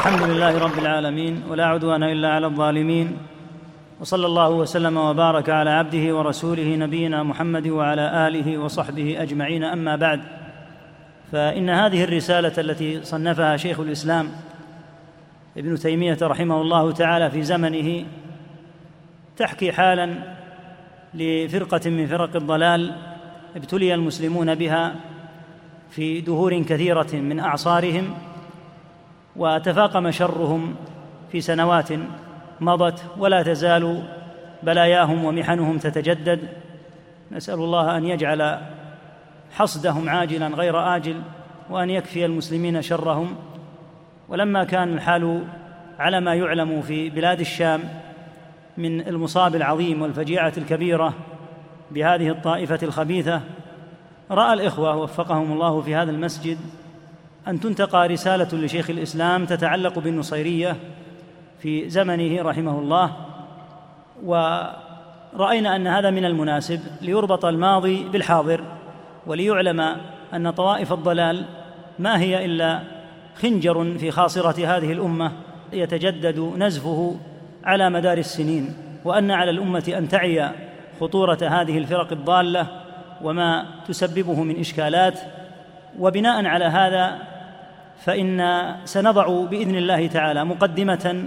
الحمد لله رب العالمين ولا عدوان إلا على الظالمين. وصلى الله وسلم وبارك على عبده ورسوله نبينا محمد وعلى آله وصحبه أجمعين. أما بعد فإن هذه الرسالة التي صنفها شيخ الإسلام ابن تيمية رحمه الله تعالى في زمنه تحكي حالا لفرقة من فرق الضلال ابتلي المسلمون بها في دهور كثيرة من أعصارهم. وتفاقم شرهم في سنوات مضت ولا تزال بلاياهم ومحنهم تتجدد. نسأل الله أن يجعل حصدهم عاجلا غير آجل وأن يكفي المسلمين شرهم. ولما كان الحال على ما يعلم في بلاد الشام من المصاب العظيم والفجيعة الكبيرة بهذه الطائفة الخبيثة رأى الإخوة وفقهم الله في هذا المسجد أن تنتقى رسالة لشيخ الإسلام تتعلق بالنصيرية في زمنه رحمه الله ورأينا أن هذا من المناسب ليربط الماضي بالحاضر وليعلم أن طوائف الضلال ما هي إلا خنجر في خاصرة هذه الأمة يتجدد نزفه على مدار السنين وأن على الأمة أن تعي خطورة هذه الفرق الضالة وما تسببه من إشكالات. وبناء على هذا فإن سنضع بإذن الله تعالى مقدمة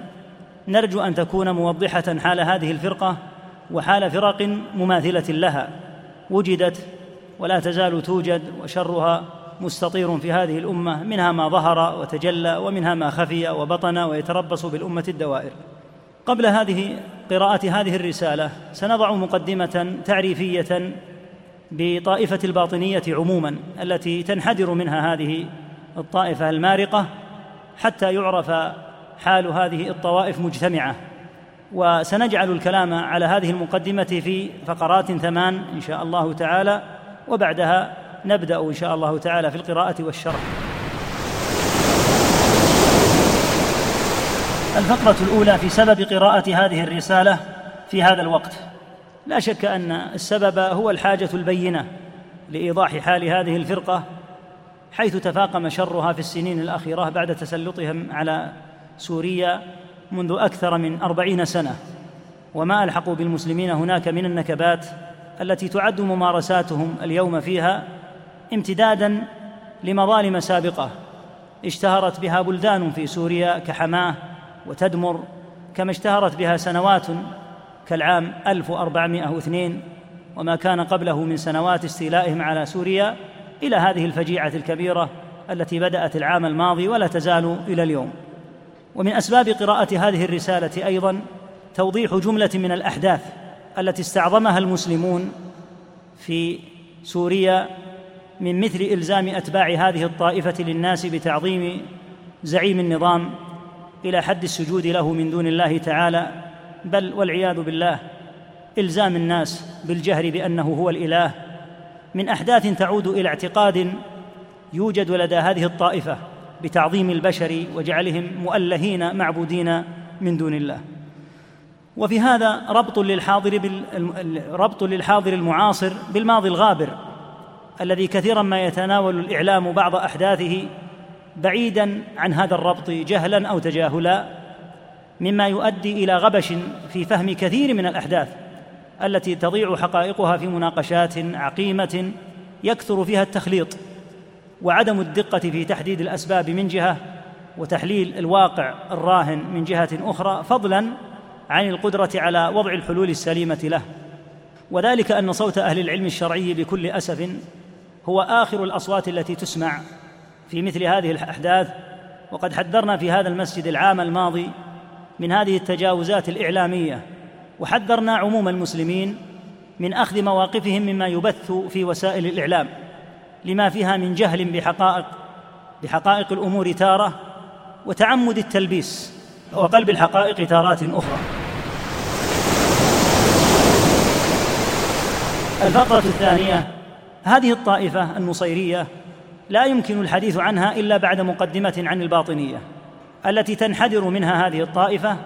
نرجو أن تكون موضحة حال هذه الفرقة وحال فرق مماثلة لها. وجدت ولا تزال توجد وشرها مستطير في هذه الأمة منها ما ظهر وتجلى ومنها ما خفي وبطن ويتربص بالأمة الدوائر. قبل هذه قراءة هذه الرسالة سنضع مقدمة تعريفية بطائفة الباطنية عموما التي تنحدر منها هذه الطائفة المارقة حتى يعرف حال هذه الطوائف مجتمعة. وسنجعل الكلام على هذه المقدمة في فقرات ثمان إن شاء الله تعالى وبعدها نبدأ إن شاء الله تعالى في القراءة والشرح. الفقرة الأولى في سبب قراءة هذه الرسالة في هذا الوقت. لا شك أن السبب هو الحاجة البينة لإيضاح حال هذه الفرقة حيث تفاقم شرها في السنين الأخيرة بعد تسلطهم على سوريا منذ أكثر من أربعين سنة. وما ألحقوا بالمسلمين هناك من النكبات التي تعد ممارساتهم اليوم فيها امتدادا لمظالم سابقة اشتهرت بها بلدان في سوريا كحماة وتدمر كما اشتهرت بها سنوات كالعام 1402 وما كان قبله من سنوات استيلائهم على سوريا إلى هذه الفجيعة الكبيرة التي بدأت العام الماضي ولا تزال إلى اليوم. ومن أسباب قراءة هذه الرسالة أيضا توضيح جملة من الأحداث التي استعظمها المسلمون في سوريا من مثل إلزام أتباع هذه الطائفة للناس بتعظيم زعيم النظام إلى حد السجود له من دون الله تعالى بل والعياذ بالله إلزام الناس بالجهر بأنه هو الإله من أحداث تعود إلى اعتقاد يوجد لدى هذه الطائفة بتعظيم البشر وجعلهم مؤلهين معبودين من دون الله. وفي هذا ربط للحاضر بال... ربط للحاضر المعاصر بالماضي الغابر الذي كثيرا ما يتناول الإعلام بعض أحداثه بعيدا عن هذا الربط جهلا أو تجاهلا مما يؤدي إلى غبش في فهم كثير من الأحداث. التي تضيع حقائقها في مناقشات عقيمة يكثر فيها التخليط وعدم الدقة في تحديد الأسباب من جهة وتحليل الواقع الراهن من جهة أخرى فضلا عن القدرة على وضع الحلول السليمة له. وذلك أن صوت أهل العلم الشرعي بكل أسف هو آخر الأصوات التي تسمع في مثل هذه الأحداث. وقد حذرنا في هذا المسجد العام الماضي من هذه التجاوزات الإعلامية وحذرنا عموم المسلمين من أخذ مواقفهم مما يبث في وسائل الإعلام لما فيها من جهل بحقائق بحقائق الأمور تارة وتعمد التلبيس وقلب الحقائق تارات أخرى. الفقرة الثانية هذه الطائفة النصيريه لا يمكن الحديث عنها إلا بعد مقدمة عن الباطنية التي تنحدر منها هذه الطائفة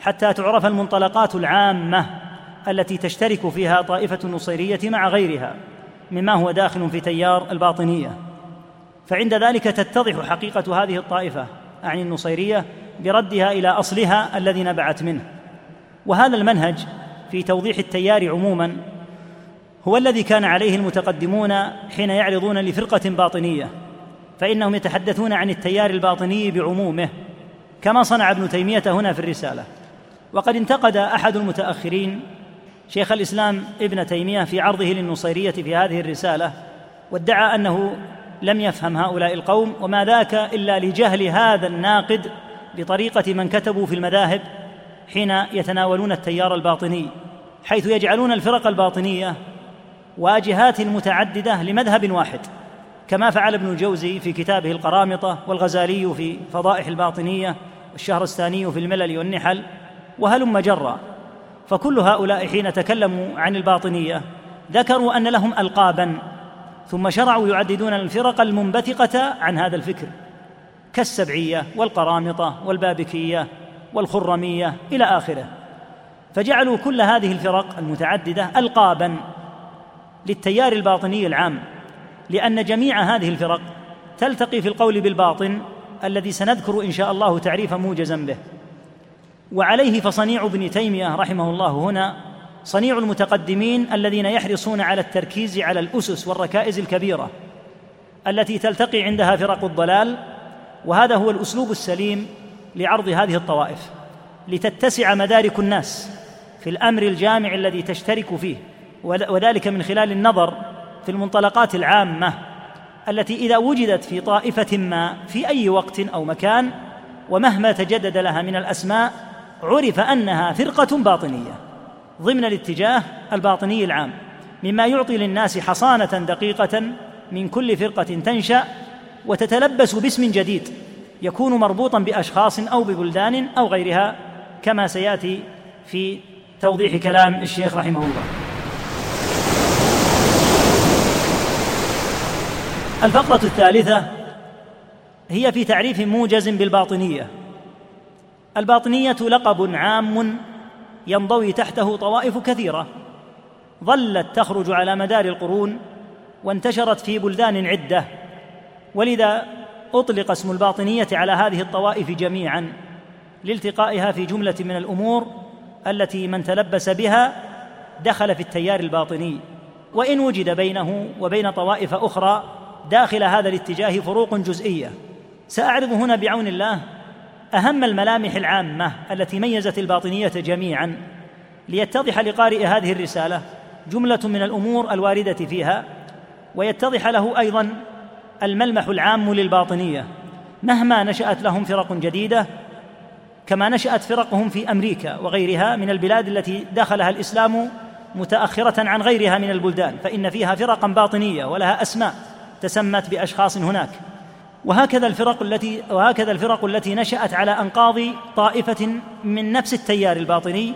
حتى تعرف المنطلقات العامة التي تشترك فيها طائفة النصيرية مع غيرها مما هو داخل في تيار الباطنية. فعند ذلك تتضح حقيقة هذه الطائفة عن النصيرية بردها إلى أصلها الذي نبعت منه. وهذا المنهج في توضيح التيار عموما هو الذي كان عليه المتقدمون حين يعرضون لفرقة باطنية فإنهم يتحدثون عن التيار الباطني بعمومه كما صنع ابن تيمية هنا في الرسالة. وقد انتقد أحد المتأخرين شيخ الإسلام ابن تيمية في عرضه للنصيرية في هذه الرسالة وادعى أنه لم يفهم هؤلاء القوم وما ذاك إلا لجهل هذا الناقد بطريقة من كتبوا في المذاهب حين يتناولون التيار الباطني حيث يجعلون الفرق الباطنية واجهات متعددة لمذهب واحد كما فعل ابن الجوزي في كتابه القرامطة والغزالي في فضائح الباطنية والشهرستاني في الملل والنحل. وهلم جرا. فكل هؤلاء حين تكلموا عن الباطنية ذكروا أن لهم القابا ثم شرعوا يعددون الفرق المنبثقة عن هذا الفكر كالسبعية والقرامطة والبابكية والخرمية إلى آخره. فجعلوا كل هذه الفرق المتعددة القابا للتيار الباطني العام لأن جميع هذه الفرق تلتقي في القول بالباطن الذي سنذكر إن شاء الله تعريفا موجزا به. وعليه فصنيع ابن تيمية رحمه الله هنا صنيع المتقدمين الذين يحرصون على التركيز على الأسس والركائز الكبيرة التي تلتقي عندها فرق الضلال وهذا هو الأسلوب السليم لعرض هذه الطوائف لتتسع مدارك الناس في الأمر الجامع الذي تشترك فيه وذلك من خلال النظر في المنطلقات العامة التي إذا وجدت في طائفة ما في أي وقت أو مكان ومهما تجدد لها من الأسماء عرف أنها فرقة باطنية ضمن الاتجاه الباطني العام مما يعطي للناس حصانة دقيقة من كل فرقة تنشأ وتتلبس باسم جديد يكون مربوطا بأشخاص أو ببلدان أو غيرها كما سيأتي في توضيح كلام الشيخ رحمه الله. الفقرة الثالثة هي في تعريف موجز بالباطنية الباطنية لقب عام ينضوي تحته طوائف كثيرة. ظلت تخرج على مدار القرون وانتشرت في بلدان عدة. ولذا أطلق اسم الباطنية على هذه الطوائف جميعا لالتقائها في جملة من الأمور التي من تلبس بها دخل في التيار الباطني. وإن وجد بينه وبين طوائف أخرى داخل هذا الاتجاه فروق جزئية. سأعرض هنا بعون الله أهم الملامح العامة التي ميزت الباطنية جميعا ليتضح لقارئ هذه الرسالة جملة من الأمور الواردة فيها ويتضح له أيضا الملمح العام للباطنية مهما نشأت لهم فرق جديدة كما نشأت فرقهم في أمريكا وغيرها من البلاد التي دخلها الإسلام متأخرة عن غيرها من البلدان فإن فيها فرقا باطنية ولها أسماء تسمت بأشخاص هناك. وهكذا الفرق التي وهكذا الفرق التي نشأت على أنقاض طائفة من نفس التيار الباطني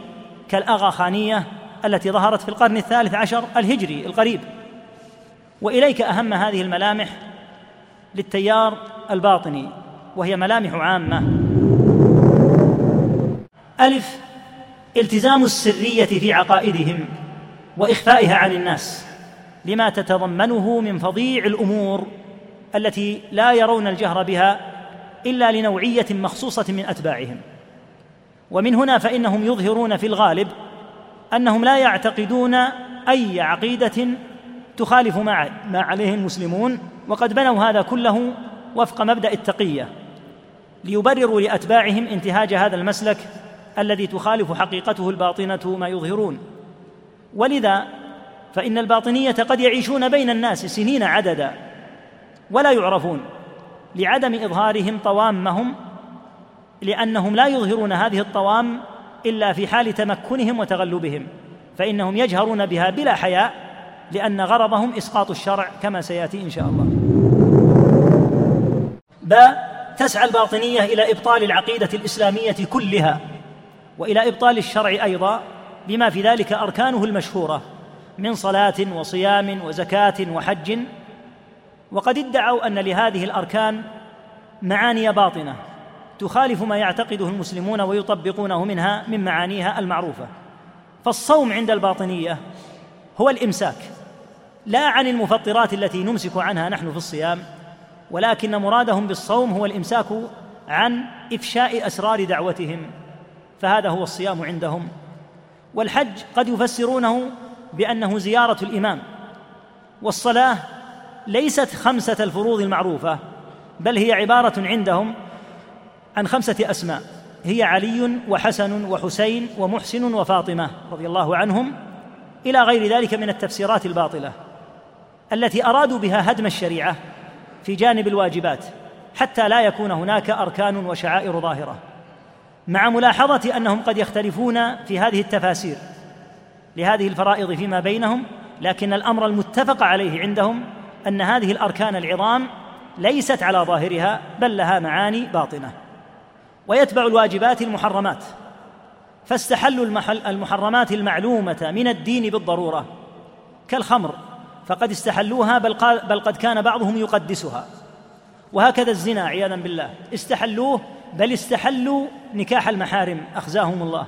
كالأغاخانية التي ظهرت في القرن الثالث عشر الهجري القريب. وإليك أهم هذه الملامح للتيار الباطني وهي ملامح عامة. ألف التزام السرية في عقائدهم وإخفائها عن الناس لما تتضمنه من فظيع الأمور التي لا يرون الجهر بها إلا لنوعية مخصوصة من أتباعهم. ومن هنا فإنهم يظهرون في الغالب أنهم لا يعتقدون أي عقيدة تخالف ما عليه المسلمون وقد بنوا هذا كله وفق مبدأ التقية ليبرروا لأتباعهم انتهاج هذا المسلك الذي تخالف حقيقته الباطنة ما يظهرون. ولذا فإن الباطنية قد يعيشون بين الناس سنين عددا ولا يعرفون لعدم إظهارهم طوامهم لأنهم لا يظهرون هذه الطوام إلا في حال تمكنهم وتغلبهم فإنهم يجهرون بها بلا حياء لأن غرضهم إسقاط الشرع كما سيأتي إن شاء الله. باء تسعى الباطنية إلى إبطال العقيدة الإسلامية كلها وإلى إبطال الشرع أيضا بما في ذلك أركانه المشهورة من صلاة وصيام وزكاة وحج وقد ادعوا أن لهذه الأركان معاني باطنة تخالف ما يعتقده المسلمون ويطبقونه منها من معانيها المعروفة. فالصوم عند الباطنية هو الإمساك لا عن المفطرات التي نمسك عنها نحن في الصيام ولكن مرادهم بالصوم هو الإمساك عن إفشاء أسرار دعوتهم فهذا هو الصيام عندهم. والحج قد يفسرونه بأنه زيارة الإمام والصلاة ليست خمسة الفروض المعروفة بل هي عبارة عندهم عن خمسة أسماء. هي علي وحسن وحسين ومحسن وفاطمة رضي الله عنهم إلى غير ذلك من التفسيرات الباطلة التي أرادوا بها هدم الشريعة في جانب الواجبات حتى لا يكون هناك أركان وشعائر ظاهرة. مع ملاحظة أنهم قد يختلفون في هذه التفاسير لهذه الفرائض فيما بينهم لكن الأمر المتفق عليه عندهم أن هذه الأركان العظام ليست على ظاهرها بل لها معاني باطنة. ويتبع الواجبات المحرمات. فاستحلوا المحرمات المعلومة من الدين بالضرورة. كالخمر فقد استحلوها بل, بل قد كان بعضهم يقدسها. وهكذا الزنا عياذا بالله. استحلوه بل استحلوا نكاح المحارم أخزاهم الله.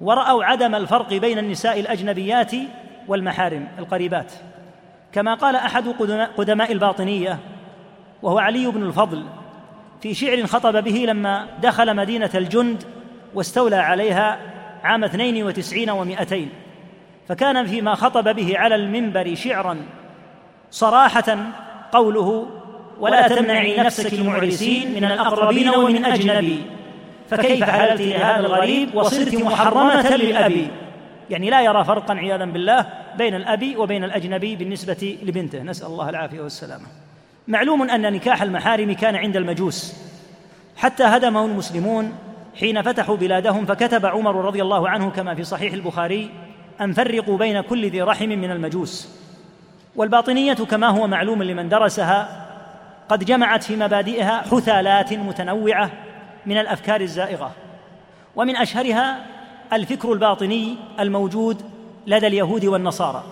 ورأوا عدم الفرق بين النساء الأجنبيات والمحارم القريبات. كما قال أحد قدماء الباطنية وهو علي بن الفضل في شعر خطب به لما دخل مدينة الجند واستولى عليها عام اثنين وتسعين ومائتين فكان فيما خطب به على المنبر شعرا صراحة قوله ولا تمنعي نفسك المعرسين من الأقربين ومن أجنبي. فكيف حللت لهذا الغريب؟ وصرت محرمة للأبي. يعني لا يرى فرقا عياذا بالله بين الأب وبين الأجنبي بالنسبة لبنته. نسأل الله العافية والسلامة. معلوم أن نكاح المحارم كان عند المجوس. حتى هدمه المسلمون حين فتحوا بلادهم فكتب عمر رضي الله عنه كما في صحيح البخاري أن فرقوا بين كل ذي رحم من المجوس. والباطنية كما هو معلوم لمن درسها قد جمعت في مبادئها حثالات متنوعة من الأفكار الزائغة. ومن أشهرها الفكر الباطني الموجود لدى اليهود والنصارى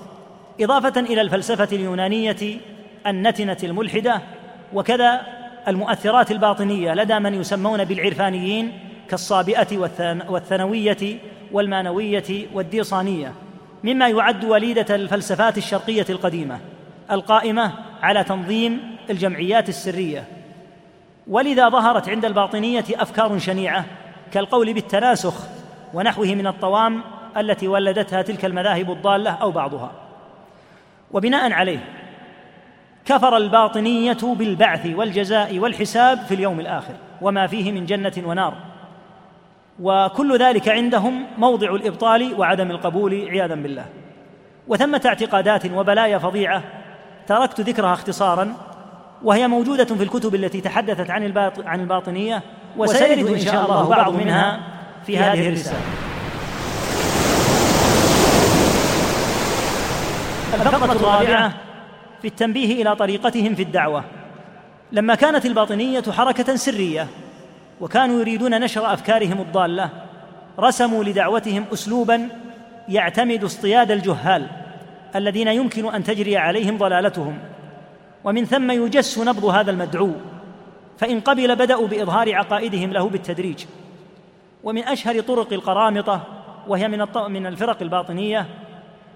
إضافة إلى الفلسفة اليونانية النتنة الملحدة وكذا المؤثرات الباطنية لدى من يسمون بالعرفانيين كالصابئة والثانويه والمانوية والديصانية مما يعد وليدة الفلسفات الشرقية القديمة القائمة على تنظيم الجمعيات السرية. ولذا ظهرت عند الباطنية أفكار شنيعة كالقول بالتناسخ ونحوه من الطوام التي ولدتها تلك المذاهب الضالة أو بعضها. وبناء عليه كفر الباطنية بالبعث والجزاء والحساب في اليوم الآخر وما فيه من جنة ونار. وكل ذلك عندهم موضع الإبطال وعدم القبول عياذا بالله. وثمة اعتقادات وبلايا فظيعة تركت ذكرها اختصارا وهي موجودة في الكتب التي تحدثت عن الباط... عن الباطنية وسيرد إن شاء الله بعض منها في هذه الرسالة. الفقرة الرابعة في التنبيه إلى طريقتهم في الدعوة. لما كانت الباطنية حركة سرية وكانوا يريدون نشر أفكارهم الضالة رسموا لدعوتهم أسلوبا يعتمد اصطياد الجهال الذين يمكن أن تجري عليهم ضلالتهم. ومن ثم يجس نبض هذا المدعو فإن قبل بدأوا بإظهار عقائدهم له بالتدريج. ومن أشهر طرق القرامطة وهي من من الفرق الباطنية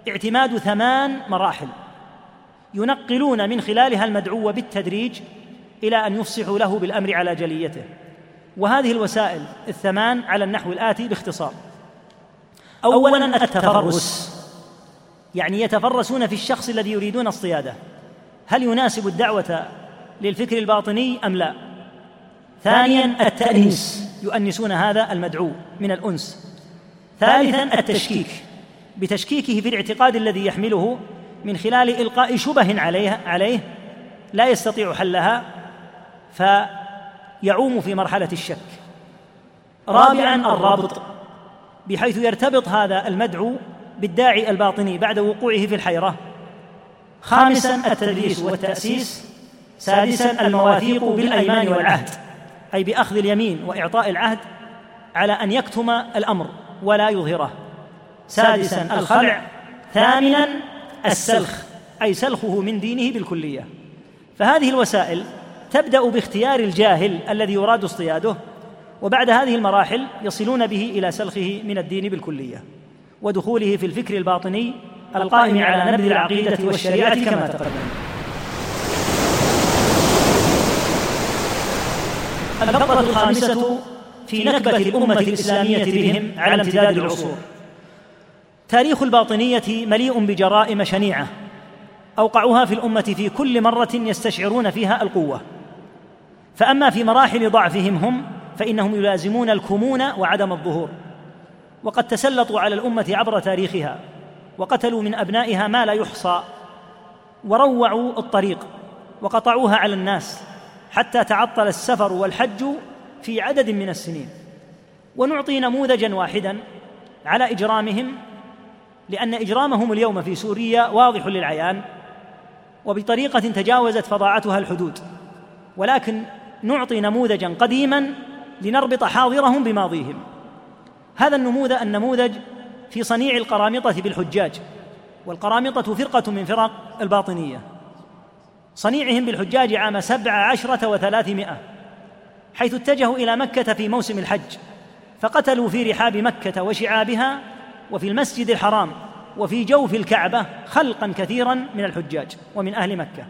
اعتماد ثمان مراحل ينقلون من خلالها المدعو بالتدريج إلى أن يفصحوا له بالأمر على جليته. وهذه الوسائل الثمان على النحو الآتي باختصار. أولا التفرس يعني يتفرسون في الشخص الذي يريدون اصطياده هل يناسب الدعوة للفكر الباطني أم لا؟ ثانيا التأنيس يؤنسون هذا المدعو من الأنس. ثالثا التشكيك بتشكيكه في الاعتقاد الذي يحمله من خلال إلقاء شبه عليه عليه لا يستطيع حلها فيعوم في مرحلة الشك. رابعا الرابط بحيث يرتبط هذا المدعو بالداعي الباطني بعد وقوعه في الحيرة. خامسا التدريس والتأسيس. سادسا المواثيق بالأيمان والعهد أي بأخذ اليمين وإعطاء العهد على أن يكتم الأمر ولا يظهره. سادسا الخلع. ثامنا السلخ. أي سلخه من دينه بالكلية. فهذه الوسائل تبدأ باختيار الجاهل الذي يراد اصطياده وبعد هذه المراحل يصلون به إلى سلخه من الدين بالكلية ودخوله في الفكر الباطني القائم على نبذ العقيدة والشريعة كما تقدم. الفقرة الخامسة في نكبة الأمة الإسلامية بهم على امتداد العصور. تاريخ الباطنية مليء بجرائم شنيعة أوقعوها في الأمة في كل مرة يستشعرون فيها القوة. فأما في مراحل ضعفهم هم فإنهم يلازمون الكمون وعدم الظهور. وقد تسلطوا على الأمة عبر تاريخها وقتلوا من أبنائها ما لا يحصى وروعوا الطريق وقطعوها على الناس حتى تعطل السفر والحج في عدد من السنين. ونعطي نموذجا واحدا على إجرامهم لأن إجرامهم اليوم في سوريا واضح للعيان وبطريقة تجاوزت فظاعتها الحدود. ولكن نعطي نموذجا قديما لنربط حاضرهم بماضيهم. هذا النموذج النموذج في صنيع القرامطة بالحجاج والقرامطة فرقة من فرق الباطنية. صنيعهم بالحجاج عام سبع عشرة وثلاثمائة حيث اتجهوا إلى مكة في موسم الحج فقتلوا في رحاب مكة وشعابها وفي المسجد الحرام وفي جوف الكعبة خلقا كثيرا من الحجاج ومن أهل مكة.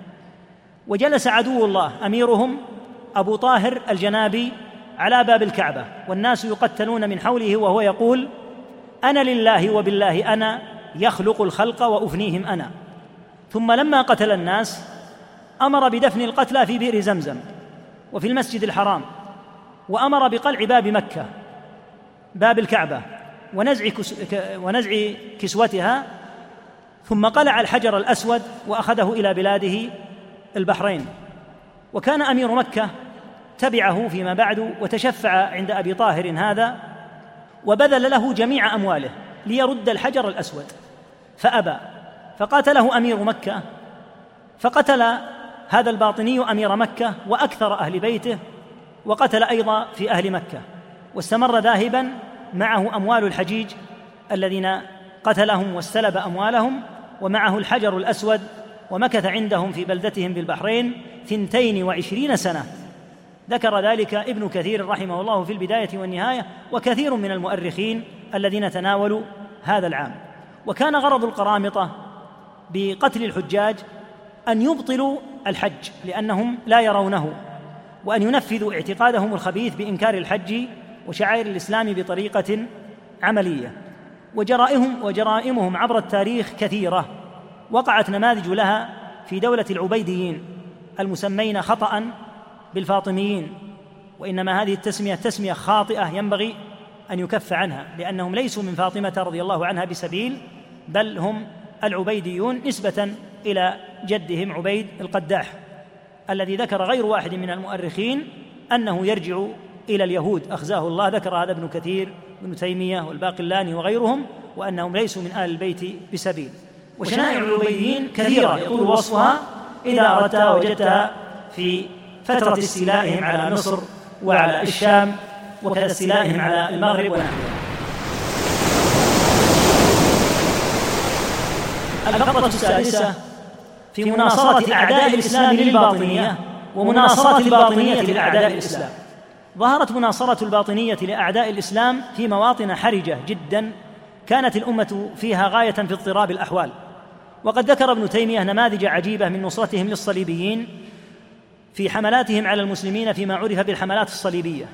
وجلس عدو الله أميرهم أبو طاهر الجنابي على باب الكعبة والناس يقتلون من حوله وهو يقول أنا لله وبالله أنا يخلق الخلق وأفنيهم أنا. ثم لما قتل الناس أمر بدفن القتلى في بئر زمزم وفي المسجد الحرام وأمر بقلع باب مكة باب الكعبة ونزع ونزع كسوتها ثم قلع الحجر الأسود وأخذه إلى بلاده البحرين. وكان أمير مكة تبعه فيما بعد وتشفع عند أبي طاهر هذا وبذل له جميع أمواله ليرد الحجر الأسود. فأبى فقاتله أمير مكة فقتل هذا الباطني أمير مكة وأكثر أهل بيته وقتل أيضا في أهل مكة واستمر ذاهبا معه أموال الحجيج الذين قتلهم واستلب أموالهم ومعه الحجر الأسود ومكث عندهم في بلدتهم بالبحرين ثنتين وعشرين سنة. ذكر ذلك ابن كثير رحمه الله في البداية والنهاية وكثير من المؤرخين الذين تناولوا هذا العام. وكان غرض القرامطة بقتل الحجاج أن يبطلوا الحج لأنهم لا يرونه وأن ينفذوا اعتقادهم الخبيث بإنكار الحج وشعائر الإسلام بطريقة عملية. وجرائمهم وجرائمهم عبر التاريخ كثيرة. وقعت نماذج لها في دولة العبيديين المسمين خطا بالفاطميين. وإنما هذه التسمية تسمية خاطئة ينبغي أن يكف عنها لأنهم ليسوا من فاطمة رضي الله عنها بسبيل بل هم العبيديون نسبة إلى جدهم عبيد القداح الذي ذكر غير واحد من المؤرخين أنه يرجع إلى اليهود. أخزاه الله ذكر هذا ابن كثير ابن تيمية والباقلاني وغيرهم وأنهم ليسوا من أهل البيت بسبيل. وشنائع العبيديين كثيرة. يطول وصفها إذا أردتها وجدتها في فترة استيلائهم على مصر وعلى الشام وكذا استيلائهم على المغرب ونحوها. الفقرة السادسة في مناصرة أعداء الإسلام للباطنية ومناصرة الباطنية لأعداء الإسلام. ظهرت مناصرة الباطنية لأعداء الإسلام في مواطن حرجة جدا كانت الأمة فيها غاية في اضطراب الأحوال. وقد ذكر ابن تيمية نماذج عجيبة من نصرتهم للصليبيين في حملاتهم على المسلمين فيما عرف بالحملات الصليبية.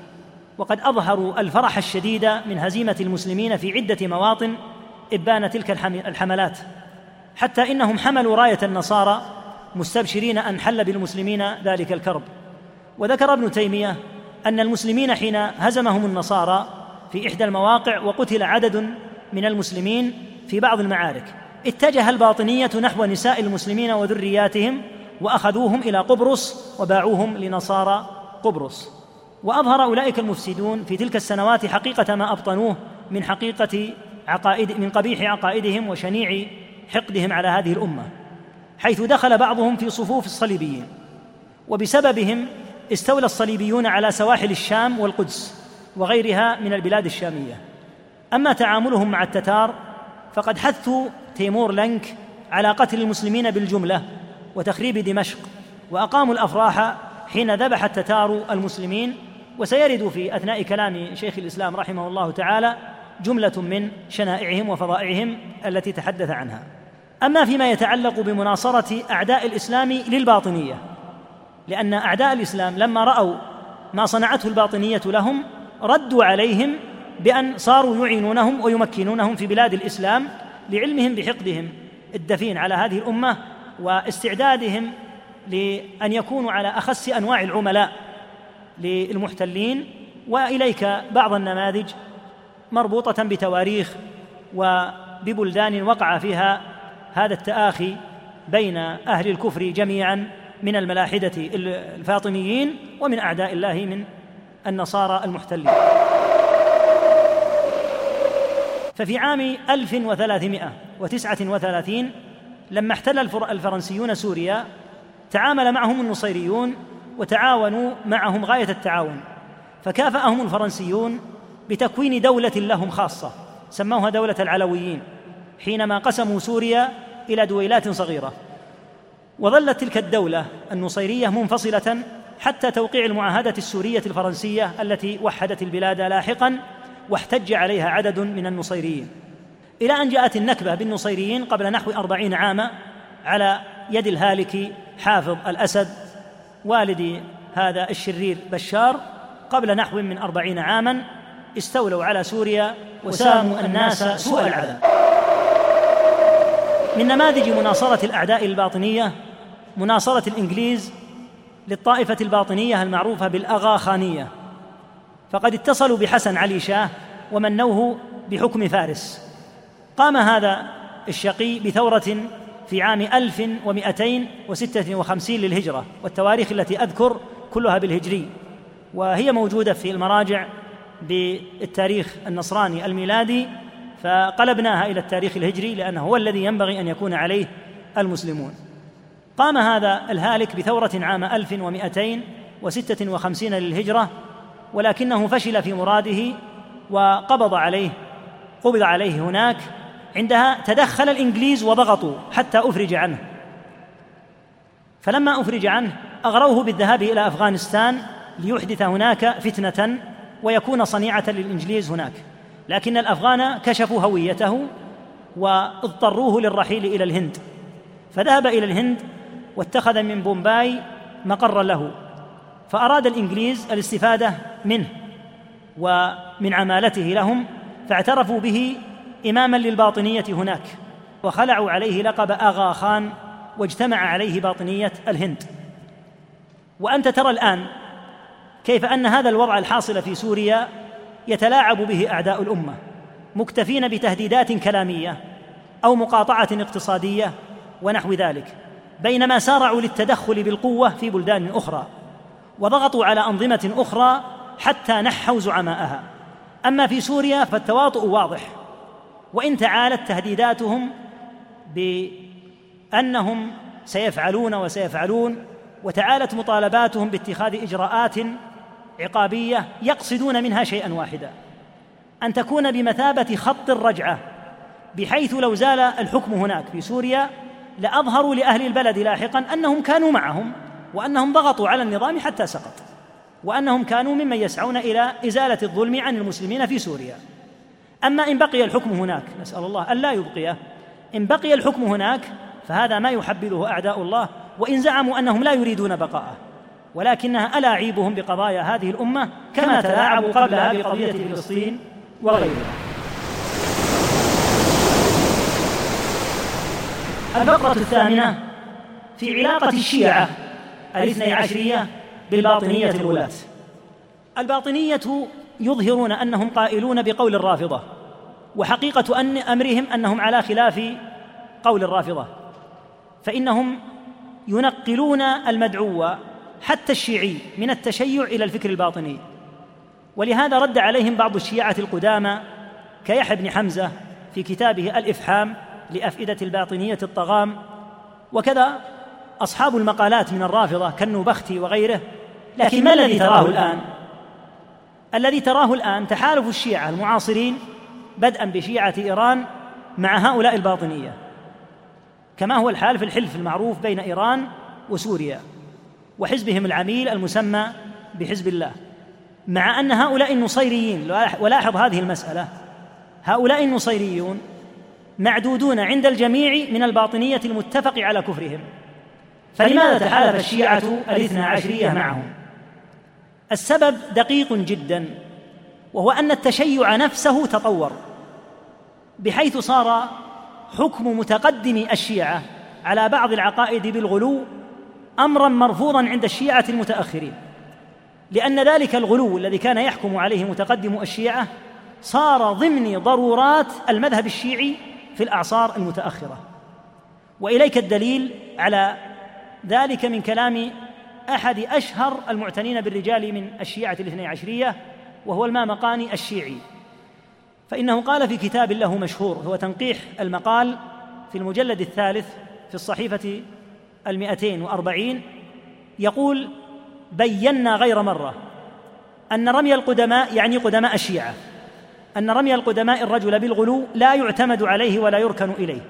وقد أظهروا الفرح الشديد من هزيمة المسلمين في عدة مواطن إبان تلك الحملات. حتى إنهم حملوا راية النصارى مستبشرين أن حل بالمسلمين ذلك الكرب. وذكر ابن تيمية أن المسلمين حين هزمهم النصارى في إحدى المواقع وقتل عدد من المسلمين في بعض المعارك اتجه الباطنية نحو نساء المسلمين وذرياتهم وأخذوهم إلى قبرص وباعوهم لنصارى قبرص. وأظهر أولئك المفسدون في تلك السنوات حقيقة ما أبطنوه من حقيقة عقائد من قبيح عقائدهم وشنيع حقدهم على هذه الأمة حيث دخل بعضهم في صفوف الصليبيين وبسببهم استولى الصليبيون على سواحل الشام والقدس وغيرها من البلاد الشامية. أما تعاملهم مع التتار فقد حثوا تيمور لنك على قتل المسلمين بالجملة وتخريب دمشق وأقاموا الأفراح حين ذبح التتار المسلمين. وسيرد في أثناء كلام شيخ الإسلام رحمه الله تعالى جملة من شنائعهم وفظائعهم التي تحدث عنها. أما فيما يتعلق بمناصرة أعداء الإسلام للباطنية لأن أعداء الإسلام لما رأوا ما صنعته الباطنية لهم ردوا عليهم بأن صاروا يعينونهم ويمكنونهم في بلاد الإسلام لعلمهم بحقدهم الدفين على هذه الأمة واستعدادهم لأن يكونوا على أخس أنواع العملاء للمحتلين وإليك بعض النماذج مربوطة بتواريخ وببلدان وقع فيها هذا التآخي بين أهل الكفر جميعا من الملاحدة الفاطميين ومن أعداء الله من النصارى المحتلين. ففي عام 1339 لما احتل الفرنسيون سوريا تعامل معهم النصيريون وتعاونوا معهم غاية التعاون. فكافأهم الفرنسيون بتكوين دولة لهم خاصة سموها دولة العلويين حينما قسموا سوريا إلى دويلات صغيرة. وظلت تلك الدولة النصيرية منفصلة حتى توقيع المعاهدة السورية الفرنسية التي وحدت البلاد لاحقا واحتج عليها عدد من النصيريين. إلى أن جاءت النكبة بالنصيريين قبل نحو أربعين عاما على يد الهالك حافظ الأسد والد هذا الشرير بشار قبل نحو من أربعين عاما استولوا على سوريا وساموا الناس سوء العذاب. من نماذج مناصرة الأعداء الباطنية مناصرة الإنجليز للطائفة الباطنية المعروفة بالأغاخانية. فقد اتصلوا بحسن علي شاه ومنوه بحكم فارس. قام هذا الشقي بثورة في عام 1256 للهجرة والتواريخ التي أذكر كلها بالهجري. وهي موجودة في المراجع بالتاريخ النصراني الميلادي فقلبناها إلى التاريخ الهجري لأنه هو الذي ينبغي أن يكون عليه المسلمون. قام هذا الهالك بثورة عام 1256 للهجرة ولكنه فشل في مراده وقبض عليه قبض عليه هناك عندها تدخل الإنجليز وضغطوا حتى أفرج عنه. فلما أفرج عنه أغروه بالذهاب إلى أفغانستان ليحدث هناك فتنة ويكون صنيعة للإنجليز هناك. لكن الأفغان كشفوا هويته واضطروه للرحيل إلى الهند. فذهب إلى الهند واتخذ من بومباي مقرا له فأراد الإنجليز الاستفادة منه ومن عمالته لهم فاعترفوا به إماما للباطنية هناك وخلعوا عليه لقب أغا خان واجتمع عليه باطنية الهند. وأنت ترى الآن كيف أن هذا الوضع الحاصل في سوريا يتلاعب به أعداء الأمة مكتفين بتهديدات كلامية أو مقاطعة اقتصادية ونحو ذلك. بينما سارعوا للتدخل بالقوة في بلدان أخرى وضغطوا على أنظمة أخرى حتى نحوا زعماءها. أما في سوريا فالتواطؤ واضح وإن تعالت تهديداتهم بأنهم سيفعلون وسيفعلون وتعالت مطالباتهم باتخاذ إجراءات عقابية يقصدون منها شيئا واحدا أن تكون بمثابة خط الرجعة بحيث لو زال الحكم هناك في سوريا لأظهروا لأهل البلد لاحقا أنهم كانوا معهم وأنهم ضغطوا على النظام حتى سقط وأنهم كانوا ممن يسعون إلى إزالة الظلم عن المسلمين في سوريا. أما إن بقي الحكم هناك نسأل الله الا يبقيه إن بقي الحكم هناك فهذا ما يحبذه أعداء الله وإن زعموا أنهم لا يريدون بقاءه. ولكنها ألاعيبهم بقضايا هذه الأمة كما تلاعبوا قبلها بقضية فلسطين وغيرها. الفقرة الثامنة في علاقة الشيعة الاثني عشرية بالباطنية الولاة الباطنية يظهرون أنهم قائلون بقول الرافضة وحقيقة أن أمرهم أنهم على خلاف قول الرافضة. فإنهم ينقلون المدعو حتى الشيعي من التشيع إلى الفكر الباطني. ولهذا رد عليهم بعض الشيعة القدامى كيحيى بن حمزة في كتابه الإفحام لأفئدة الباطنية الطغام وكذا أصحاب المقالات من الرافضة كالنوبختي وغيره. لكن ما الذي تراه الآن؟ الذي تراه الآن تحالف الشيعة المعاصرين بدءا بشيعة إيران مع هؤلاء الباطنية. كما هو الحال في الحلف المعروف بين إيران وسوريا وحزبهم العميل المسمى بحزب الله. مع أن هؤلاء النصيريين ولاحظ هذه المسألة. هؤلاء النصيريون معدودون عند الجميع من الباطنية المتفق على كفرهم. فلماذا تحالف الشيعة الاثنا عشرية معهم؟ السبب دقيق جدا وهو أن التشيع نفسه تطور بحيث صار حكم متقدم الشيعة على بعض العقائد بالغلو امرا مرفوضا عند الشيعة المتأخرين. لأن ذلك الغلو الذي كان يحكم عليه متقدم الشيعة صار ضمن ضرورات المذهب الشيعي في الأعصار المتأخرة. وإليك الدليل على ذلك من كلام أحد أشهر المعتنين بالرجال من الشيعة الاثني عشرية وهو المامقاني الشيعي. فإنه قال في كتاب له مشهور هو تنقيح المقال في المجلد الثالث في الصحيفة المئتين وأربعين يقول بينا غير مرة أن رمي القدماء يعني قدماء الشيعة. أن رمي القدماء الرجل بالغلو لا يعتمد عليه ولا يركن إليه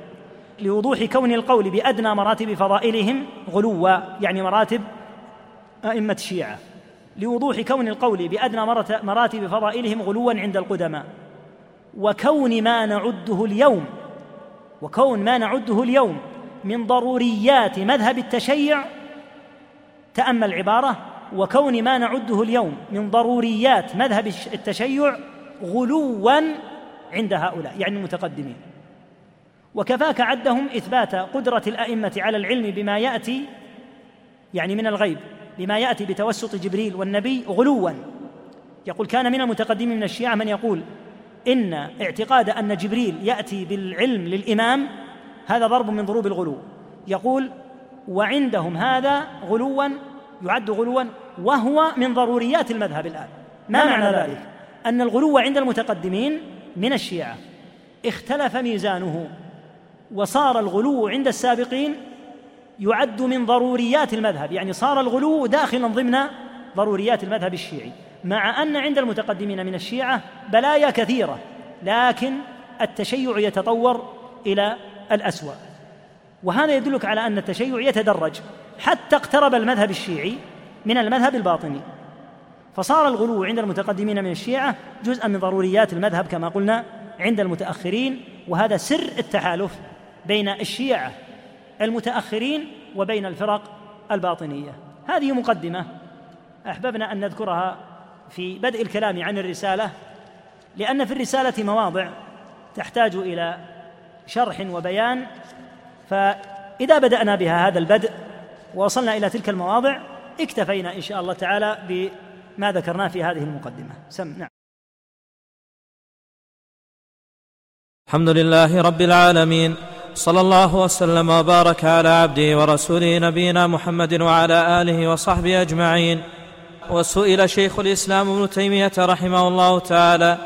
لوضوح كون القول بأدنى مراتب فضائلهم غلوا يعني مراتب أئمة الشيعة لوضوح كون القول بأدنى مراتب فضائلهم غلوا عند القدماء وكون ما نعده اليوم وكون ما نعده اليوم من ضروريات مذهب التشيع تأمل العباره وكون ما نعده اليوم من ضروريات مذهب التشيع غلوا عند هؤلاء يعني المتقدمين. وكفاك عدهم إثبات قدرة الأئمة على العلم بما يأتي يعني من الغيب بما يأتي بتوسط جبريل والنبي غلوا. يقول كان من المتقدمين من الشيعة من يقول إن اعتقاد أن جبريل يأتي بالعلم للإمام هذا ضرب من ضروب الغلو. يقول وعندهم هذا غلوا يعد غلوا وهو من ضروريات المذهب الآن. ما معنى ذلك؟ أن الغلو عند المتقدمين من الشيعة. اختلف ميزانه وصار الغلو عند السابقين يعد من ضروريات المذهب يعني صار الغلو داخلا ضمن ضروريات المذهب الشيعي. مع أن عند المتقدمين من الشيعة بلايا كثيرة لكن التشيع يتطور إلى الأسوأ. وهذا يدلك على أن التشيع يتدرج حتى اقترب المذهب الشيعي من المذهب الباطني. فصار الغلو عند المتقدمين من الشيعة جزءا من ضروريات المذهب كما قلنا عند المتأخرين وهذا سر التحالف بين الشيعة المتأخرين وبين الفرق الباطنية. هذه مقدمة أحببنا أن نذكرها في بدء الكلام عن الرسالة لأن في الرسالة مواضع تحتاج إلى شرح وبيان. فإذا بدأنا بها هذا البدء ووصلنا إلى تلك المواضع اكتفينا إن شاء الله تعالى بما ذكرناه في هذه المقدمة. سم نعم. الحمد لله رب العالمين. صلى الله وسلم وبارك على عبده ورسوله نبينا محمد وعلى آله وصحبه أجمعين. وسئل شيخ الإسلام ابن تيمية رحمه الله تعالى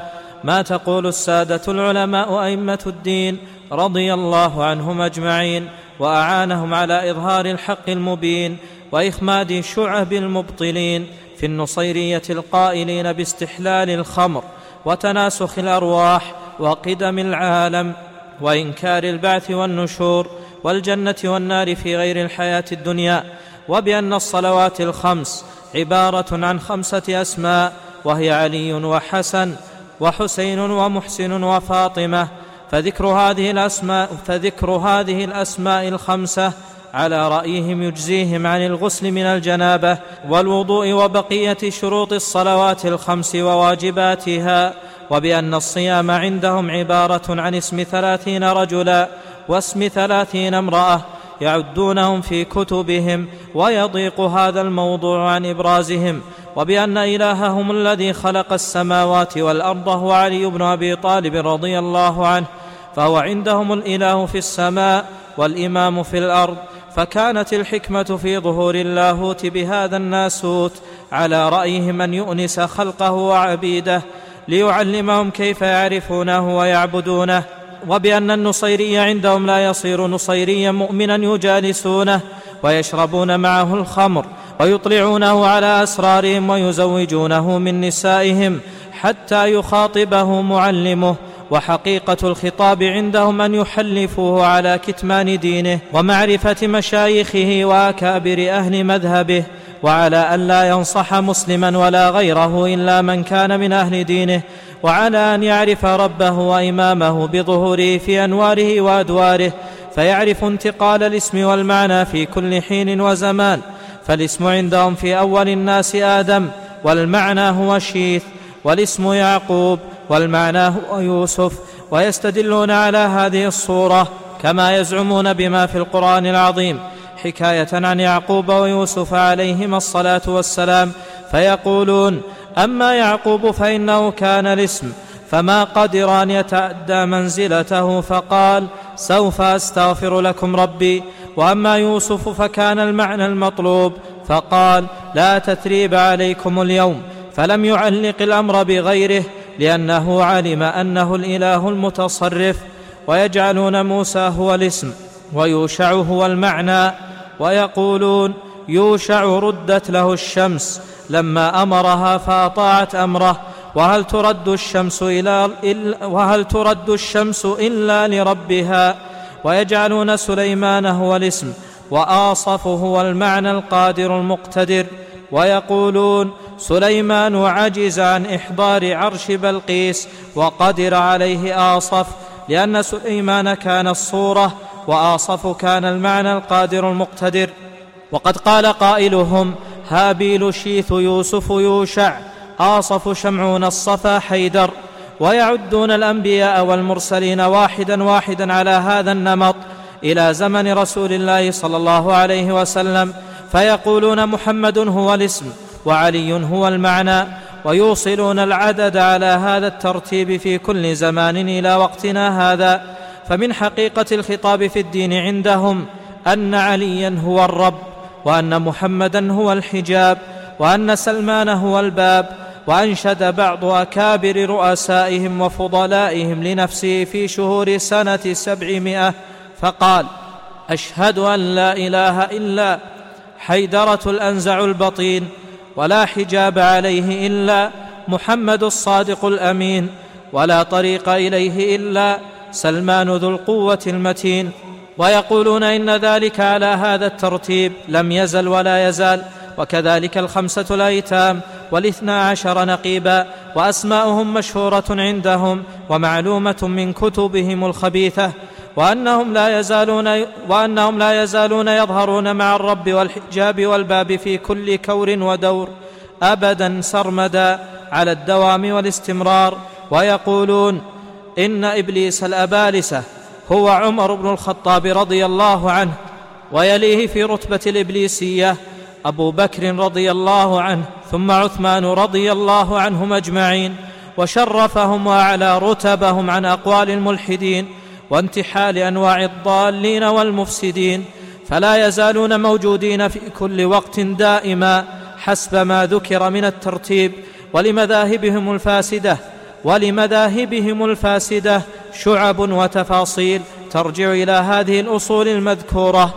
ما تقول السادة العلماء أئمة الدين رضي الله عنهم أجمعين وأعانهم على إظهار الحق المبين وإخماد شعب المبطلين في النصيرية القائلين باستحلال الخمر وتناسخ الأرواح وقدم العالم وإنكار البعث والنشور والجنة والنار في غير الحياة الدنيا وبأن الصلوات الخمس عبارة عن خمسة أسماء وهي علي وحسن وحسين ومحسن وفاطمة فذكر هذه الاسماء فذكر هذه الأسماء الخمسة على رأيهم يجزيهم عن الغسل من الجنابة والوضوء وبقية شروط الصلوات الخمس وواجباتها وبأن الصيام عندهم عبارة عن اسم ثلاثين رجلا واسم ثلاثين امرأة يعدونهم في كتبهم ويضيق هذا الموضوع عن إبرازهم وبأن إلههم الذي خلق السماوات والأرض هو علي بن أبي طالب رضي الله عنه فهو عندهم الإله في السماء والإمام في الأرض فكانت الحكمة في ظهور اللاهوت بهذا الناسوت على رأيهم أن يؤنس خلقه وعبيده ليعلمهم كيف يعرفونه ويعبدونه وبأن النصيري عندهم لا يصير نصيريا مؤمنا يجالسونه ويشربون معه الخمر ويطلعونه على أسرارهم ويزوجونه من نسائهم حتى يخاطبه معلمه وحقيقة الخطاب عندهم أن يحلفوه على كتمان دينه ومعرفة مشايخه وأكابر أهل مذهبه وعلى أن لا ينصح مسلما ولا غيره إلا من كان من أهل دينه وعلى أن يعرف ربه وإمامه بظهوره في أنواره وأدواره فيعرف انتقال الاسم والمعنى في كل حين وزمان فالاسم عندهم في أول الناس آدم والمعنى هو شيث والاسم يعقوب والمعنى هو يوسف ويستدلون على هذه الصورة كما يزعمون بما في القرآن العظيم. حكاية عن يعقوب ويوسف عليهما الصلاة والسلام فيقولون أما يعقوب فإنه كان الاسم فما قدر أن يتأدى منزلته فقال سوف أستغفر لكم ربي. وأما يوسف فكان المعنى المطلوب فقال لا تثريب عليكم اليوم فلم يعلق الأمر بغيره لأنه علم أنه الإله المتصرف ويجعلون موسى هو الاسم ويوشع هو المعنى ويقولون يوشع ردت له الشمس لما أمرها فأطاعت أمره. وهل ترد الشمس إلى وهل ترد الشمس إلا لربها؟ ويجعلون سليمان هو الاسم وآصف هو المعنى القادر المقتدر. ويقولون سليمان عجز عن إحضار عرش بلقيس وقدر عليه آصف لأن سليمان كان الصورة وآصف كان المعنى القادر المقتدر. وقد قال قائلهم هابيل شيث يوسف يوشع آصف شمعون الصفا حيدر. ويعدون الأنبياء والمرسلين واحدا واحدا على هذا النمط إلى زمن رسول الله صلى الله عليه وسلم فيقولون محمد هو الاسم. وعلي هو المعنى ويوصلون العدد على هذا الترتيب في كل زمان إلى وقتنا هذا. فمن حقيقة الخطاب في الدين عندهم أن عليا هو الرب وأن محمدا هو الحجاب وأن سلمان هو الباب وأنشد بعض أكابر رؤسائهم وفضلائهم لنفسه في شهور سنة سبعمائة. فقال أشهد أن لا إله إلا حيدرة الأنزع البطين ولا حجاب عليه إلا محمد الصادق الأمين ولا طريق إليه إلا سلمان ذو القوة المتين. ويقولون إن ذلك على هذا الترتيب لم يزل ولا يزال وكذلك الخمسة الأيتام والاثنا عشر نقيبا وأسماؤهم مشهورة عندهم ومعلومة من كتبهم الخبيثة. وأنهم لا يزالون وأنهم لا يزالون يظهرون مع الرب والحجاب والباب في كل كور ودور أبدا سرمدا على الدوام والاستمرار ويقولون إن إبليس الأبالسة هو عمر بن الخطاب رضي الله عنه ويليه في رتبة الإبليسية أبو بكر رضي الله عنه ثم عثمان رضي الله عنهم أجمعين وشرفهم وأعلى رتبهم عن أقوال الملحدين وانتحال أنواع الضالين والمفسدين فلا يزالون موجودين في كل وقت دائما حسب ما ذكر من الترتيب. ولمذاهبهم الفاسدة ولمذاهبهم الفاسدة شعب وتفاصيل ترجع إلى هذه الأصول المذكورة.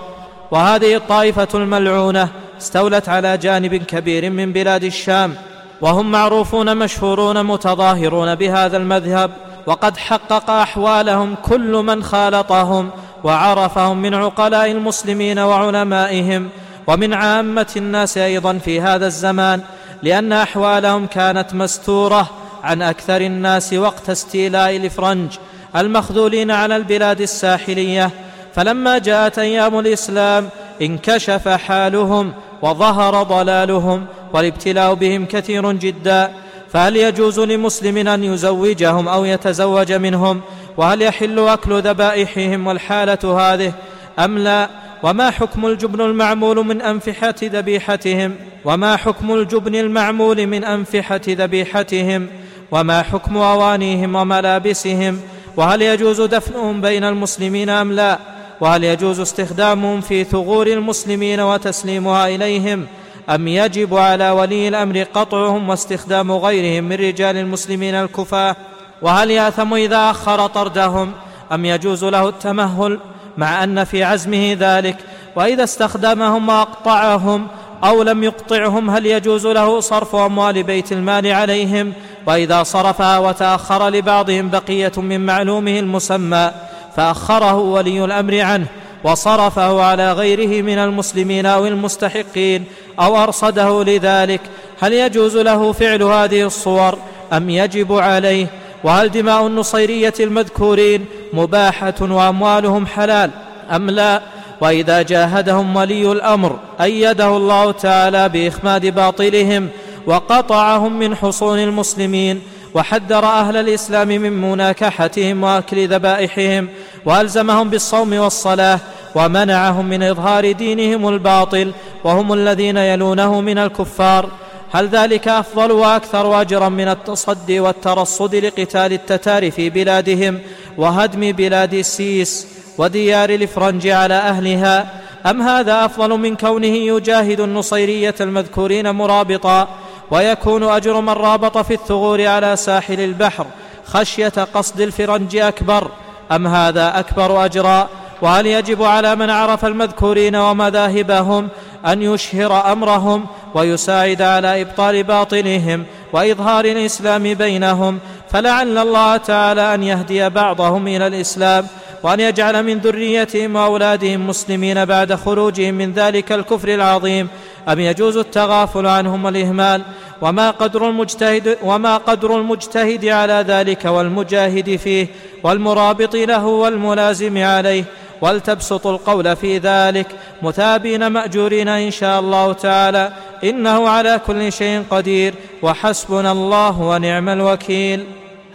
وهذه الطائفة الملعونة استولت على جانب كبير من بلاد الشام وهم معروفون مشهورون متظاهرون بهذا المذهب. وقد حقق أحوالهم كل من خالطهم وعرفهم من عقلاء المسلمين وعلمائهم ومن عامة الناس أيضا في هذا الزمان لأن أحوالهم كانت مستورة عن أكثر الناس وقت استيلاء الافرنج المخذولين على البلاد الساحلية. فلما جاءت أيام الإسلام انكشف حالهم وظهر ضلالهم والابتلاء بهم كثير جدا. فهل يجوز لمسلم أن يزوجهم أو يتزوج منهم؟ وهل يحل أكل ذبائحهم والحالة هذه؟ أم لا؟ وما حكم الجبن المعمول من أنفحة ذبيحتهم؟ وما حكم الجبن المعمول من أنفحة ذبيحتهم؟ وما حكم أوانيهم وملابسهم؟ وهل يجوز دفنهم بين المسلمين أم لا؟ وهل يجوز استخدامهم في ثغور المسلمين وتسليمها إليهم؟ أم يجب على ولي الأمر قطعهم واستخدام غيرهم من رجال المسلمين الكفاة؟ وهل يأثم إذا أخر طردهم؟ أم يجوز له التمهل مع أن في عزمه ذلك؟ وإذا استخدمهم وأقطعهم أو لم يقطعهم هل يجوز له صرف أموال بيت المال عليهم؟ وإذا صرفها وتأخر لبعضهم بقية من معلومه المسمى فأخره ولي الأمر عنه وصرفه على غيره من المسلمين أو المستحقين. أو أرصده لذلك هل يجوز له فعل هذه الصور أم يجب عليه؟ وهل دماء النصيرية المذكورين مباحة وأموالهم حلال أم لا؟ وإذا جاهدهم ولي الأمر أيده الله تعالى بإخماد باطلهم وقطعهم من حصون المسلمين وحذر أهل الإسلام من مناكحتهم وأكل ذبائحهم وألزمهم بالصوم والصلاة ومنعهم من إظهار دينهم الباطل وهم الذين يلونه من الكفار. هل ذلك أفضل وأكثر أجرا من التصدي والترصد لقتال التتار في بلادهم وهدم بلاد السيس وديار الإفرنج على أهلها؟ أم هذا أفضل من كونه يجاهد النصيرية المذكورين مرابطا ويكون أجر من رابط في الثغور على ساحل البحر خشية قصد الفرنج أكبر؟ أم هذا أكبر أجرا؟ وهل يجب على من عرف المذكورين ومذاهبهم أن يشهر أمرهم ويساعد على إبطال باطنهم وإظهار الإسلام بينهم فلعل الله تعالى أن يهدي بعضهم إلى الإسلام وأن يجعل من ذريتهم وأولادهم مسلمين بعد خروجهم من ذلك الكفر العظيم. أم يجوز التغافل عنهم والإهمال؟ وما قدر المجتهد وما قدر المجتهد على ذلك والمجاهد فيه والمرابط له والملازم عليه؟ ولتبسطوا القول في ذلك مثابين مأجورين إن شاء الله تعالى. إنه على كل شيء قدير. وحسبنا الله ونعم الوكيل.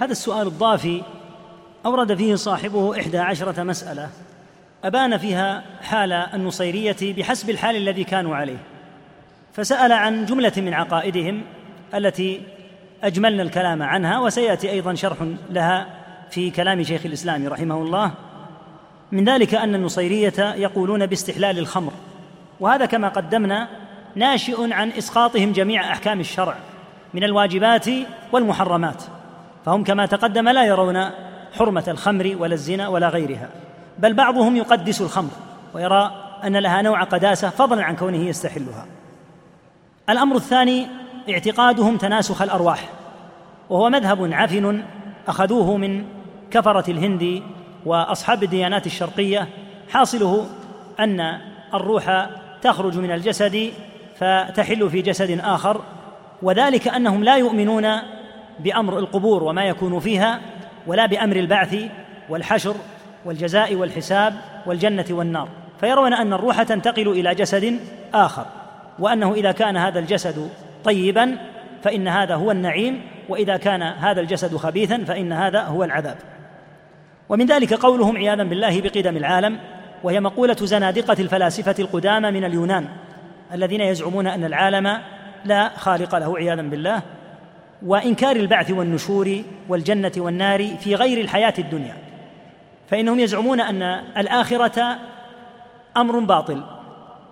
هذا السؤال الضافي أورد فيه صاحبه إحدى عشرة مسألة. أبان فيها حال النصيرية بحسب الحال الذي كانوا عليه. فسأل عن جملة من عقائدهم التي أجملنا الكلام عنها وسيأتي أيضا شرح لها في كلام شيخ الإسلام رحمه الله. من ذلك أن النصيرية يقولون باستحلال الخمر وهذا كما قدمنا ناشئ عن إسقاطهم جميع أحكام الشرع من الواجبات والمحرمات فهم كما تقدم لا يرون حرمة الخمر ولا الزنا ولا غيرها بل بعضهم يقدس الخمر ويرى أن لها نوع قداسة فضلا عن كونه يستحلها. الأمر الثاني اعتقادهم تناسخ الأرواح وهو مذهب عفن أخذوه من كفرة الهند وأصحاب الديانات الشرقية حاصله أن الروح تخرج من الجسد فتحل في جسد آخر وذلك أنهم لا يؤمنون بأمر القبور وما يكون فيها ولا بأمر البعث والحشر والجزاء والحساب والجنة والنار. فيرون أن الروح تنتقل إلى جسد آخر وأنه إذا كان هذا الجسد طيبا فإن هذا هو النعيم وإذا كان هذا الجسد خبيثا فإن هذا هو العذاب. ومن ذلك قولهم عياذا بالله بقدم العالم وهي مقولة زنادقة الفلاسفة القدامى من اليونان الذين يزعمون أن العالم لا خالق له عياذا بالله وإنكار البعث والنشور والجنة والنار في غير الحياة الدنيا. فإنهم يزعمون أن الآخرة أمر باطل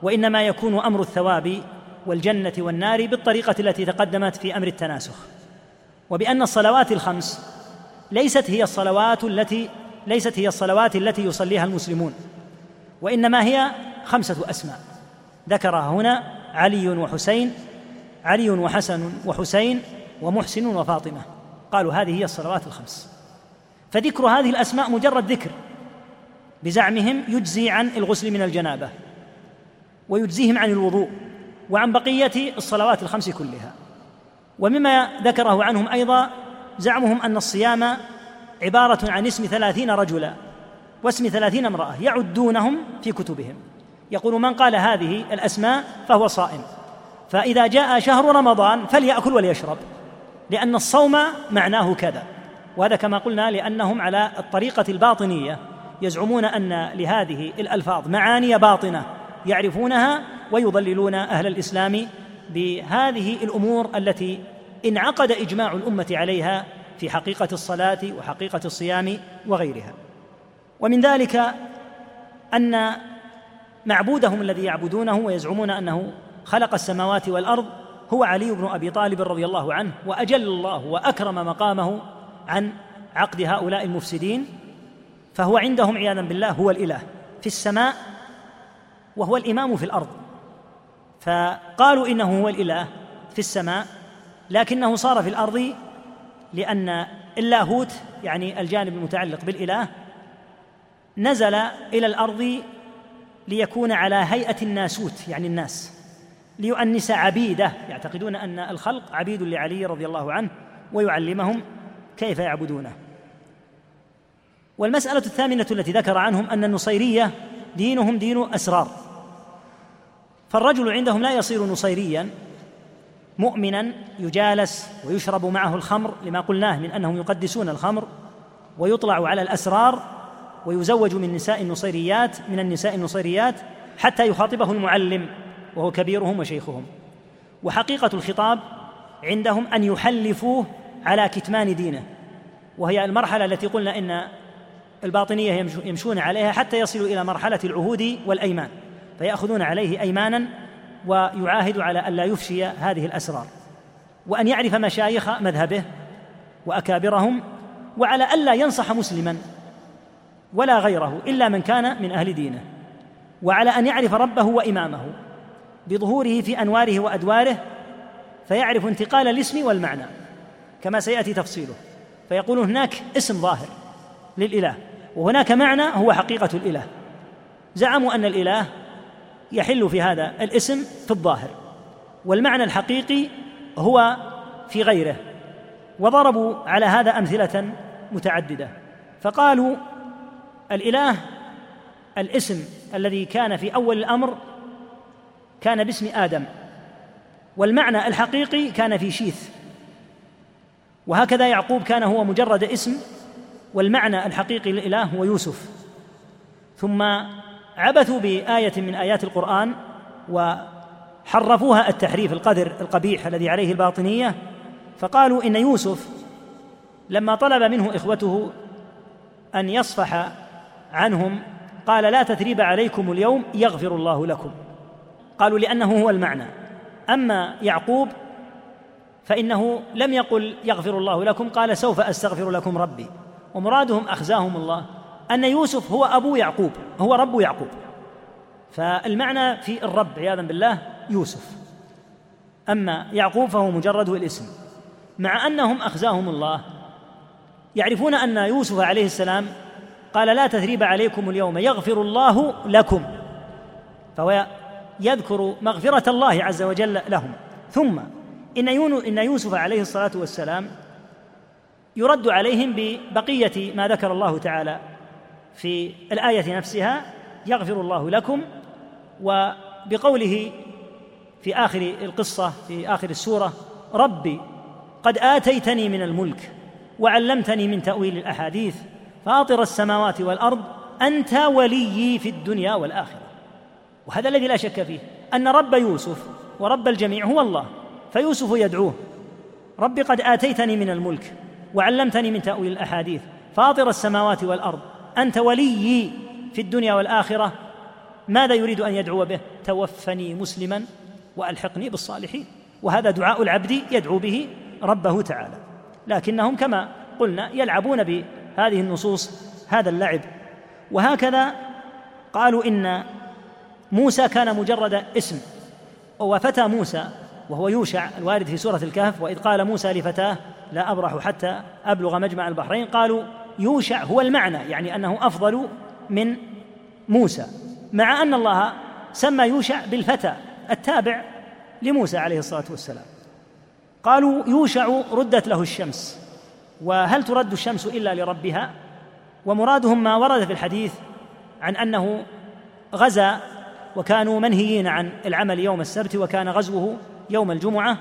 وإنما يكون أمر الثواب والجنة والنار بالطريقة التي تقدمت في أمر التناسخ. وبأن الصلوات الخمس ليست هي الصلوات التي ليست هي الصلوات التي يصليها المسلمون وإنما هي خمسة أسماء. ذكرها هنا علي وحسين علي وحسن وحسين ومحسن وفاطمة. قالوا هذه هي الصلوات الخمس. فذكر هذه الأسماء مجرد ذكر بزعمهم يجزي عن الغسل من الجنابة ويجزيهم عن الوضوء وعن بقية الصلوات الخمس كلها. ومما ذكره عنهم أيضا زعمهم أن الصيام عبارة عن اسم ثلاثين رجلا واسم ثلاثين امرأة يعدونهم في كتبهم. يقول من قال هذه الأسماء فهو صائم. فإذا جاء شهر رمضان فليأكل وليشرب لأن الصوم معناه كذا. وهذا كما قلنا لأنهم على الطريقة الباطنية يزعمون أن لهذه الألفاظ معاني باطنة يعرفونها ويضللون أهل الإسلام بهذه الأمور التي انعقد إجماع الأمة عليها في حقيقة الصلاة وحقيقة الصيام وغيرها. ومن ذلك أن معبودهم الذي يعبدونه ويزعمون أنه خلق السماوات والأرض هو علي بن أبي طالب رضي الله عنه وأجل الله وأكرم مقامه عن عقد هؤلاء المفسدين فهو عندهم عياذا بالله هو الإله في السماء وهو الإمام في الأرض. فقالوا إنه هو الإله في السماء لكنه صار في الأرض لأن اللاهوت يعني الجانب المتعلق بالإله نزل إلى الأرض ليكون على هيئة الناسوت يعني الناس ليؤنس عبيده يعتقدون أن الخلق عبيد لعلي رضي الله عنه ويعلمهم كيف يعبدونه. والمسألة الثامنة التي ذكر عنهم أن النصيرية دينهم دين أسرار فالرجل عندهم لا يصير نصيريا مؤمنا يجالس ويشرب معه الخمر لما قلناه من أنهم يقدسون الخمر ويطلع على الأسرار ويزوج من نساء النصيريات من النساء النصيريات حتى يخاطبه المعلم وهو كبيرهم وشيخهم. وحقيقة الخطاب عندهم أن يحلفوه على كتمان دينه. وهي المرحلة التي قلنا إن الباطنية يمشون عليها حتى يصلوا إلى مرحلة العهود والأيمان. فيأخذون عليه أيمانا ويعاهد على الا يفشي هذه الأسرار. وأن يعرف مشايخ مذهبه وأكابرهم وعلى الا ينصح مسلما ولا غيره إلا من كان من أهل دينه. وعلى أن يعرف ربه وإمامه بظهوره في أنواره وأدواره فيعرف انتقال الاسم والمعنى كما سيأتي تفصيله. فيقول هناك اسم ظاهر للإله وهناك معنى هو حقيقة الإله. زعموا أن الإله يحل في هذا الاسم في الظاهر والمعنى الحقيقي هو في غيره وضربوا على هذا أمثلة متعددة فقالوا الإله الاسم الذي كان في أول الأمر كان باسم آدم والمعنى الحقيقي كان في شيث وهكذا يعقوب كان هو مجرد اسم والمعنى الحقيقي للإله هو يوسف ثم عبثوا بآية من آيات القرآن وحرفوها التحريف القذر القبيح الذي عليه الباطنية فقالوا إن يوسف لما طلب منه إخوته أن يصفح عنهم قال لا تثريب عليكم اليوم يغفر الله لكم. قالوا لأنه هو المعنى. أما يعقوب فإنه لم يقل يغفر الله لكم قال سوف أستغفر لكم ربي. ومرادهم أخزاهم الله. أن يوسف هو أبو يعقوب هو رب يعقوب. فالمعنى في الرب عياذا بالله يوسف. أما يعقوب فهو مجرد الاسم مع أنهم أخزاهم الله. يعرفون أن يوسف عليه السلام قال لا تثريب عليكم اليوم يغفر الله لكم. فهو يذكر مغفرة الله عز وجل لهم. ثم إن إن يوسف عليه الصلاة والسلام يرد عليهم ببقية ما ذكر الله تعالى. في الآية نفسها يغفر الله لكم وبقوله في آخر القصة في آخر السورة ربي قد آتيتني من الملك وعلمتني من تأويل الأحاديث فاطر السماوات والأرض أنت وليي في الدنيا والآخرة. وهذا الذي لا شك فيه أن رب يوسف ورب الجميع هو الله فيوسف يدعوه رب قد آتيتني من الملك وعلمتني من تأويل الأحاديث فاطر السماوات والأرض أنت وليي في الدنيا والآخرة ماذا يريد أن يدعو به؟ توفني مسلما وألحقني بالصالحين. وهذا دعاء العبد يدعو به ربه تعالى. لكنهم كما قلنا يلعبون هذه النصوص هذا اللعب. وهكذا قالوا إن موسى كان مجرد اسم. وفتى موسى وهو يوشع الوارد في سورة الكهف وإذ قال موسى لفتاه لا أبرح حتى أبلغ مجمع البحرين قالوا يوشع هو المعنى يعني أنه أفضل من موسى مع أن الله سمى يوشع بالفتى التابع لموسى عليه الصلاة والسلام. قالوا يوشع ردت له الشمس وهل ترد الشمس إلا لربها؟ ومرادهم ما ورد في الحديث عن أنه غزا وكانوا منهيين عن العمل يوم السبت وكان غزوه يوم الجمعة.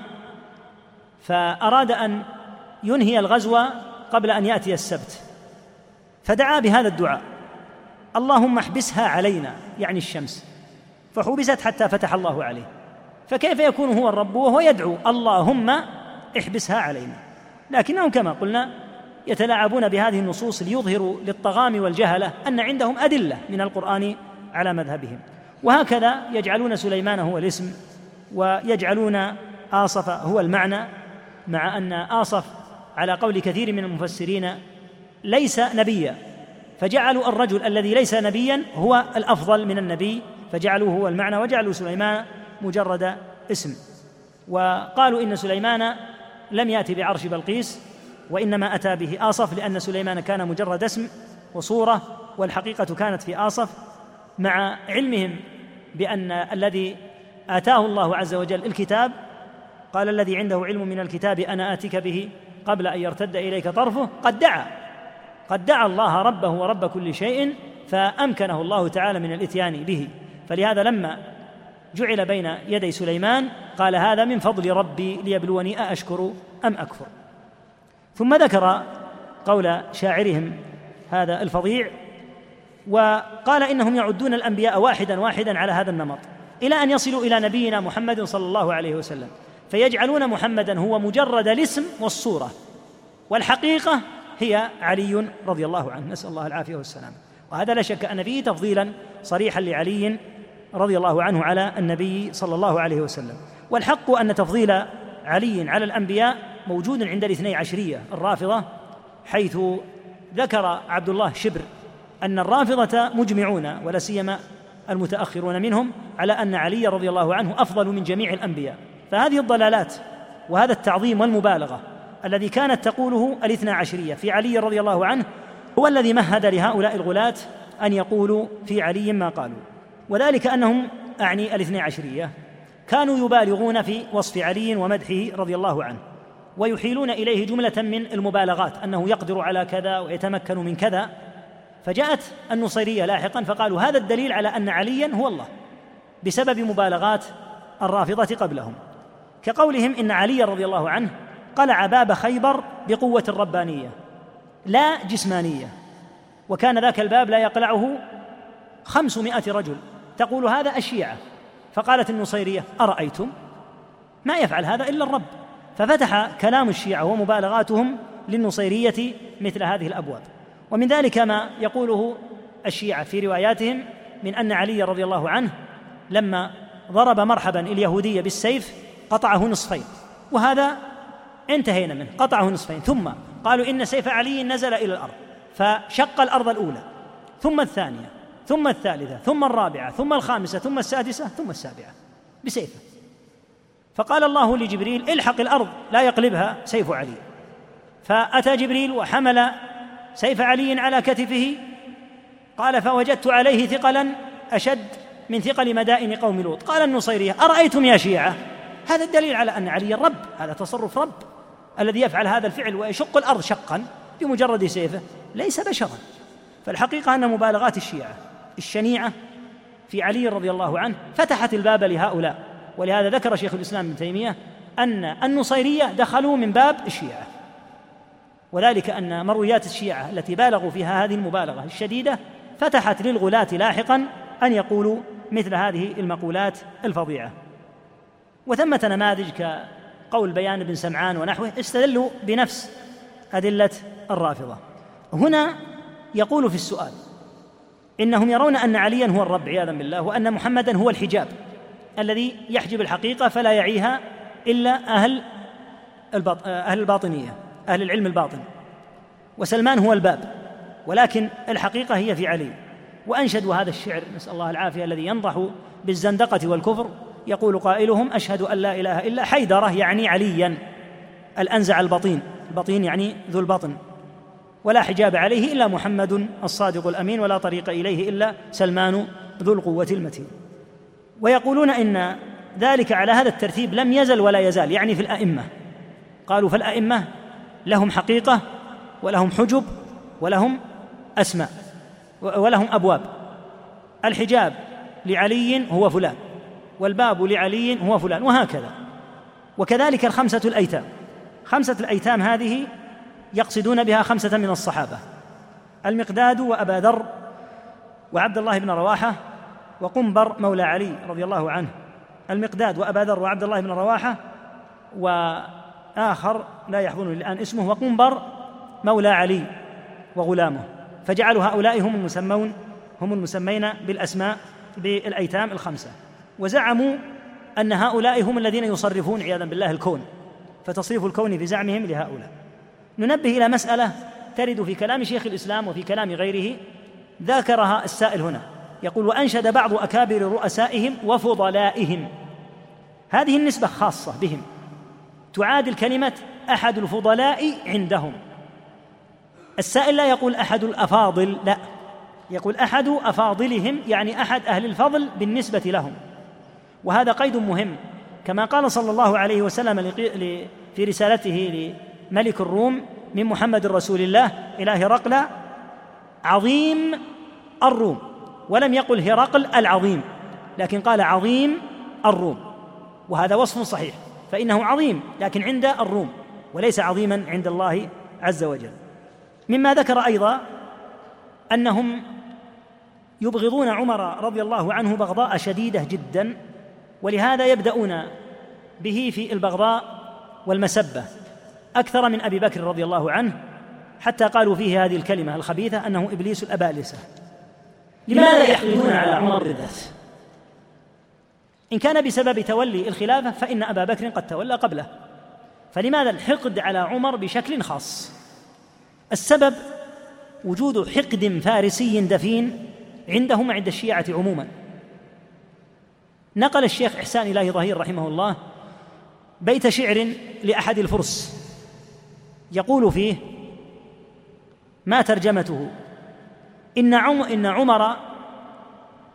فأراد أن ينهي الغزو قبل أن يأتي السبت. فدعا بهذا الدعاء. اللهم احبسها علينا يعني الشمس. فحبست حتى فتح الله عليه. فكيف يكون هو الرب؟ وهو يدعو اللهم احبسها علينا. لكنهم كما قلنا يتلاعبون بهذه النصوص ليظهروا للطغام والجهلة أن عندهم أدلة من القرآن على مذهبهم. وهكذا يجعلون سليمان هو الاسم ويجعلون آصف هو المعنى مع أن آصف على قول كثير من المفسرين ليس نبيا. فجعلوا الرجل الذي ليس نبيا هو الأفضل من النبي. فجعلوه هو المعنى وجعلوا سليمان مجرد اسم. وقالوا إن سليمان لم يأتي بعرش بلقيس وإنما أتى به آصف لأن سليمان كان مجرد اسم وصورة والحقيقة كانت في آصف مع علمهم بأن الذي آتاه الله عز وجل الكتاب قال الذي عنده علم من الكتاب أنا آتيك به قبل أن يرتد إليك طرفه قد دعا. قد دعا الله ربه ورب كل شيء فأمكنه الله تعالى من الإتيان به. فلهذا لما جعل بين يدي سليمان قال هذا من فضل ربي ليبلوني أأشكر أم أكفر. ثم ذكر قول شاعرهم هذا الفظيع وقال إنهم يعدون الأنبياء واحدا واحدا على هذا النمط إلى أن يصلوا إلى نبينا محمد صلى الله عليه وسلم فيجعلون محمدا هو مجرد الاسم والصورة والحقيقة هي علي رضي الله عنه. نسأل الله العافية والسلامه وهذا لا شك أن فيه تفضيلا صريحا لعلي رضي الله عنه على النبي صلى الله عليه وسلم. والحق أن تفضيل علي على الأنبياء موجود عند الاثني عشرية. الرافضة حيث ذكر عبد الله شبر أن الرافضة مجمعون ولا سيما المتأخرون منهم على أن علي رضي الله عنه أفضل من جميع الأنبياء. فهذه الضلالات وهذا التعظيم والمبالغة الذي كانت تقوله الاثنا عشرية في علي رضي الله عنه هو الذي مهد لهؤلاء الغلاة أن يقولوا في علي ما قالوا. وذلك أنهم أعني الاثني عشرية كانوا يبالغون في وصف علي ومدحه رضي الله عنه ويحيلون إليه جملة من المبالغات أنه يقدر على كذا ويتمكن من كذا. فجاءت النصيرية لاحقا فقالوا هذا الدليل على أن عليا هو الله بسبب مبالغات الرافضة قبلهم. كقولهم إن علي رضي الله عنه قلع باب خيبر بقوة الربانية لا جسمانية وكان ذاك الباب لا يقلعه خمسمائة رجل. تقول هذا الشيعة. فقالت النصيرية أرأيتم؟ ما يفعل هذا إلا الرب. ففتح كلام الشيعة ومبالغاتهم للنصيرية مثل هذه الأبواب. ومن ذلك ما يقوله الشيعة في رواياتهم من أن علي رضي الله عنه لما ضرب مرحبا اليهودية بالسيف قطعه نصفين. وهذا انتهينا منه قطعه نصفين. ثم قالوا إن سيف علي نزل إلى الأرض فشق الأرض الأولى ثم الثانية ثم الثالثة ثم الرابعة ثم الخامسة ثم السادسة ثم السابعة بسيفة. فقال الله لجبريل الحق الأرض لا يقلبها سيف علي. فأتى جبريل وحمل سيف علي على كتفه قال فوجدت عليه ثقلا أشد من ثقل مدائن قوم لوط. قال النصيرية أرأيتم يا شيعة؟ هذا الدليل على أن علي الرب هذا تصرف رب. الذي يفعل هذا الفعل ويشق الأرض شقا بمجرد سيفه ليس بشرا. فالحقيقة أن مبالغات الشيعة الشنيعة في علي رضي الله عنه فتحت الباب لهؤلاء. ولهذا ذكر شيخ الإسلام ابن تيمية أن النصيرية دخلوا من باب الشيعة. وذلك أن مرويات الشيعة التي بالغوا فيها هذه المبالغة الشديدة فتحت للغلاة لاحقا أن يقولوا مثل هذه المقولات الفظيعة. وثمة نماذج قول بيان بن سمعان ونحوه استدلوا بنفس أدلة الرافضة. هنا يقول في السؤال إنهم يرون أن عليا هو الرب عياذا بالله وأن محمدا هو الحجاب الذي يحجب الحقيقة فلا يعيها إلا أهل أهل الباطنية أهل العلم الباطن. وسلمان هو الباب ولكن الحقيقة هي في علي. وأنشدوا هذا الشعر نسأل الله العافية الذي ينضح بالزندقة والكفر. يقول قائلهم أشهد أن لا إله إلا حيدرة يعني عليا الأنزع البطين. البطين يعني ذو البطن. ولا حجاب عليه إلا محمد الصادق الأمين ولا طريق إليه إلا سلمان ذو القوة المتين. ويقولون إن ذلك على هذا الترتيب لم يزل ولا يزال يعني في الأئمة. قالوا فالأئمة لهم حقيقة ولهم حجب ولهم أسماء ولهم أبواب. الحجاب لعلي هو فلان. والباب لعلي هو فلان وهكذا. وكذلك الخمسة الأيتام. خمسة الأيتام هذه يقصدون بها خمسة من الصحابة. المقداد وأبا ذر وعبد الله بن رواحة وقنبر مولى علي رضي الله عنه. المقداد وأبا ذر وعبد الله بن رواحة وآخر لا يحضرني الآن اسمه وقنبر مولى علي وغلامه. فجعلوا هؤلاء هم المسمون هم المسمين بالأسماء بالأيتام الخمسة. وزعموا أن هؤلاء هم الذين يصرفون عياذا بالله الكون فتصريف الكون في زعمهم لهؤلاء. ننبه إلى مسألة ترد في كلام شيخ الإسلام وفي كلام غيره ذكرها السائل هنا. يقول وأنشد بعض أكابر رؤسائهم وفضلائهم. هذه النسبة خاصة بهم. تعادل كلمه أحد الفضلاء عندهم. السائل لا يقول أحد الأفاضل لا. يقول أحد أفاضلهم يعني أحد أهل الفضل بالنسبة لهم. وهذا قيد مهم. كما قال صلى الله عليه وسلم في رسالته لملك الروم من محمد رسول الله إلى هرقل عظيم الروم. ولم يقل هرقل العظيم لكن قال عظيم الروم. وهذا وصف صحيح فإنه عظيم لكن عند الروم وليس عظيما عند الله عز وجل. مما ذكر أيضا أنهم يبغضون عمر رضي الله عنه بغضاء شديدة جدا ولهذا يبدأون به في البغضاء والمسبة أكثر من أبي بكر رضي الله عنه حتى قالوا فيه هذه الكلمة الخبيثة أنه إبليس الأبالسة. لماذا يحقدون على عمر بالذات إن كان بسبب تولي الخلافة فإن أبا بكر قد تولى قبله. فلماذا الحقد على عمر بشكل خاص؟ السبب وجود حقد فارسي دفين عندهم عند الشيعة عموما. نقل الشيخ إحسان إلهي ظهير رحمه الله بيت شعر لأحد الفرس يقول فيه ما ترجمته؟ إن إن عمر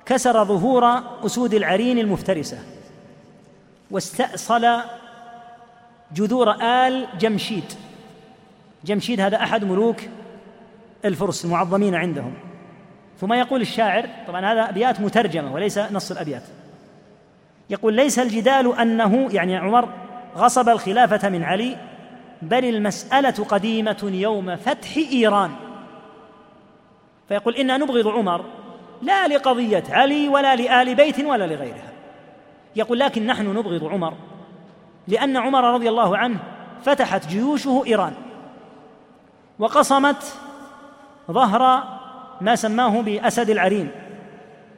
كسر ظهور أسود العرين المفترسة واستأصل جذور آل جمشيد. جمشيد هذا أحد ملوك الفرس المعظمين عندهم. ثم يقول الشاعر طبعا هذا أبيات مترجمة وليس نص الأبيات. يقول ليس الجدال أنه يعني عمر غصب الخلافة من علي بل المسألة قديمة يوم فتح إيران. فيقول إنا نبغض عمر لا لقضية علي ولا لآل بيت ولا لغيرها. يقول لكن نحن نبغض عمر لأن عمر رضي الله عنه فتحت جيوشه إيران وقصمت ظهر ما سماه بأسد العرين.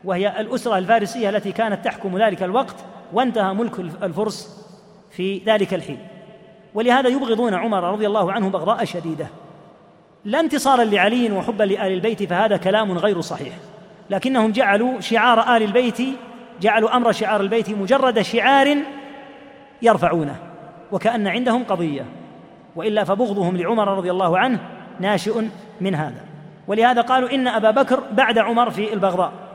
وهي الأسرة الفارسية التي كانت تحكم ذلك الوقت وانتهى ملك الفرس في ذلك الحين. ولهذا يبغضون عمر رضي الله عنه بغضاء شديدة. لا انتصارا لعلي وحبا لآل البيت فهذا كلام غير صحيح. لكنهم جعلوا شعار آل البيت جعلوا أمر شعار البيت مجرد شعار يرفعونه وكأن عندهم قضية. وإلا فبغضهم لعمر رضي الله عنه ناشئ من هذا. ولهذا قالوا إن أبا بكر بعد عمر في البغضاء.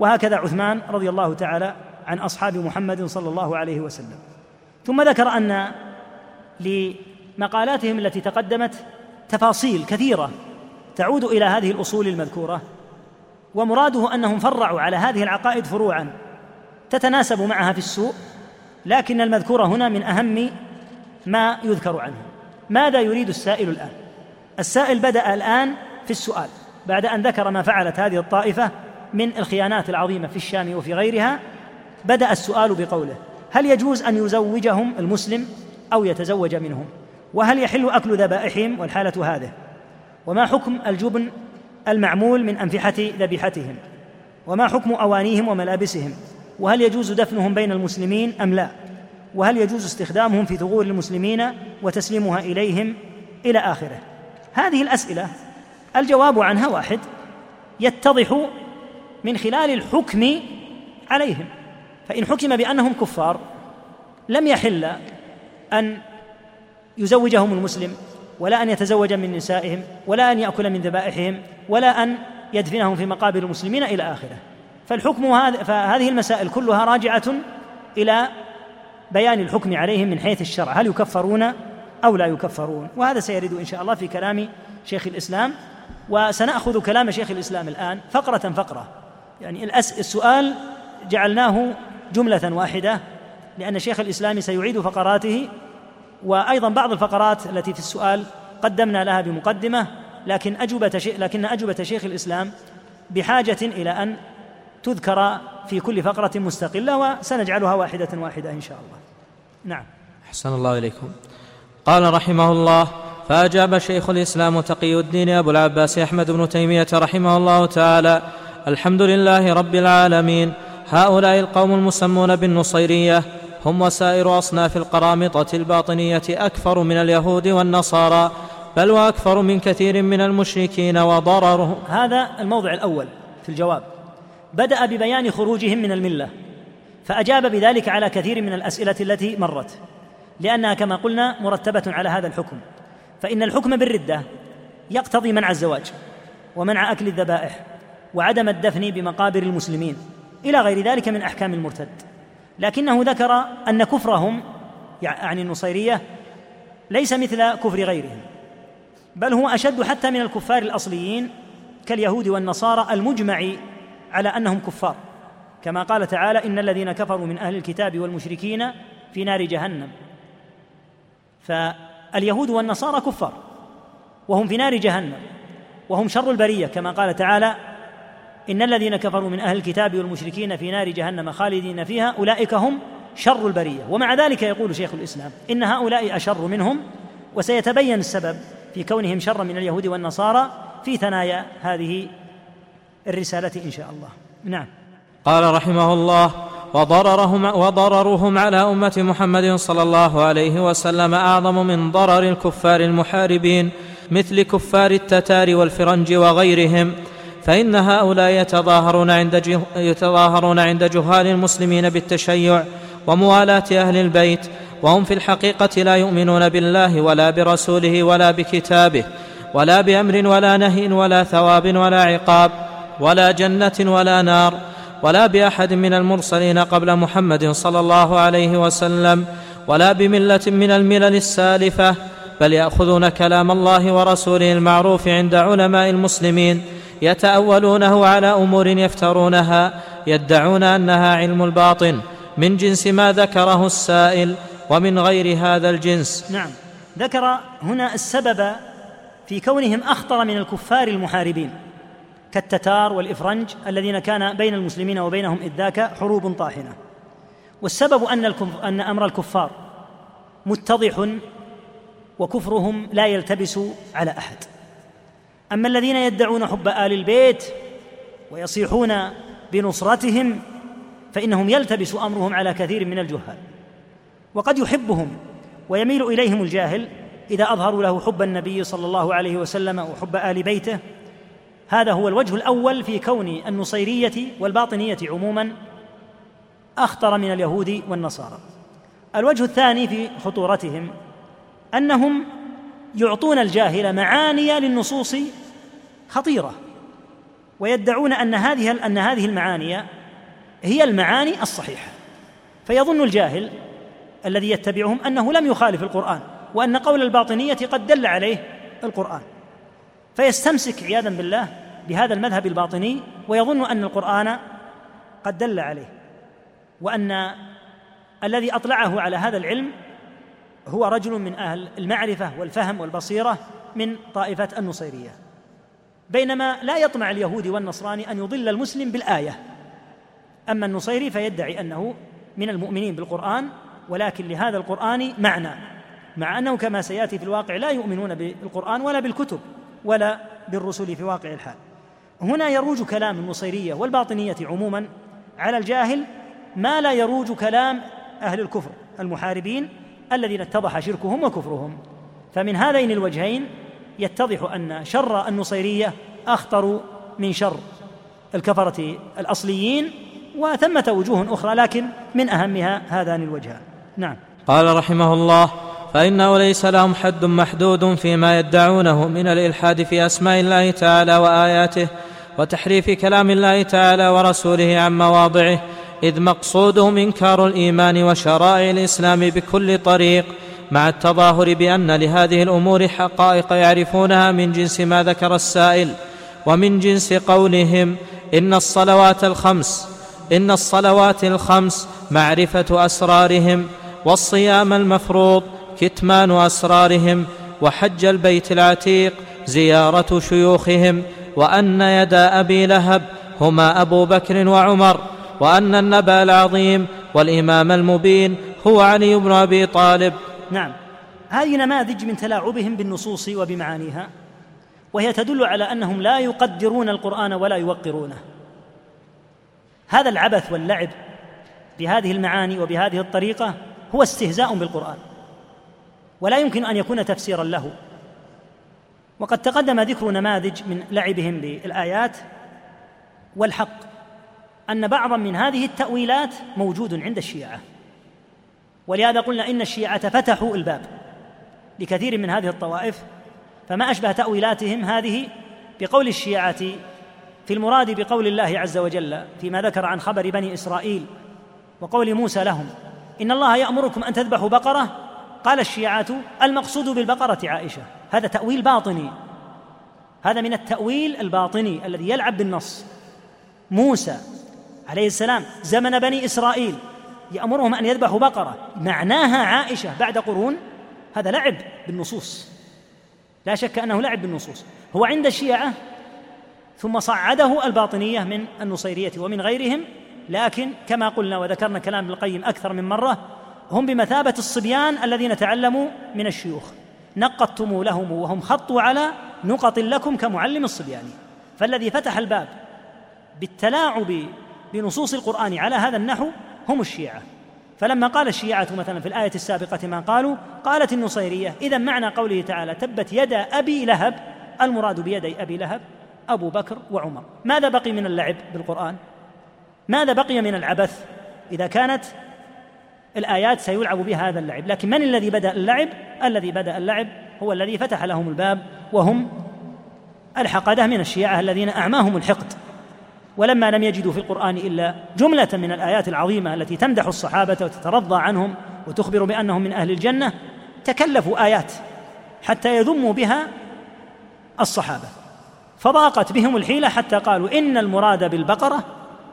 وهكذا عثمان رضي الله تعالى عن أصحاب محمد صلى الله عليه وسلم. ثم ذكر أن لمقالاتهم التي تقدمت تفاصيل كثيرة تعود إلى هذه الأصول المذكورة ومراده أنهم فرعوا على هذه العقائد فروعا تتناسب معها في السوء لكن المذكور هنا من أهم ما يذكر عنه. ماذا يريد السائل الآن؟ السائل بدأ الآن في السؤال بعد أن ذكر ما فعلت هذه الطائفة من الخيانات العظيمة في الشام وفي غيرها بدأ السؤال بقوله هل يجوز أن يزوجهم المسلم أو يتزوج منهم؟ وهل يحل أكل ذبائحهم؟ والحالة هذه. وما حكم الجبن المعمول من أنفحة ذبيحتهم؟ وما حكم أوانيهم وملابسهم؟ وهل يجوز دفنهم بين المسلمين أم لا؟ وهل يجوز استخدامهم في ثغور المسلمين وتسليمها إليهم إلى آخره؟ هذه الأسئلة الجواب عنها واحد يتضح من خلال الحكم عليهم. فإن حكم بأنهم كفار لم يحل أن يزوجهم المسلم ولا أن يتزوج من نسائهم ولا أن يأكل من ذبائحهم ولا أن يدفنهم في مقابر المسلمين إلى آخره. فالحكم هذا فهذه المسائل كلها راجعة إلى بيان الحكم عليهم من حيث الشرع. هل يكفرون أو لا يكفرون؟ وهذا سيرد إن شاء الله في كلام شيخ الإسلام وسنأخذ كلام شيخ الإسلام الآن فقرة فقرة. يعني السؤال جعلناه جملة واحدة لأن شيخ الإسلام سيعيد فقراته وأيضا بعض الفقرات التي في السؤال قدمنا لها بمقدمة لكن شيخ لكن أجوبة شيخ الإسلام بحاجة إلى أن تذكر في كل فقرة مستقلة وسنجعلها واحدة واحدة إن شاء الله. نعم. أحسن الله إليكم. قال رحمه الله فأجاب شيخ الإسلام تقي الدين أبو العباس أحمد بن تيمية رحمه الله تعالى الحمد لله رب العالمين هؤلاء القوم المسمون بالنصيرية هم وسائر أصناف القرامطة الباطنية أكثر من اليهود والنصارى بل وأكثر من كثير من المشركين وضررهم. هذا الموضع الأول في الجواب. بدأ ببيان خروجهم من الملة فأجاب بذلك على كثير من الأسئلة التي مرت لأنها كما قلنا مرتبة على هذا الحكم. فإن الحكم بالردة يقتضي منع الزواج ومنع أكل الذبائح وعدم الدفن بمقابر المسلمين إلى غير ذلك من أحكام المرتد. لكنه ذكر أن كفرهم يعني النصيرية ليس مثل كفر غيرهم بل هو أشد حتى من الكفار الأصليين كاليهود والنصارى المجمع على أنهم كفار. كما قال تعالى إن الذين كفروا من أهل الكتاب والمشركين في نار جهنم. فاليهود والنصارى كفار وهم في نار جهنم وهم شر البرية كما قال تعالى إن الذين كفروا من أهل الكتاب والمشركين في نار جهنم خالدين فيها أولئك هم شر البرية. ومع ذلك يقول شيخ الإسلام إن هؤلاء أشر منهم وسيتبين السبب في كونهم شرا من اليهود والنصارى في ثنايا هذه الرسالة إن شاء الله. نعم. قال رحمه الله وضررهم, وضررهم على أمة محمد صلى الله عليه وسلم أعظم من ضرر الكفار المحاربين مثل كفار التتار والفرنج وغيرهم. فإن هؤلاء يتظاهرون عند, يتظاهرون عند جهال المسلمين بالتشيع وموالاة أهل البيت وهم في الحقيقة لا يؤمنون بالله ولا برسوله ولا بكتابه ولا بأمر ولا نهي ولا ثواب ولا عقاب ولا جنة ولا نار ولا بأحد من المرسلين قبل محمد صلى الله عليه وسلم ولا بملة من الملل السالفة بل يأخذون كلام الله ورسوله المعروف عند علماء المسلمين يتأولونه على أمور يفترونها يدعون أنها علم الباطن من جنس ما ذكره السائل ومن غير هذا الجنس. نعم. ذكر هنا السبب في كونهم أخطر من الكفار المحاربين كالتتار والإفرنج الذين كان بين المسلمين وبينهم إذ ذاك حروب طاحنة. والسبب أن, أن أمر الكفار متضح وكفرهم لا يلتبس على أحد. أما الذين يدعون حب آل البيت ويصيحون بنصرتهم فإنهم يلتبس أمرهم على كثير من الجهال وقد يحبهم ويميل إليهم الجاهل إذا أظهروا له حب النبي صلى الله عليه وسلم وحب آل بيته. هذا هو الوجه الأول في كون النصيرية والباطنية عموما أخطر من اليهود والنصارى. الوجه الثاني في خطورتهم أنهم يعطون الجاهل معاني للنصوص خطيرة ويدعون أن هذه أن هذه المعاني هي المعاني الصحيحة. فيظن الجاهل الذي يتبعهم أنه لم يخالف القرآن وأن قول الباطنية قد دل عليه القرآن. فيستمسك عياذا بالله بهذا المذهب الباطني ويظن أن القرآن قد دل عليه وأن الذي أطلعه على هذا العلم هو رجل من أهل المعرفة والفهم والبصيرة من طائفة النصيرية. بينما لا يطمع اليهودي والنصراني أن يضل المسلم بالآية. أما النصيري فيدعي أنه من المؤمنين بالقرآن ولكن لهذا القرآن معنى مع أنه كما سيأتي في الواقع لا يؤمنون بالقرآن ولا بالكتب ولا بالرسل في واقع الحال. هنا يروج كلام النصيرية والباطنية عموما على الجاهل ما لا يروج كلام أهل الكفر المحاربين الذين اتضح شركهم وكفرهم. فمن هذين الوجهين يتضح أن شر النصيرية أخطر من شر الكفرة الأصليين وثمة وجوه أخرى لكن من أهمها هذان الوجهان. نعم. قال رحمه الله فإنه ليس لهم حد محدود فيما يدعونه من الإلحاد في أسماء الله تعالى وآياته وتحريف كلام الله تعالى ورسوله عن مواضعه إذ مقصودهم انكار الإيمان وشرائع الإسلام بكل طريق مع التظاهر بأن لهذه الأمور حقائق يعرفونها من جنس ما ذكر السائل ومن جنس قولهم إن الصلوات الخمس إن الصلوات الخمس معرفة أسرارهم والصيام المفروض كتمان أسرارهم وحج البيت العتيق زيارة شيوخهم وأن يدا أبي لهب هما أبو بكر وعمر. وأن النبأ العظيم والإمام المبين هو علي بن أبي طالب. نعم. هذه نماذج من تلاعبهم بالنصوص وبمعانيها وهي تدل على أنهم لا يقدرون القرآن ولا يوقرونه. هذا العبث واللعب بهذه المعاني وبهذه الطريقة هو استهزاء بالقرآن ولا يمكن أن يكون تفسيرا له. وقد تقدم ذكر نماذج من لعبهم بالآيات والحق. أن بعضا من هذه التأويلات موجود عند الشيعة. ولهذا قلنا إن الشيعة فتحوا الباب لكثير من هذه الطوائف فما أشبه تأويلاتهم هذه بقول الشيعة في المراد بقول الله عز وجل فيما ذكر عن خبر بني إسرائيل وقول موسى لهم إن الله يأمركم أن تذبحوا بقرة؟ قال الشيعة المقصود بالبقرة عائشة. هذا تأويل باطني. هذا من التأويل الباطني الذي يلعب بالنص. موسى عليه السلام زمن بني إسرائيل يأمرهم أن يذبحوا بقرة. معناها عائشة بعد قرون هذا لعب بالنصوص. لا شك أنه لعب بالنصوص. هو عند الشيعة ثم صعده الباطنية من النصيرية ومن غيرهم لكن كما قلنا وذكرنا كلام ابن القيم أكثر من مرة هم بمثابة الصبيان الذين تعلموا من الشيوخ. نقضتم لهم وهم خطوا على نقط لكم كمعلم الصبيان. فالذي فتح الباب بالتلاعب بنصوص القرآن على هذا النحو هم الشيعة. فلما قال الشيعة مثلا في الآية السابقة ما قالوا قالت النصيرية إذا معنى قوله تعالى تبت يدا أبي لهب المراد بيدي أبي لهب أبو بكر وعمر. ماذا بقي من اللعب بالقرآن؟ ماذا بقي من العبث؟ إذا كانت الآيات سيلعب بها هذا اللعب. لكن من الذي بدأ اللعب؟ الذي بدأ اللعب هو الذي فتح لهم الباب وهم الحقدة من الشيعة الذين أعماهم الحقد. ولما لم يجدوا في القرآن إلا جملة من الآيات العظيمة التي تمدح الصحابة وتترضى عنهم وتخبر بأنهم من أهل الجنة تكلفوا آيات حتى يذموا بها الصحابة. فضاقت بهم الحيلة حتى قالوا إن المراد بالبقرة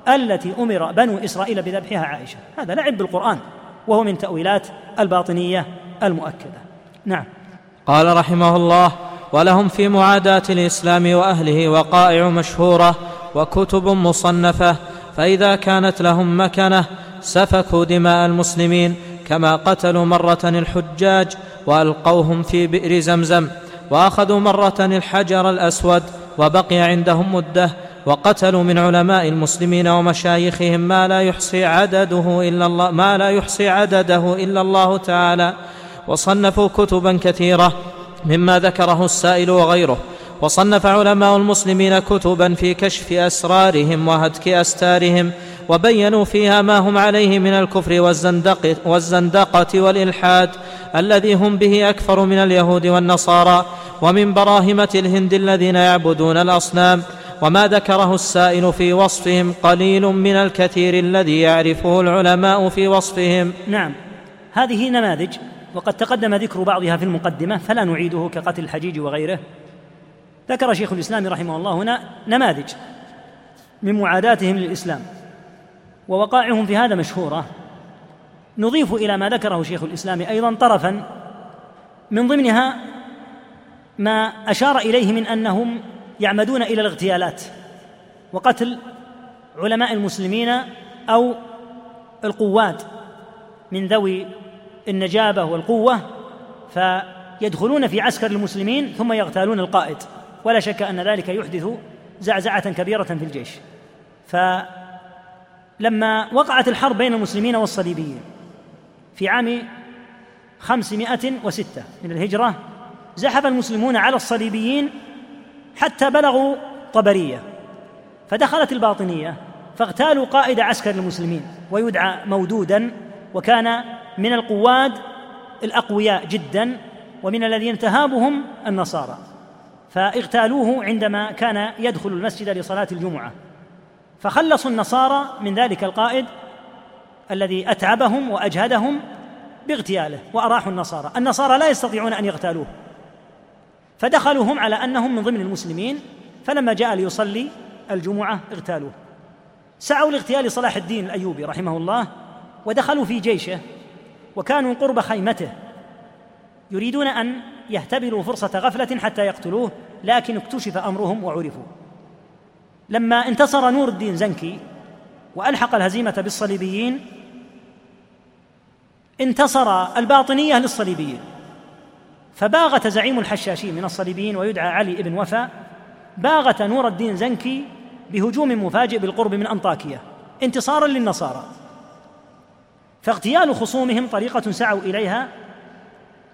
التي أمر بنو إسرائيل بذبحها عائشة. هذا لعب بالقرآن وهو من تأويلات الباطنية المؤكدة. نعم. قال رحمه الله ولهم في معاداة الإسلام وأهله وقائع مشهورة وكتب مصنفة فإذا كانت لهم مكنة سفكوا دماء المسلمين كما قتلوا مرة الحجاج وألقوهم في بئر زمزم وأخذوا مرة الحجر الأسود وبقي عندهم مدة وقتلوا من علماء المسلمين ومشايخهم ما لا يحصي عدده إلا الله ما لا يحصي عدده إلا الله تعالى. وصنفوا كتبا كثيرة مما ذكره السائل وغيره. وصنف علماء المسلمين كتبا في كشف أسرارهم وهتك أستارهم وبينوا فيها ما هم عليه من الكفر والزندقة, والزندقة والإلحاد الذي هم به أكثر من اليهود والنصارى ومن براهمة الهند الذين يعبدون الأصنام وما ذكره السائل في وصفهم قليل من الكثير الذي يعرفه العلماء في وصفهم. نعم. هذه نماذج وقد تقدم ذكر بعضها في المقدمة فلا نعيده كقتل الحجيج وغيره. ذكر شيخ الإسلام رحمه الله هنا نماذج من معاداتهم للإسلام ووقائعهم في هذا مشهورة. نضيف إلى ما ذكره شيخ الإسلام أيضا طرفا من ضمنها ما أشار إليه من أنهم يعمدون إلى الاغتيالات وقتل علماء المسلمين أو القواد من ذوي النجابة والقوة فيدخلون في عسكر المسلمين ثم يغتالون القائد. ولا شك أن ذلك يحدث زعزعة كبيرة في الجيش. فلما وقعت الحرب بين المسلمين والصليبيين في عام خمسمائة وستة من الهجرة زحف المسلمون على الصليبيين حتى بلغوا طبرية. فدخلت الباطنية فاغتالوا قائد عسكر المسلمين ويدعى مودودا وكان من القواد الأقوياء جدا ومن الذين تهابهم النصارى. فاغتالوه عندما كان يدخل المسجد لصلاة الجمعة. فخلصوا النصارى من ذلك القائد الذي أتعبهم وأجهدهم باغتياله وأراحوا النصارى. النصارى لا يستطيعون أن يغتالوه. فدخلوا هم على أنهم من ضمن المسلمين فلما جاء ليصلي الجمعة اغتالوه. سعوا لاغتيال صلاح الدين الأيوبي رحمه الله ودخلوا في جيشه وكانوا قرب خيمته يريدون أن يهتبلوا فرصة غفلة حتى يقتلوه لكن اكتشف أمرهم وعرفوا. لما انتصر نور الدين زنكي وألحق الهزيمة بالصليبيين انتصر الباطنية للصليبيين. فباغت زعيم الحشاشين من الصليبيين ويدعى علي بن وفا باغت نور الدين زنكي بهجوم مفاجئ بالقرب من أنطاكية انتصارا للنصارى. فاغتيال خصومهم طريقة سعوا إليها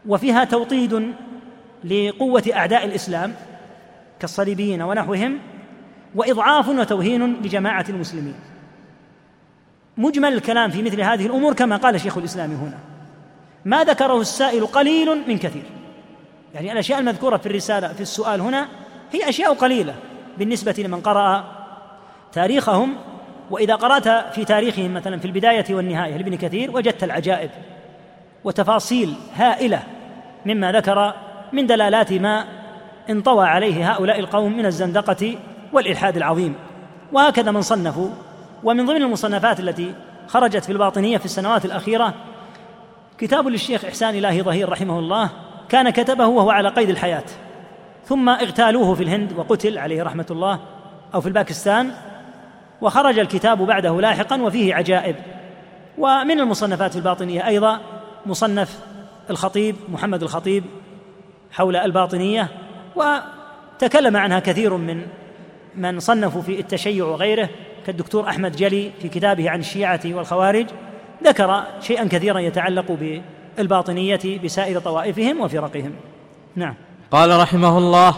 وفيها توطيد لقوة أعداء الإسلام كالصليبيين ونحوهم وإضعاف وتوهين لجماعة المسلمين. مجمل الكلام في مثل هذه الأمور كما قال شيخ الإسلام هنا. ما ذكره السائل قليل من كثير. يعني الأشياء المذكورة في الرسالة في السؤال هنا هي أشياء قليلة بالنسبة لمن قرأ تاريخهم. وإذا قرأت في تاريخهم مثلا في البداية والنهاية لابن كثير وجدت العجائب وتفاصيل هائلة مما ذكر من دلالات ما انطوى عليه هؤلاء القوم من الزندقة والإلحاد العظيم. وهكذا من صنفوا ومن ضمن المصنفات التي خرجت في الباطنية في السنوات الأخيرة كتاب للشيخ إحسان إلهي ظهير رحمه الله كان كتبه وهو على قيد الحياة. ثم اغتالوه في الهند وقتل عليه رحمة الله أو في الباكستان وخرج الكتاب بعده لاحقا وفيه عجائب. ومن المصنفات في الباطنية أيضا مصنف الخطيب محمد الخطيب حول الباطنية وتكلم عنها كثير من من صنفوا في التشيع وغيره كالدكتور أحمد جلي في كتابه عن الشيعة والخوارج ذكر شيئا كثيرا يتعلق بالباطنية بسائر طوائفهم وفرقهم. نعم. قال رحمه الله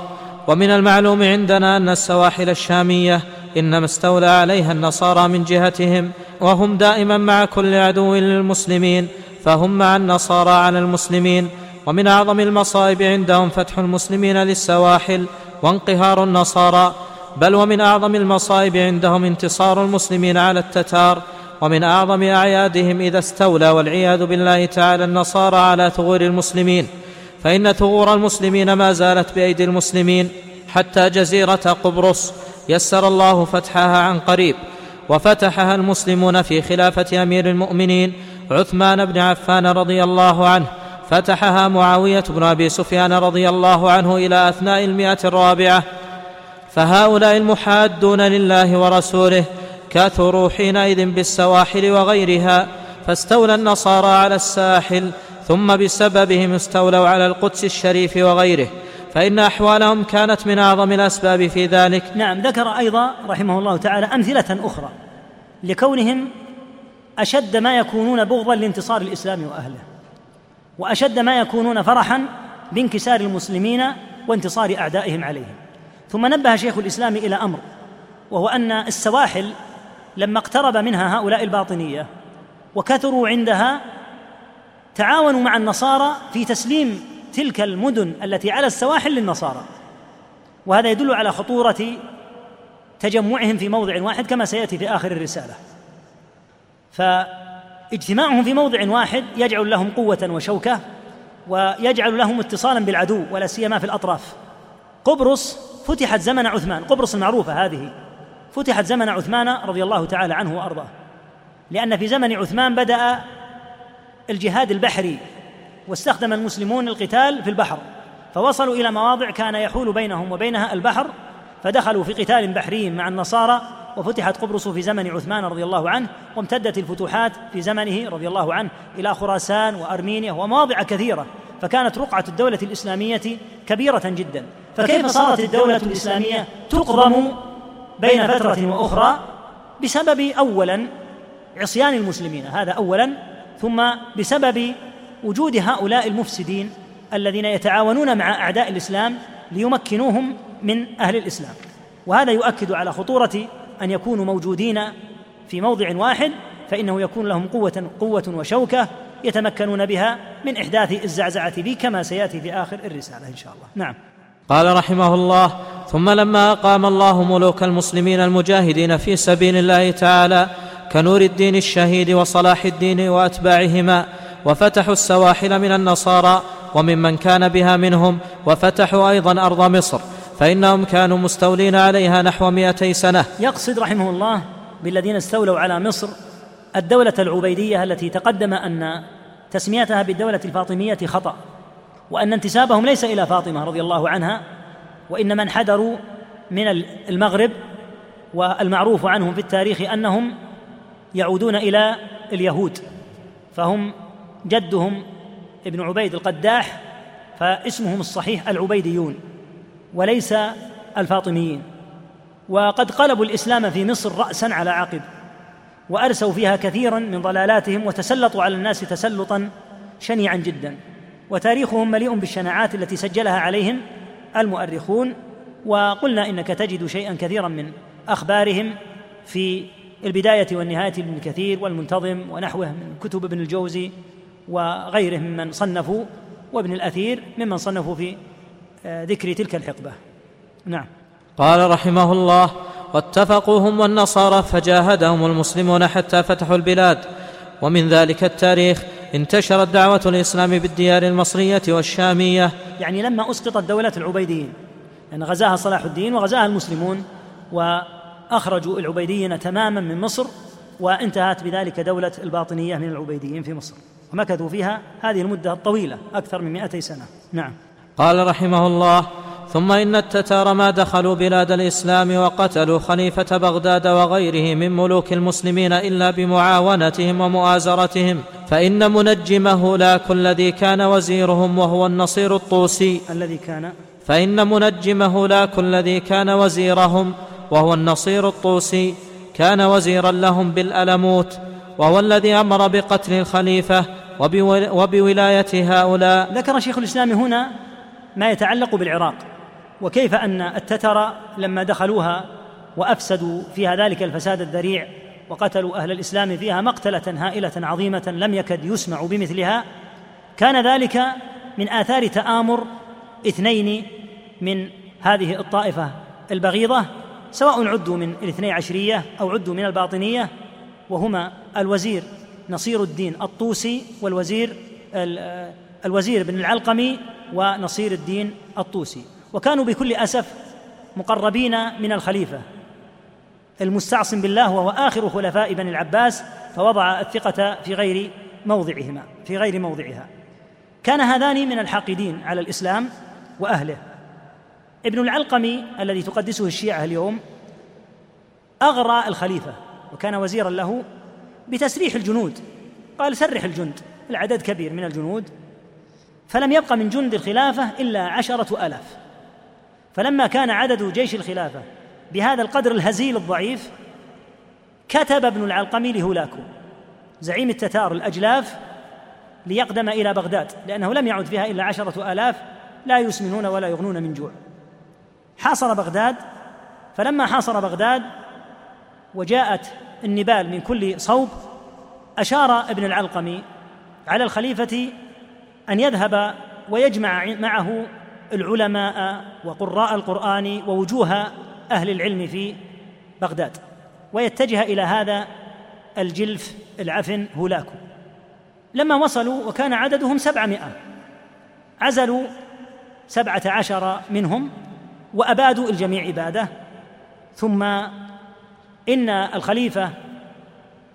ومن المعلوم عندنا أن السواحل الشامية إنما استولى عليها النصارى من جهتهم وهم دائما مع كل عدو للمسلمين فهم مع النصارى على المسلمين ومن أعظم المصائب عندهم فتح المسلمين للسواحل وانقهار النصارى بل ومن أعظم المصائب عندهم انتصار المسلمين على التتار ومن أعظم أعيادهم إذا استولى والعياذ بالله تعالى النصارى على ثغور المسلمين. فإن ثغور المسلمين ما زالت بأيدي المسلمين حتى جزيرة قبرص يسر الله فتحها عن قريب وفتحها المسلمون في خلافة أمير المؤمنين عثمان بن عفان رضي الله عنه فتحها معاوية بن أبي سفيان رضي الله عنه إلى أثناء المئة الرابعة. فهؤلاء المحادون لله ورسوله كثروا حينئذ بالسواحل وغيرها فاستولى النصارى على الساحل ثم بسببهم استولوا على القدس الشريف وغيره. فإن أحوالهم كانت من أعظم الأسباب في ذلك. نعم ذكر أيضا رحمه الله تعالى أمثلة أخرى لكونهم أشد ما يكونون بغضا لانتصار الإسلام وأهله وأشد ما يكونون فرحا بانكسار المسلمين وانتصار أعدائهم عليهم. ثم نبه شيخ الإسلام إلى أمر وهو أن السواحل لما اقترب منها هؤلاء الباطنية وكثروا عندها تعاونوا مع النصارى في تسليم تلك المدن التي على السواحل للنصارى. وهذا يدل على خطورة تجمعهم في موضع واحد كما سيأتي في آخر الرسالة. فاجتماعهم في موضع واحد يجعل لهم قوة وشوكة ويجعل لهم اتصالا بالعدو ولا سيما في الأطراف. قبرص فتحت زمن عثمان. قبرص المعروفة هذه. فتحت زمن عثمان رضي الله تعالى عنه وأرضاه. لأن في زمن عثمان بدأ الجهاد البحري واستخدم المسلمون القتال في البحر. فوصلوا إلى مواضع كان يحول بينهم وبينها البحر فدخلوا في قتال بحري مع النصارى وفتحت قبرص في زمن عثمان رضي الله عنه وامتدت الفتوحات في زمنه رضي الله عنه إلى خراسان وأرمينيا ومواضع كثيرة فكانت رقعة الدولة الإسلامية كبيرة جدا. فكيف صارت الدولة الإسلامية تقضم بين فترة وأخرى؟ بسبب اولا عصيان المسلمين هذا اولا ثم بسبب وجود هؤلاء المفسدين الذين يتعاونون مع أعداء الإسلام ليمكنوهم من أهل الإسلام. وهذا يؤكد على خطورة أن يكونوا موجودين في موضع واحد فإنه يكون لهم قوة قوة وشوكة يتمكنون بها من إحداث الزعزعة به كما سيأتي في آخر الرسالة إن شاء الله. نعم. قال رحمه الله ثم لما أقام الله ملوك المسلمين المجاهدين في سبيل الله تعالى كنور الدين الشهيد وصلاح الدين وأتباعهما وفتحوا السواحل من النصارى وممن كان بها منهم وفتحوا أيضا أرض مصر فإنهم كانوا مستولين عليها نحو مئتي سنة. يقصد رحمه الله بالذين استولوا على مصر الدولة العبيدية التي تقدم أن تسميتها بالدولة الفاطمية خطأ وأن انتسابهم ليس إلى فاطمة رضي الله عنها وإنما انحدروا من المغرب والمعروف عنهم في التاريخ أنهم يعودون إلى اليهود. فهم جدهم ابن عبيد القداح فاسمهم الصحيح العبيديون. وليس الفاطميين. وقد قلبوا الإسلام في مصر راسا على عقب وأرسوا فيها كثيرا من ضلالاتهم وتسلطوا على الناس تسلطا شنيعا جدا. وتاريخهم مليء بالشناعات التي سجلها عليهم المؤرخون. وقلنا إنك تجد شيئا كثيرا من أخبارهم في البداية والنهاية لابن كثير والمنتظم ونحوه من كتب ابن الجوزي وغيره ممن صنفوا وابن الأثير ممن صنفوا في ذكر تلك الحقبة. نعم. قال رحمه الله واتفقوا هم والنصارى فجاهدهم المسلمون حتى فتحوا البلاد. ومن ذلك التاريخ انتشرت دعوة الإسلام بالديار المصرية والشامية. يعني لما أسقطت دولة العبيديين يعني غزاها صلاح الدين وغزاها المسلمون وأخرجوا العبيديين تماما من مصر وانتهت بذلك دولة الباطنية من العبيديين في مصر. ومكثوا فيها هذه المدة الطويلة أكثر من مئتي سنة. نعم. قال رحمه الله ثم إن التتار ما دخلوا بلاد الإسلام وقتلوا خليفة بغداد وغيره من ملوك المسلمين إلا بمعاونتهم ومؤازرتهم فإن منجمه لاك الذي كان وزيرهم وهو النصير الطوسي. الذي كان. فإن منجمه لاك الذي كان وزيرهم وهو النصير الطوسي كان وزيرا لهم بالألموت وهو الذي أمر بقتل الخليفة وبولاية هؤلاء. ذكر شيخ الإسلام هنا ما يتعلق بالعراق وكيف أن التتر لما دخلوها وأفسدوا فيها ذلك الفساد الذريع وقتلوا أهل الإسلام فيها مقتلة هائلة عظيمة لم يكد يسمع بمثلها كان ذلك من آثار تآمر اثنين من هذه الطائفة البغيضة سواء عدوا من الاثني عشرية أو عدوا من الباطنية وهما الوزير نصير الدين الطوسي والوزير الوزير بن العلقمي ونصير الدين الطوسي. وكانوا بكل أسف مقربين من الخليفة المستعصم بالله وهو آخر خلفاء بني العباس فوضع الثقة في غير موضعهما في غير موضعها. كان هذان من الحاقدين على الإسلام وأهله. ابن العلقمي الذي تقدسه الشيعة اليوم أغرى الخليفة وكان وزيرا له بتسريح الجنود. قال سرح الجند العدد كبير من الجنود. فلم يبق من جند الخلافة إلا عشرة الاف فلما كان عدد جيش الخلافة بهذا القدر الهزيل الضعيف كتب ابن العلقمي لهولاكو زعيم التتار الأجلاف ليقدم إلى بغداد لأنه لم يعد فيها إلا عشرة الاف لا يسمنون ولا يغنون من جوع. حاصر بغداد فلما حاصر بغداد وجاءت النبال من كل صوب أشار ابن العلقمي على الخليفة أن يذهب ويجمع معه العلماء وقراء القرآن ووجوه أهل العلم في بغداد ويتجه إلى هذا الجلف العفن هولاكو لما وصلوا وكان عددهم سبعمائة عزلوا سبعة عشر منهم وأبادوا الجميع إبادة ثم إن الخليفة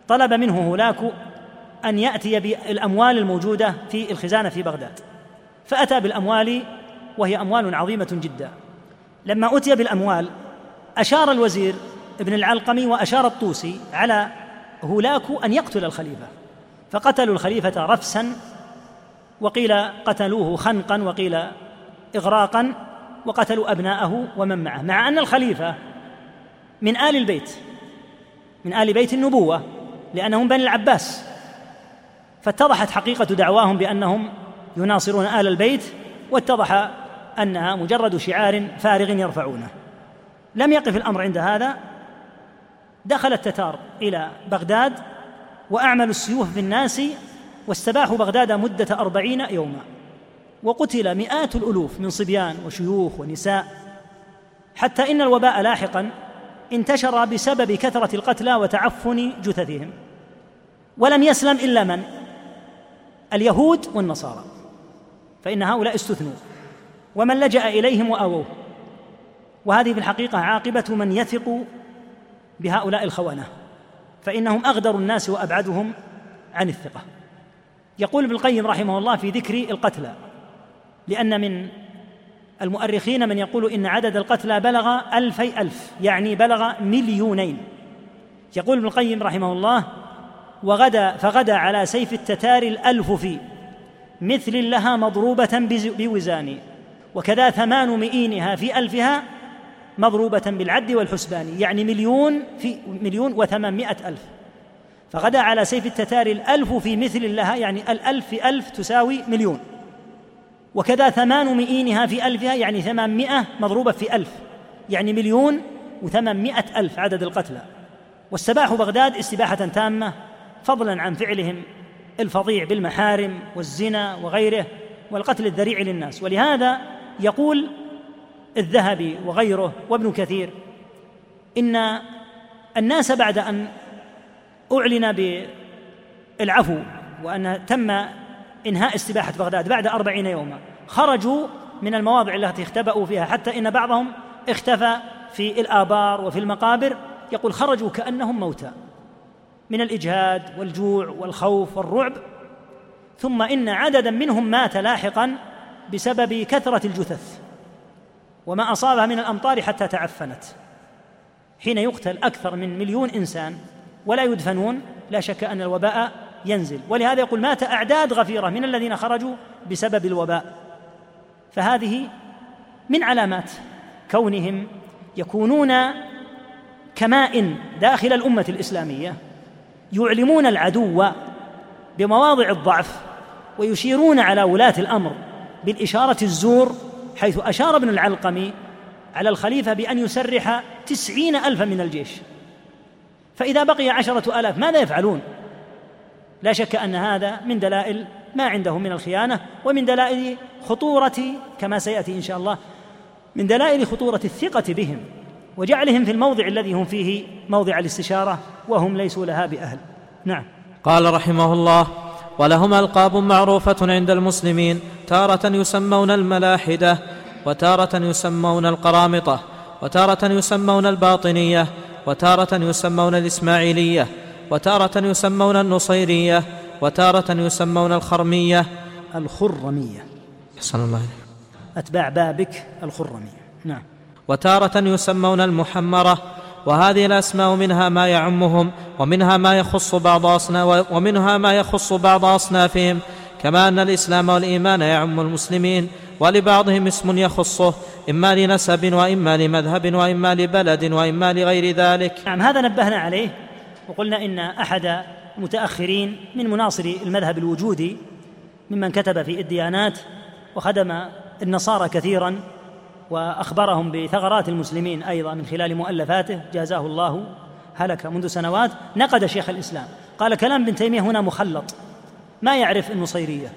طلب منه هولاكو أن يأتي بالأموال الموجودة في الخزانة في بغداد. فأتى بالأموال وهي أموال عظيمة جدا. لما أتي بالأموال أشار الوزير ابن العلقمي وأشار الطوسي على هولاكو أن يقتل الخليفة. فقتلوا الخليفة رفسا وقيل قتلوه خنقا وقيل اغراقا وقتلوا أبناءه ومن معه. مع أن الخليفة من آل البيت من آل بيت النبوة لأنهم بني العباس. فاتضحت حقيقة دعواهم بأنهم يناصرون آل البيت واتضح أنها مجرد شعار فارغ يرفعونه. لم يقف الأمر عند هذا دخل التتار إلى بغداد وأعملوا السيوف بالناس واستباحوا بغداد مدة أربعين يوما. وقتل مئات الألوف من صبيان وشيوخ ونساء. حتى إن الوباء لاحقا انتشر بسبب كثرة القتلى وتعفن جثثهم. ولم يسلم إلا من؟ اليهود والنصارى. فإن هؤلاء استثنوا. ومن لجأ إليهم وآووه. وهذه في الحقيقة عاقبة من يثق بهؤلاء الخونة. فإنهم أغدر الناس وأبعدهم عن الثقة. يقول ابن القيم رحمه الله في ذكر القتلى. لأن من المؤرخين من يقول إن عدد القتلى بلغ ألفي ألف يعني بلغ مليونين. يقول ابن القيم رحمه الله وغدا فغدا على سيف التتار الألف في مثل لها مضروبة بوزان وكذا ثمان مئينها في ألفها مضروبة بالعد والحسبان يعني مليون في مليون وثمانمائة ألف. فغدا على سيف التتار الألف في مثل لها يعني الألف في ألف تساوي مليون. وكذا ثمان مئينها في ألفها يعني ثمانمائة مضروبة في ألف يعني مليون وثمانمائة ألف عدد القتلى. واستباحوا بغداد استباحة تامة. فضلا عن فعلهم الفظيع بالمحارم والزنا وغيره والقتل الذريع للناس. ولهذا يقول الذهبي وغيره وابن كثير إن الناس بعد أن أعلن بالعفو وأن تم إنهاء استباحة بغداد بعد أربعين يوما خرجوا من المواضع التي اختبأوا فيها حتى إن بعضهم اختفى في الآبار وفي المقابر. يقول خرجوا كأنهم موتى. من الإجهاد والجوع والخوف والرعب ثم إن عددا منهم مات لاحقا بسبب كثرة الجثث وما أصابها من الأمطار حتى تعفنت. حين يقتل أكثر من مليون إنسان ولا يدفنون لا شك أن الوباء ينزل. ولهذا يقول مات أعداد غفيرة من الذين خرجوا بسبب الوباء. فهذه من علامات كونهم يكونون كماء داخل الأمة الإسلامية. يعلمون العدو بمواضع الضعف ويشيرون على ولاة الأمر بالإشارة الزور حيث أشار ابن العلقمي على الخليفة بأن يسرح تسعين ألفا من الجيش. فإذا بقي عشرة آلاف ماذا يفعلون؟ لا شك أن هذا من دلائل ما عندهم من الخيانة ومن دلائل خطورة كما سيأتي إن شاء الله من دلائل خطورة الثقة بهم. وجعلهم في الموضع الذي هم فيه موضع الاستشارة وهم ليسوا لها بأهل. نعم. قال رحمه الله ولهم ألقاب معروفة عند المسلمين تارة يسمون الملاحدة وتارة يسمون القرامطة وتارة يسمون الباطنية وتارة يسمون الإسماعيلية وتارة يسمون النصيرية وتارة يسمون الخرمية. الخرمية. أحسن الله أتباع بابك الخرمية. نعم. وتارة يسمون المحمرة وهذه الأسماء منها ما يعمهم ومنها ما يخص بعض ومنها ما يخص بعض أصنافهم كما أن الإسلام والإيمان يعم المسلمين ولبعضهم اسم يخصه إما لنسب وإما لمذهب وإما لبلد وإما لغير ذلك. نعم هذا نبهنا عليه وقلنا إن أحد المتأخرين من مناصري المذهب الوجودي ممن كتب في الديانات وخدم النصارى كثيرا وأخبرهم بثغرات المسلمين أيضا من خلال مؤلفاته جازاه الله هلك منذ سنوات نقد شيخ الإسلام. قال كلام ابن تيمية هنا مخلط ما يعرف النصيريه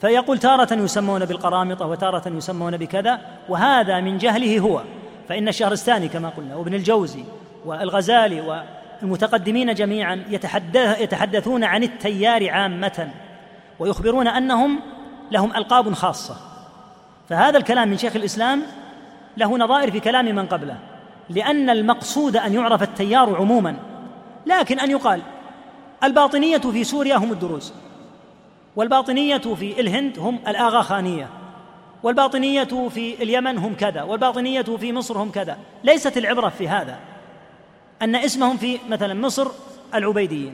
فيقول تارة يسمون بالقرامطة وتارة يسمون بكذا وهذا من جهله هو. فإن الشهرستاني كما قلنا وابن الجوزي والغزالي والمتقدمين جميعا يتحدث يتحدثون عن التيار عامة ويخبرون أنهم لهم ألقاب خاصة. فهذا الكلام من شيخ الإسلام له نظائر في كلام من قبله لأن المقصود أن يعرف التيار عموما. لكن أن يقال الباطنية في سوريا هم الدروز والباطنية في الهند هم الآغا خانية والباطنية في اليمن هم كذا والباطنية في مصر هم كذا. ليست العبرة في هذا أن اسمهم في مثلا مصر العبيديين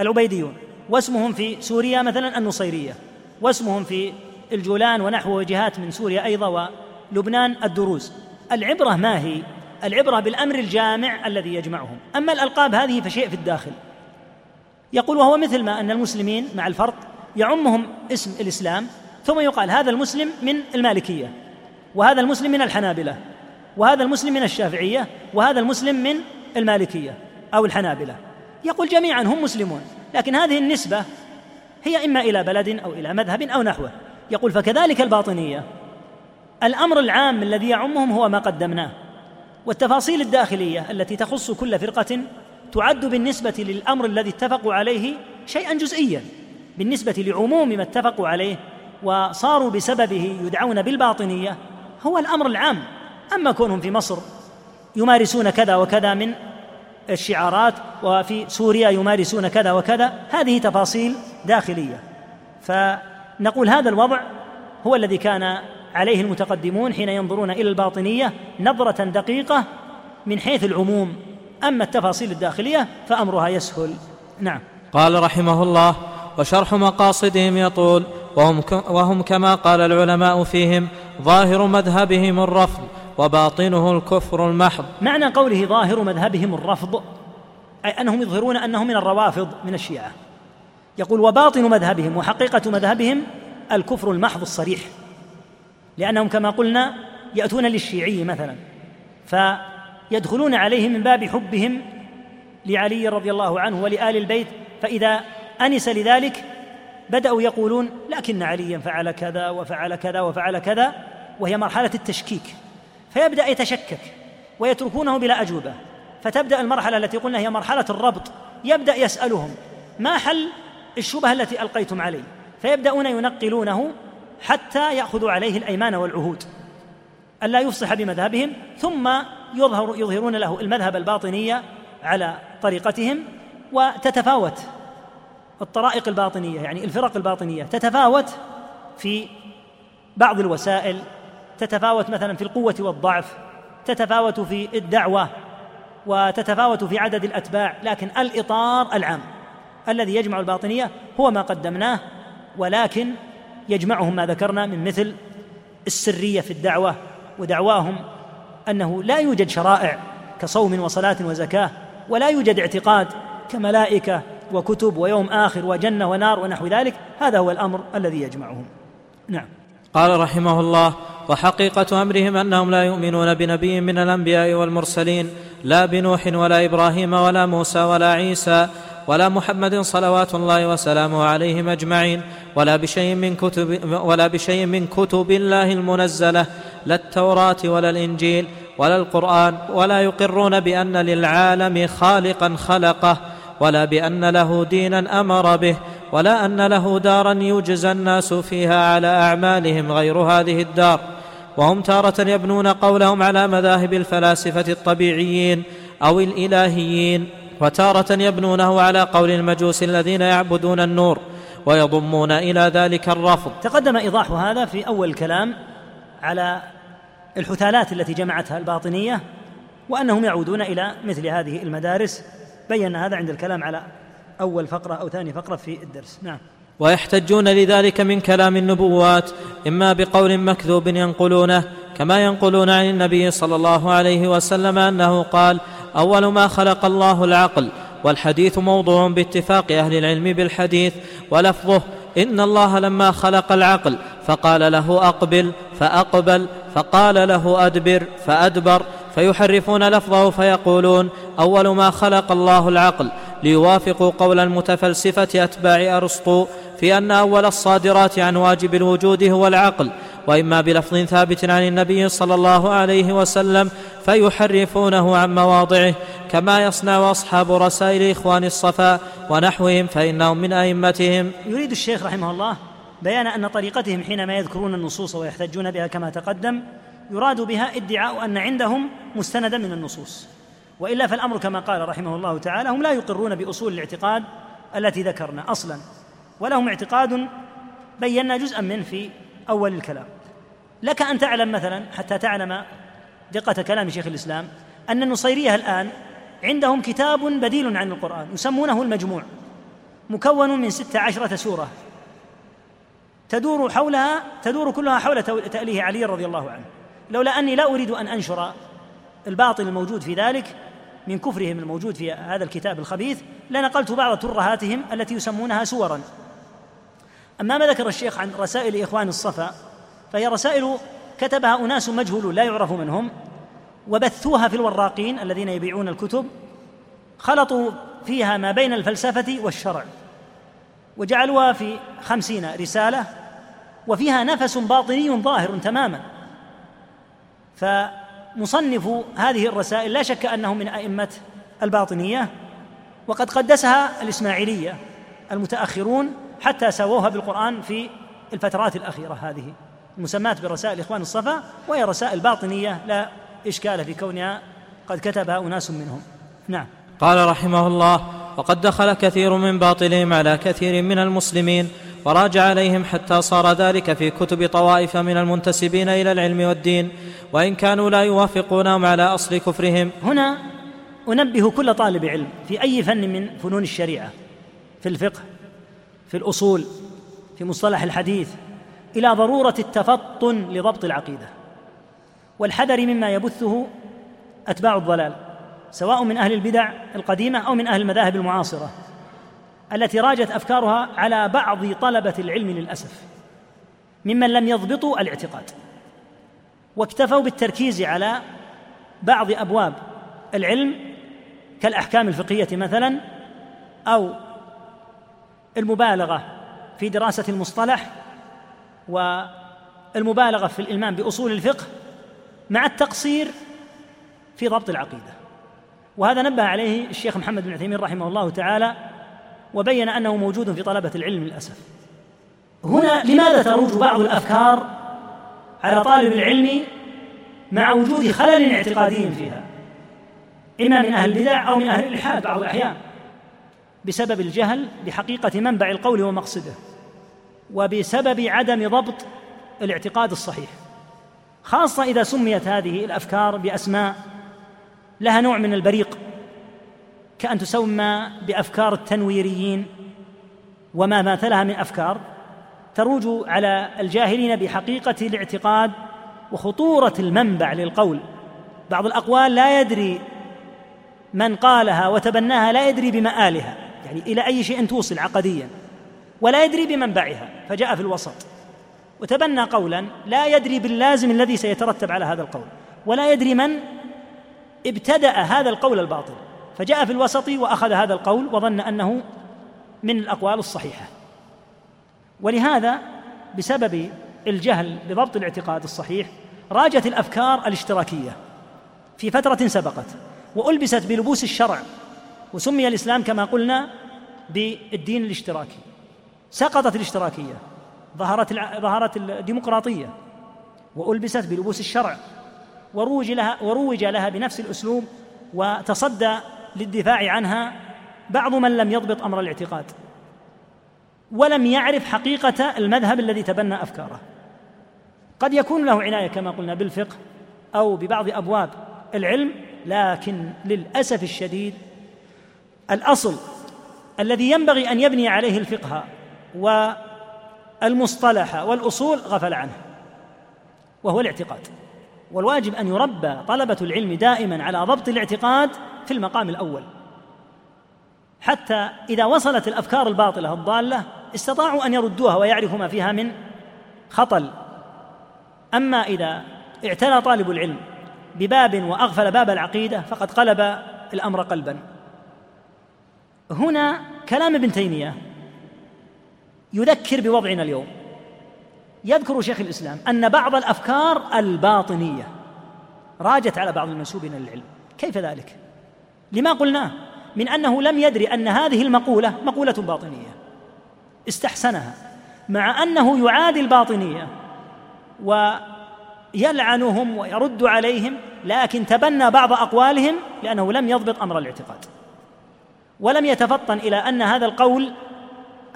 العبيديون واسمهم في سوريا مثلا النصيرية واسمهم في الجولان ونحو جهات من سوريا أيضا ولبنان الدروز العبرة ما هي؟ العبرة بالأمر الجامع الذي يجمعهم. أما الألقاب هذه فشيء في الداخل. يقول وهو مثل ما أن المسلمين مع الفرق يعمهم اسم الإسلام ثم يقال هذا المسلم من المالكية وهذا المسلم من الحنابلة وهذا المسلم من الشافعية وهذا المسلم من المالكية أو الحنابلة. يقول جميعا هم مسلمون لكن هذه النسبة هي إما إلى بلد أو إلى مذهب أو نحوه. يقول فكذلك الباطنية. الأمر العام الذي يعمهم هو ما قدمناه والتفاصيل الداخلية التي تخص كل فرقة تعد بالنسبة للأمر الذي اتفقوا عليه شيئا جزئيا بالنسبة لعموم ما اتفقوا عليه وصاروا بسببه يدعون بالباطنية هو الأمر العام. أما كونهم في مصر يمارسون كذا وكذا من الشعارات وفي سوريا يمارسون كذا وكذا هذه تفاصيل داخلية. فنقول هذا الوضع هو الذي كان عليه المتقدمون حين ينظرون إلى الباطنية نظرة دقيقة من حيث العموم. أما التفاصيل الداخلية فأمرها يسهل. نعم. قال رحمه الله وشرح مقاصدهم يطول وهم, وهم كما قال العلماء فيهم ظاهر مذهبهم الرفض وباطنه الكفر المحض. معنى قوله ظاهر مذهبهم الرفض أي أنهم يظهرون أنهم من الروافض من الشيعة. يقول وباطن مذهبهم وحقيقة مذهبهم الكفر المحض الصريح. لأنهم كما قلنا يأتون للشيعي مثلا فيدخلون عليه من باب حبهم لعلي رضي الله عنه ولآل البيت فإذا أنس لذلك بدأوا يقولون لكن عليا فعل كذا وفعل كذا وفعل كذا وهي مرحلة التشكيك فيبدأ يتشكك ويتركونه بلا أجوبة فتبدأ المرحلة التي قلنا هي مرحلة الربط يبدأ يسألهم ما حل الشبهة التي ألقيتم علي فيبدأون ينقلونه حتى يأخذوا عليه الأيمان والعهود. ألا يفصح بمذهبهم ثم يظهر يظهرون له المذهب الباطنية على طريقتهم وتتفاوت. الطرائق الباطنية يعني الفرق الباطنية تتفاوت في بعض الوسائل تتفاوت مثلا في القوة والضعف تتفاوت في الدعوة وتتفاوت في عدد الأتباع لكن الإطار العام الذي يجمع الباطنية هو ما قدمناه ولكن يجمعهم ما ذكرنا من مثل السرية في الدعوة ودعواهم أنه لا يوجد شرائع كصوم وصلاة وزكاة ولا يوجد اعتقاد كملائكة وكتب ويوم آخر وجنة ونار ونحو ذلك هذا هو الأمر الذي يجمعهم. نعم. قال رحمه الله وحقيقة أمرهم أنهم لا يؤمنون بنبي من الأنبياء والمرسلين لا بنوح ولا إبراهيم ولا موسى ولا عيسى ولا محمد صلوات الله وسلامه عليهم أجمعين ولا بشيء من كتب ولا بشيء من كتب الله المنزلة لا التوراة ولا الإنجيل ولا القرآن ولا يقرون بأن للعالم خالقا خلقه ولا بأن له دينا أمر به ولا أن له دارا يجزى الناس فيها على أعمالهم غير هذه الدار. وهم تارة يبنون قولهم على مذاهب الفلاسفة الطبيعيين أو الإلهيين. وتارة يبنونه على قول المجوس الذين يعبدون النور ويضمون إلى ذلك الرفض. تقدم إيضاح هذا في أول الكلام على الحثالات التي جمعتها الباطنية وأنهم يعودون إلى مثل هذه المدارس. بينا هذا عند الكلام على أول فقرة أو ثاني فقرة في الدرس. نعم. ويحتجون لذلك من كلام النبوات إما بقول مكذوب ينقلونه كما ينقلون عن النبي صلى الله عليه وسلم أنه قال أول ما خلق الله العقل والحديث موضوع باتفاق أهل العلم بالحديث ولفظه إن الله لما خلق العقل فقال له أقبل فأقبل فقال له أدبر فأدبر فيحرفون لفظه فيقولون أول ما خلق الله العقل. ليوافقوا قول المتفلسفة أتباع أرسطو في أن أول الصادرات عن واجب الوجود هو العقل وإما بلفظ ثابت عن النبي صلى الله عليه وسلم فيحرفونه عن مواضعه كما يصنع أصحاب رسائل إخوان الصفا ونحوهم فإنهم من أئمتهم. يريد الشيخ رحمه الله بيان أن طريقتهم حينما يذكرون النصوص ويحتجون بها كما تقدم يراد بها ادعاء أن عندهم مستندا من النصوص. وإلا فالأمر كما قال رحمه الله تعالى هم لا يقرون بأصول الاعتقاد التي ذكرنا أصلا ولهم اعتقاد بينا جزءا منه في أول الكلام. لك أن تعلم مثلا حتى تعلم دقة كلام شيخ الإسلام أن النصيرية الآن عندهم كتاب بديل عن القرآن يسمونه المجموع مكون من ست عشرة سورة. تدور حولها تدور كلها حول تأليه علي رضي الله عنه. لولا أني لا أريد أن أنشر الباطل الموجود في ذلك من كفرهم الموجود في هذا الكتاب الخبيث لنقلت بعض ترهاتهم التي يسمونها سورا. أما ما ذكر الشيخ عن رسائل إخوان الصفا فهي رسائل كتبها أناس مجهولون لا يعرف من هم وبثوها في الوراقين الذين يبيعون الكتب خلطوا فيها ما بين الفلسفة والشرع وجعلوها في خمسين رسالة وفيها نفس باطني ظاهر تماما. فمصنف هذه الرسائل لا شك أنه من أئمة الباطنية وقد قدسها الإسماعيلية المتأخرون حتى سووها بالقرآن في الفترات الأخيرة هذه. المسمات برسائل إخوان الصفا وهي رسائل باطنية لا إشكال في كونها قد كتبها أناس منهم. نعم. قال رحمه الله وقد دخل كثير من باطلهم على كثير من المسلمين وراجع عليهم حتى صار ذلك في كتب طوائف من المنتسبين إلى العلم والدين وإن كانوا لا يوافقونهم على أصل كفرهم. هنا أنبه كل طالب علم في أي فن من فنون الشريعة في الفقه في الأصول في مصطلح الحديث إلى ضرورة التفطن لضبط العقيدة. والحذر مما يبثه أتباع الضلال سواء من أهل البدع القديمة أو من أهل المذاهب المعاصرة التي راجت أفكارها على بعض طلبة العلم للأسف ممن لم يضبطوا الاعتقاد واكتفوا بالتركيز على بعض أبواب العلم كالأحكام الفقهية مثلا أو المبالغة في دراسة المصطلح والمبالغة في الالمام بأصول الفقه مع التقصير في ضبط العقيدة. وهذا نبه عليه الشيخ محمد بن عثيمين رحمه الله تعالى وبين أنه موجود في طلبة العلم للأسف. هنا لماذا تروج بعض الأفكار على طالب العلم مع وجود خلل اعتقادي فيها؟ إما من أهل البدع أو من أهل الإلحاد بعض الأحيان بسبب الجهل بحقيقة منبع القول ومقصده. وبسبب عدم ضبط الاعتقاد الصحيح خاصة إذا سميت هذه الأفكار بأسماء لها نوع من البريق كأن تسمى بأفكار التنويريين وما ماثلها من أفكار تروج على الجاهلين بحقيقة الاعتقاد وخطورة المنبع للقول. بعض الأقوال لا يدري من قالها وتبناها لا يدري بمآلها يعني إلى أي شيء توصل عقديا. ولا يدري بمنبعها فجاء في الوسط. وتبنى قولا لا يدري باللازم الذي سيترتب على هذا القول. ولا يدري من ابتدأ هذا القول الباطل. فجاء في الوسط وأخذ هذا القول وظن أنه من الأقوال الصحيحة. ولهذا بسبب الجهل بضبط الاعتقاد الصحيح راجت الأفكار الاشتراكية. في فترة سبقت وألبست بلبوس الشرع وسمي الإسلام كما قلنا بالدين الاشتراكي. سقطت الاشتراكية ظهرت ظهرت الديمقراطية وألبست بلبوس الشرع وروج لها وروج لها بنفس الأسلوب وتصدى للدفاع عنها بعض من لم يضبط أمر الاعتقاد ولم يعرف حقيقة المذهب الذي تبنى أفكاره. قد يكون له عناية كما قلنا بالفقه أو ببعض أبواب العلم لكن للأسف الشديد الأصل الذي ينبغي أن يبني عليه الفقه والمصطلح والأصول غفل عنه وهو الاعتقاد. والواجب أن يربى طلبة العلم دائما على ضبط الاعتقاد في المقام الأول. حتى إذا وصلت الأفكار الباطلة الضالة استطاعوا أن يردوها ويعرفوا ما فيها من خطل. أما إذا اعتنى طالب العلم بباب وأغفل باب العقيدة فقد قلب الأمر قلبا. هنا كلام ابن تيمية يذكر بوضعنا اليوم. يذكر شيخ الإسلام أن بعض الأفكار الباطنية راجت على بعض المنسوبين للعلم. كيف ذلك؟ لما قلناه من أنه لم يدري أن هذه المقولة مقولة باطنية. استحسنها. مع أنه يعادي الباطنية ويلعنهم ويرد عليهم لكن تبنى بعض أقوالهم لأنه لم يضبط أمر الاعتقاد. ولم يتفطن إلى أن هذا القول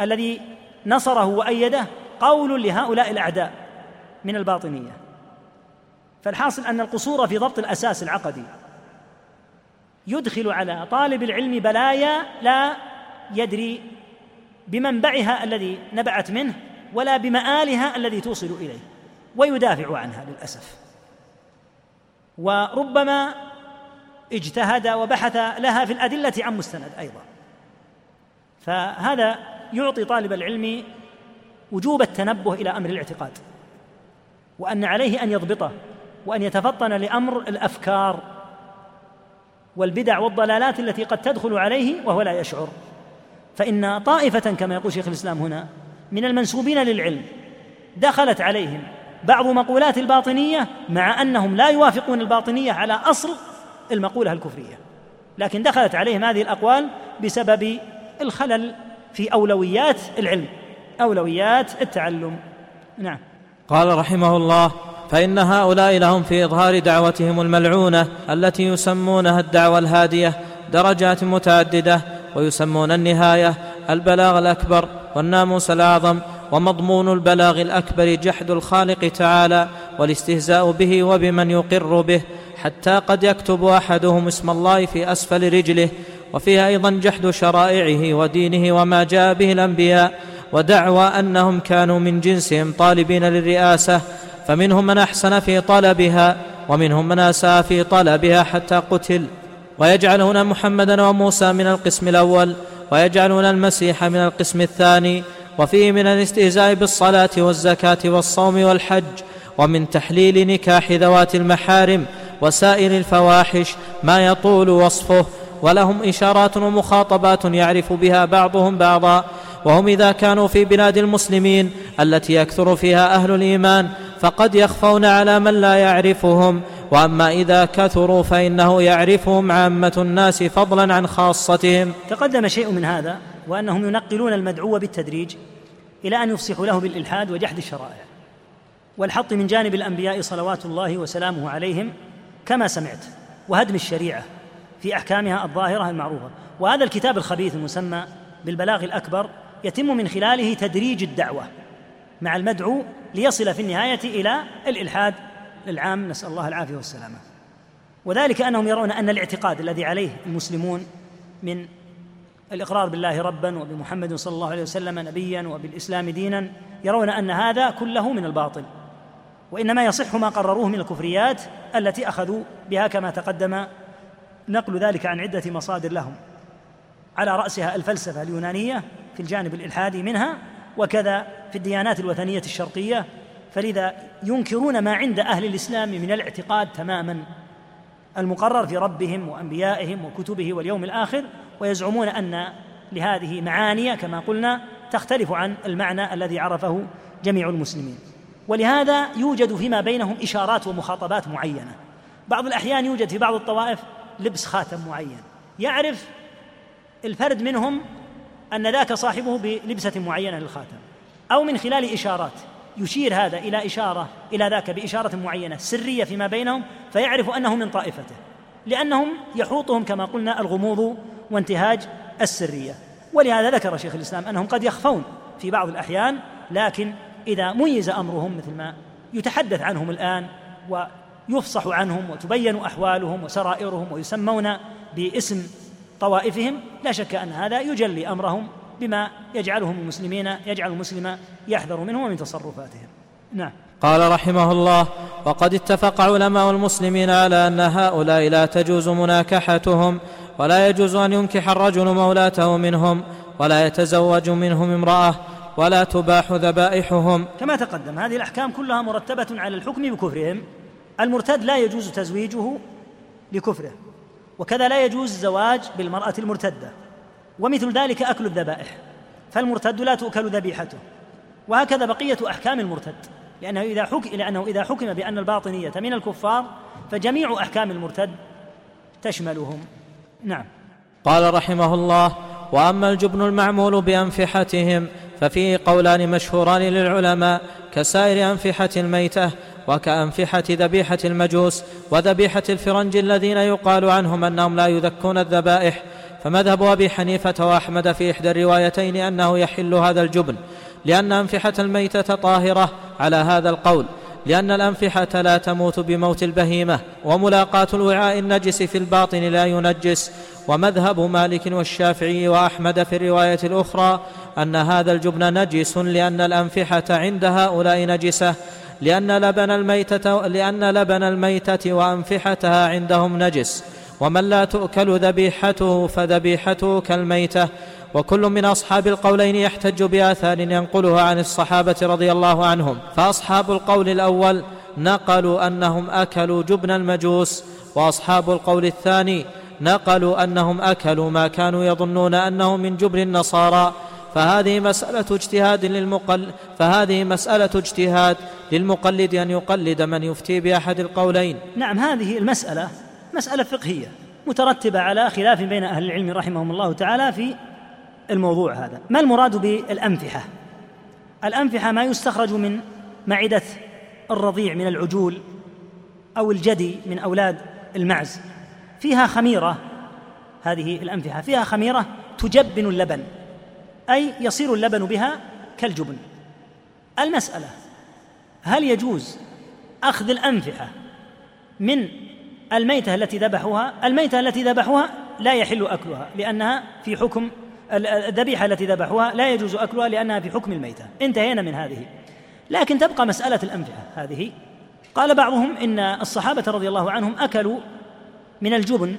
الذي نصره وأيده قول لهؤلاء الأعداء من الباطنية. فالحاصل أن القصور في ضبط الأساس العقدي. يدخل على طالب العلم بلايا لا يدري بمنبعها الذي نبعت منه ولا بمآلها الذي توصل إليه ويدافع عنها للأسف. وربما اجتهد وبحث لها في الأدلة عن مستند أيضا. فهذا يعطي طالب العلم وجوب التنبه إلى أمر الاعتقاد وأن عليه أن يضبطه وأن يتفطن لأمر الأفكار والبدع والضلالات التي قد تدخل عليه وهو لا يشعر. فإن طائفة كما يقول شيخ الإسلام هنا من المنسوبين للعلم دخلت عليهم بعض مقولات الباطنية مع أنهم لا يوافقون الباطنية على أصل المقولة الكفرية لكن دخلت عليهم هذه الأقوال بسبب الخلل في أولويات العلم أولويات التعلم. نعم. قال رحمه الله فإن هؤلاء لهم في إظهار دعوتهم الملعونة التي يسمونها الدعوة الهادية درجات متعددة ويسمون النهاية البلاغ الأكبر والناموس الأعظم ومضمون البلاغ الأكبر جحد الخالق تعالى والاستهزاء به وبمن يقر به حتى قد يكتب أحدهم اسم الله في أسفل رجله وفيها أيضا جحد شرائعه ودينه وما جاء به الأنبياء ودعوى أنهم كانوا من جنسهم طالبين للرئاسة فمنهم من أحسن في طلبها ومنهم من أساء في طلبها حتى قتل. ويجعلون محمدا وموسى من القسم الأول ويجعلون المسيح من القسم الثاني وفيه من الاستهزاء بالصلاة والزكاة والصوم والحج ومن تحليل نكاح ذوات المحارم وسائر الفواحش ما يطول وصفه. ولهم إشارات ومخاطبات يعرف بها بعضهم بعضا وهم إذا كانوا في بلاد المسلمين التي يكثر فيها أهل الإيمان فقد يخفون على من لا يعرفهم وأما إذا كثروا فإنه يعرفهم عامة الناس فضلا عن خاصتهم. تقدم شيء من هذا وأنهم ينقلون المدعو بالتدريج إلى أن يفصحوا له بالإلحاد وجحد الشرائع. والحط من جانب الأنبياء صلوات الله وسلامه عليهم كما سمعت وهدم الشريعة. في أحكامها الظاهرة المعروفة. وهذا الكتاب الخبيث المسمى بالبلاغ الأكبر يتم من خلاله تدريج الدعوة مع المدعو ليصل في النهاية إلى الإلحاد العام نسأل الله العافية والسلامة. وذلك أنهم يرون أن الاعتقاد الذي عليه المسلمون من الإقرار بالله ربا وبمحمد صلى الله عليه وسلم نبيا وبالإسلام دينا يرون أن هذا كله من الباطل. وإنما يصح ما قرروه من الكفريات التي أخذوا بها كما تقدم نقل ذلك عن عدة مصادر لهم. على رأسها الفلسفة اليونانية في الجانب الإلحادي منها وكذا في الديانات الوثنية الشرقية. فلذا ينكرون ما عند أهل الإسلام من الاعتقاد تماما. المقرر في ربهم وأنبيائهم وكتبه واليوم الآخر ويزعمون أن لهذه معاني كما قلنا تختلف عن المعنى الذي عرفه جميع المسلمين. ولهذا يوجد فيما بينهم إشارات ومخاطبات معينة. بعض الأحيان يوجد في بعض الطوائف لبس خاتم معين. يعرف الفرد منهم أن ذاك صاحبه بلبسة معينة للخاتم أو من خلال إشارات. يشير هذا إلى إشارة إلى ذاك بإشارة معينة سرية فيما بينهم فيعرف أنه من طائفته لأنهم يحوطهم كما قلنا الغموض وانتهاج السرية. ولهذا ذكر شيخ الإسلام أنهم قد يخفون في بعض الأحيان لكن إذا ميز أمرهم مثل ما يتحدث عنهم الآن ويفصح عنهم وتبين أحوالهم وسرائرهم ويسمون باسم طوائفهم لا شك أن هذا يجلي أمرهم بما يجعلهم المسلمين يجعل المسلم يحذر منه ومن تصرفاتهم. نعم. قال رحمه الله وقد اتفق علماء المسلمين على أن هؤلاء لا تجوز مناكحتهم ولا يجوز أن ينكح الرجل مولاته منهم ولا يتزوج منهم امرأة ولا تباح ذبائحهم. كما تقدم هذه الأحكام كلها مرتبة على الحكم بكفرهم. المرتد لا يجوز تزويجه لكفره وكذا لا يجوز الزواج بالمرأة المرتدة ومثل ذلك أكل الذبائح فالمرتد لا تؤكل ذبيحته وهكذا بقية أحكام المرتد لأنه إذا حكم لأنه إذا حكم بأن الباطنية من الكفار فجميع أحكام المرتد تشملهم. نعم. قال رحمه الله وأما الجبن المعمول بأنفحتهم ففيه قولان مشهوران للعلماء كسائر أنفحة الميتة وكأنفحة ذبيحة المجوس وذبيحة الفرنج الذين يقال عنهم أنهم لا يذكون الذبائح. فمذهب أبي حنيفة وأحمد في إحدى الروايتين أنه يحل هذا الجبن لأن أنفحة الميتة طاهرة على هذا القول لأن الأنفحة لا تموت بموت البهيمة وملاقاة الوعاء النجس في الباطن لا ينجس. ومذهب مالك والشافعي وأحمد في الرواية الأخرى أن هذا الجبن نجس لأن الأنفحة عند هؤلاء نجسة. لأن لبن الميتة لأن لبن الميتة وأنفحتها عندهم نجس ومن لا تؤكل ذبيحته فذبيحته كالميتة. وكل من أصحاب القولين يحتج بآثار ينقلها عن الصحابة رضي الله عنهم. فأصحاب القول الأول نقلوا أنهم أكلوا جبن المجوس وأصحاب القول الثاني نقلوا أنهم أكلوا ما كانوا يظنون أنه من جبن النصارى. فهذه مسألة اجتهاد للمقل فهذه مسألة اجتهاد للمقلد أن يقلد من يفتي بأحد القولين. نعم هذه المسألة مسألة فقهية مترتبة على خلاف بين أهل العلم رحمهم الله تعالى في الموضوع هذا. ما المراد بالأنفحة؟ الأنفحة ما يستخرج من معدة الرضيع من العجول أو الجدي من أولاد المعز. فيها خميرة هذه الأنفحة فيها خميرة تجبن اللبن أي يصير اللبن بها كالجبن. المسألة هل يجوز أخذ الأنفحة من الميتة التي ذبحوها؟ الميتة التي ذبحوها لا يحل أكلها لأنها في حكم الذبيحة التي ذبحوها لا يجوز أكلها لأنها في حكم الميتة. انتهينا من هذه. لكن تبقى مسألة الأنفحة هذه. قال بعضهم إن الصحابة رضي الله عنهم أكلوا من الجبن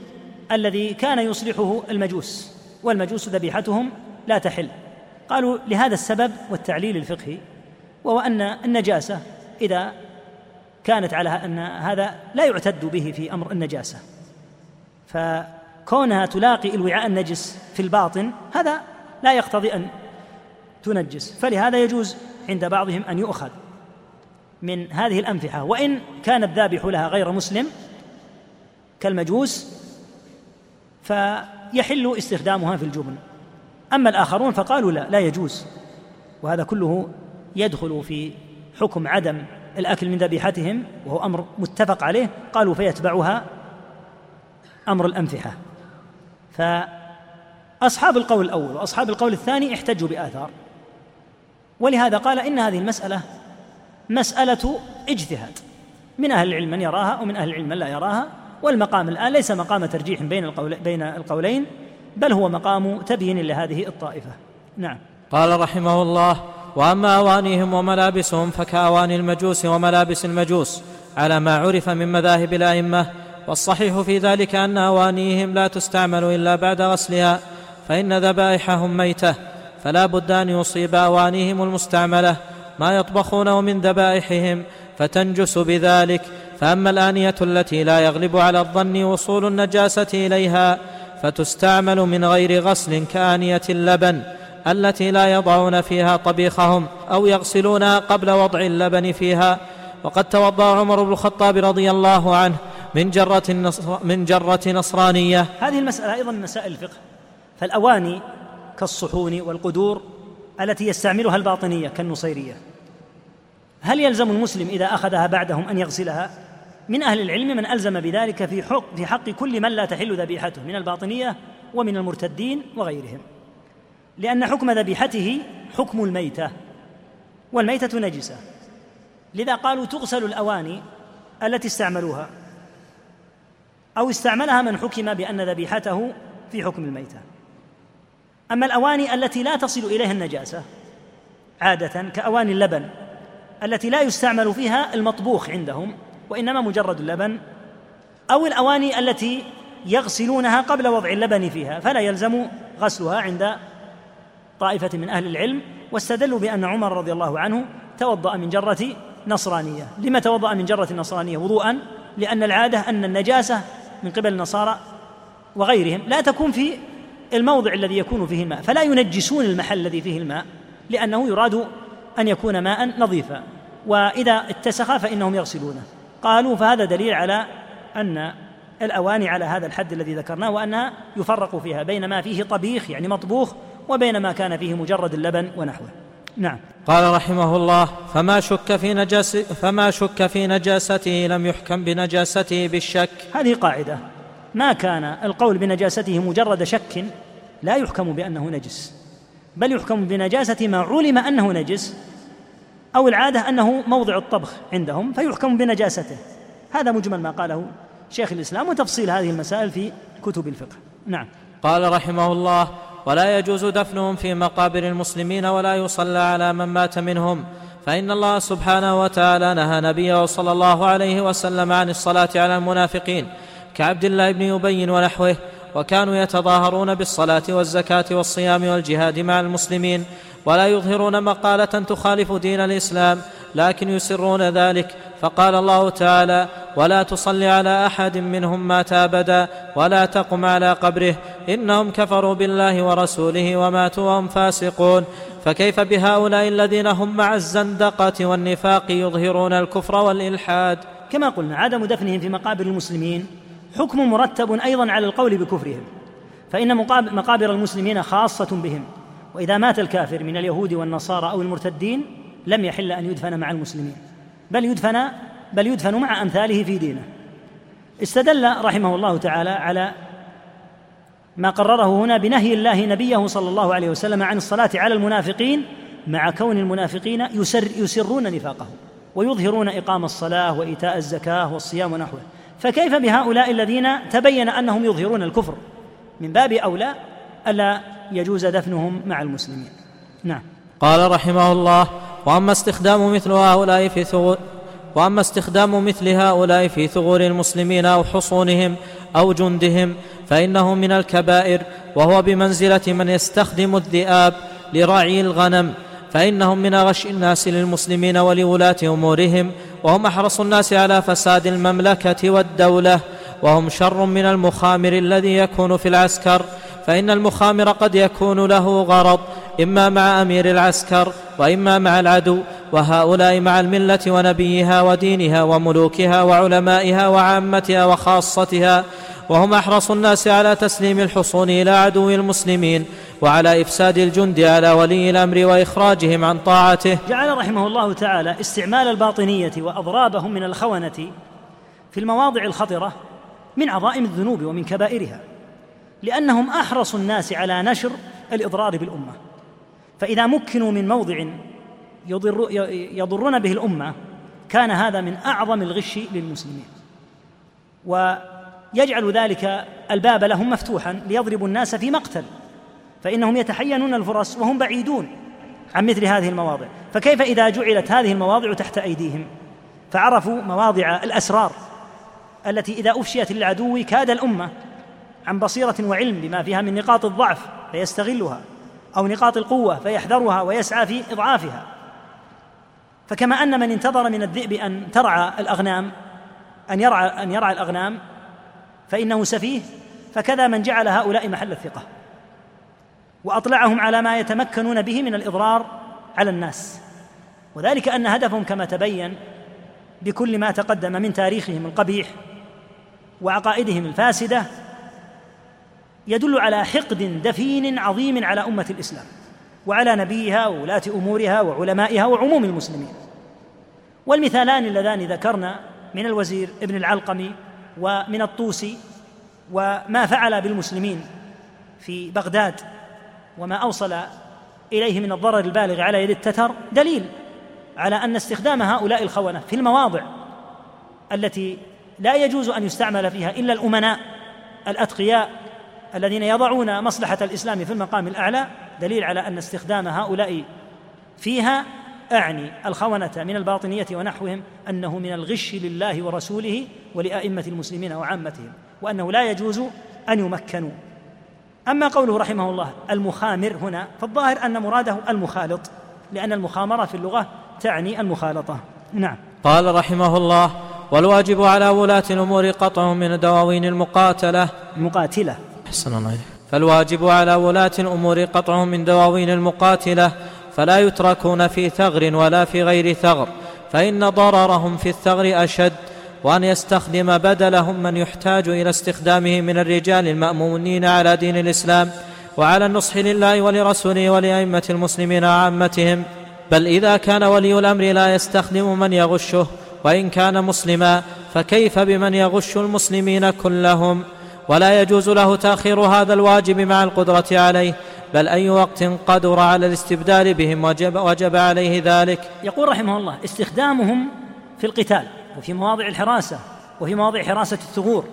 الذي كان يصلحه المجوس والمجوس ذبيحتهم لا تحل. قالوا لهذا السبب والتعليل الفقهي وهو أن النجاسة إذا كانت على أن هذا لا يعتد به في أمر النجاسة. فكونها تلاقي الوعاء النجس في الباطن هذا لا يقتضي أن تنجس. فلهذا يجوز عند بعضهم أن يؤخذ من هذه الأنفحة. وإن كان الذابح لها غير مسلم كالمجوس فيحل استخدامها في الجبن. أما الآخرون فقالوا لا لا يجوز. وهذا كله يدخل في حكم عدم الأكل من ذبيحتهم وهو أمر متفق عليه قالوا فيتبعها أمر الأمفحة فأصحاب القول الأول وأصحاب القول الثاني احتجوا بآثار. ولهذا قال إن هذه المسألة مسألة اجتهاد. من أهل العلم من يراها ومن أهل العلم من لا يراها. والمقام الآن ليس مقام ترجيح بين القول بين القولين بل هو مقام تبيين لهذه الطائفة. نعم. قال رحمه الله وأما أوانيهم وملابسهم فكأواني المجوس وملابس المجوس على ما عرف من مذاهب الأئمة والصحيح في ذلك أن أوانيهم لا تستعمل إلا بعد غسلها فإن ذبائحهم ميتة فلا بد أن يصيب أوانيهم المستعملة ما يطبخونه من ذبائحهم فتنجس بذلك فأما الآنية التي لا يغلب على الظن وصول النجاسة إليها فتستعمل من غير غسل كآنية اللبن التي لا يضعون فيها طبيخهم أو يغسلونها قبل وضع اللبن فيها. وقد توضأ عمر بن الخطاب رضي الله عنه من جرة, النصر من جرة نصرانية. هذه المسألة أيضا من مسائل الفقه. فالأواني كالصحون والقدور التي يستعملها الباطنية كالنصيرية. هل يلزم المسلم إذا أخذها بعدهم أن يغسلها؟ من أهل العلم من ألزم بذلك في حق, في حق كل من لا تحل ذبيحته من الباطنية ومن المرتدين وغيرهم. لأن حكم ذبيحته حكم الميتة والميتة نجسة. لذا قالوا تغسل الأواني التي استعملوها أو استعملها من حكم بأن ذبيحته في حكم الميتة. أما الأواني التي لا تصل إليها النجاسة عادة كأواني اللبن التي لا يستعمل فيها المطبوخ عندهم وإنما مجرد اللبن أو الأواني التي يغسلونها قبل وضع اللبن فيها فلا يلزم غسلها عند طائفة من أهل العلم واستدلوا بأن عمر رضي الله عنه توضأ من جرة نصرانية. لما توضأ من جرة نصرانية؟ وضوءا لأن العادة أن النجاسة من قبل النصارى وغيرهم لا تكون في الموضع الذي يكون فيه الماء فلا ينجسون المحل الذي فيه الماء لأنه يراد أن يكون ماء نظيفا. وإذا اتسخ فإنهم يغسلونه. قالوا فهذا دليل على أن الأواني على هذا الحد الذي ذكرناه وأنها يفرق فيها بين ما فيه طبيخ يعني مطبوخ وبين ما كان فيه مجرد اللبن ونحوه. نعم. قال رحمه الله فما شك في نجاس فما شك في نجاسته لم يحكم بنجاسته بالشك. هذه قاعدة. ما كان القول بنجاسته مجرد شك لا يحكم بأنه نجس. بل يحكم بنجاسة ما علم أنه نجس أو العادة أنه موضع الطبخ عندهم فيحكم بنجاسته. هذا مجمل ما قاله شيخ الإسلام وتفصيل هذه المسائل في كتب الفقه. نعم. قال رحمه الله ولا يجوز دفنهم في مقابر المسلمين ولا يصلى على من مات منهم. فإن الله سبحانه وتعالى نهى نبيه صلى الله عليه وسلم عن الصلاة على المنافقين كعبد الله بن أبي ونحوه وكانوا يتظاهرون بالصلاة والزكاة والصيام والجهاد مع المسلمين ولا يظهرون مقالة تخالف دين الإسلام لكن يسرون ذلك فقال الله تعالى ولا تصل على أحد منهم مات أبدا ولا تقم على قبره إنهم كفروا بالله ورسوله وماتوا وهم فاسقون. فكيف بهؤلاء الذين هم مع الزندقة والنفاق يظهرون الكفر والإلحاد؟ كما قلنا عدم دفنهم في مقابر المسلمين حكم مرتب أيضا على القول بكفرهم فإن مقابر المسلمين خاصة بهم وإذا مات الكافر من اليهود والنصارى أو المرتدين لم يحل أن يدفن مع المسلمين. بل يدفن بل يدفن مع أمثاله في دينه. استدل رحمه الله تعالى على ما قرره هنا بنهي الله نبيه صلى الله عليه وسلم عن الصلاة على المنافقين مع كون المنافقين يسر يسرون نفاقهم ويظهرون إقام الصلاة وإيتاء الزكاة والصيام ونحوه. فكيف بهؤلاء الذين تبين أنهم يظهرون الكفر؟ من باب أولى ألا يجوز دفنهم مع المسلمين. نعم. قال رحمه الله وأما استخدام مثل هؤلاء في ثغور وأما استخدام مثل هؤلاء في ثغور المسلمين أو حصونهم أو جندهم فإنه من الكبائر وهو بمنزلة من يستخدم الذئاب لرعي الغنم فإنهم من غش الناس للمسلمين ولولاة أمورهم وهم أحرص الناس على فساد المملكة والدولة وهم شر من المخامر الذي يكون في العسكر فإن المخامر قد يكون له غرض إما مع أمير العسكر وإما مع العدو وهؤلاء مع الملة ونبيها ودينها وملوكها وعلمائها وعامتها وخاصتها وهم أحرص الناس على تسليم الحصون إلى عدو المسلمين وعلى إفساد الجند على ولي الأمر وإخراجهم عن طاعته. جعل رحمه الله تعالى استعمال الباطنية وأضرابهم من الخونة في المواضع الخطرة من عظائم الذنوب ومن كبائرها. لأنهم أحرص الناس على نشر الإضرار بالأمة. فإذا مكنوا من موضع يضر يضرون به الأمة كان هذا من أعظم الغش للمسلمين. ويجعل ذلك الباب لهم مفتوحا ليضربوا الناس في مقتل. فإنهم يتحينون الفرص وهم بعيدون عن مثل هذه المواضع. فكيف إذا جعلت هذه المواضع تحت أيديهم؟ فعرفوا مواضع الأسرار التي إذا أفشيت للعدو كاد الأمة عن بصيرة وعلم بما فيها من نقاط الضعف فيستغلها أو نقاط القوة فيحذرها ويسعى في إضعافها. فكما أن من انتظر من الذئب أن ترعى الأغنام أن يرعى أن يرعى الأغنام فإنه سفيه فكذا من جعل هؤلاء محل الثقة. وأطلعهم على ما يتمكنون به من الإضرار على الناس. وذلك أن هدفهم كما تبين بكل ما تقدم من تاريخهم القبيح وعقائدهم الفاسدة يدل على حقد دفين عظيم على أمة الإسلام وعلى نبيها وولاة أمورها وعلمائها وعموم المسلمين. والمثالان اللذان ذكرنا من الوزير ابن العلقمي ومن الطوسي وما فعل بالمسلمين في بغداد وما أوصل إليه من الضرر البالغ على يد التتر دليل على أن استخدام هؤلاء الخونة في المواضع التي لا يجوز أن يستعمل فيها إلا الأمناء الأتقياء الذين يضعون مصلحة الإسلام في المقام الأعلى دليل على أن استخدام هؤلاء فيها أعني الخونة من الباطنية ونحوهم أنه من الغش لله ورسوله ولأئمة المسلمين وعامتهم وأنه لا يجوز أن يمكنوا. أما قوله رحمه الله المخامر هنا فالظاهر أن مراده المخالط لأن المخامرة في اللغة تعني المخالطة. نعم. قال رحمه الله والواجب على ولاة الأمور قطع من دواوين المقاتلة. المقاتلة. أحسن الله فالواجب على ولاة الأمور قطع من دواوين المقاتلة فلا يتركون في ثغر ولا في غير ثغر فإن ضررهم في الثغر أشد وأن يستخدم بدلهم من يحتاج إلى استخدامه من الرجال المأمونين على دين الإسلام وعلى النصح لله ولرسوله ولأئمة المسلمين وعامتهم. بل إذا كان ولي الأمر لا يستخدم من يغشه وإن كان مسلما فكيف بمن يغش المسلمين كلهم؟ ولا يجوز له تأخير هذا الواجب مع القدرة عليه بل أي وقت قدر على الاستبدال بهم وجب, وجب عليه ذلك. يقول رحمه الله استخدامهم في القتال وفي مواضع الحراسة وفي مواضع حراسة الثغور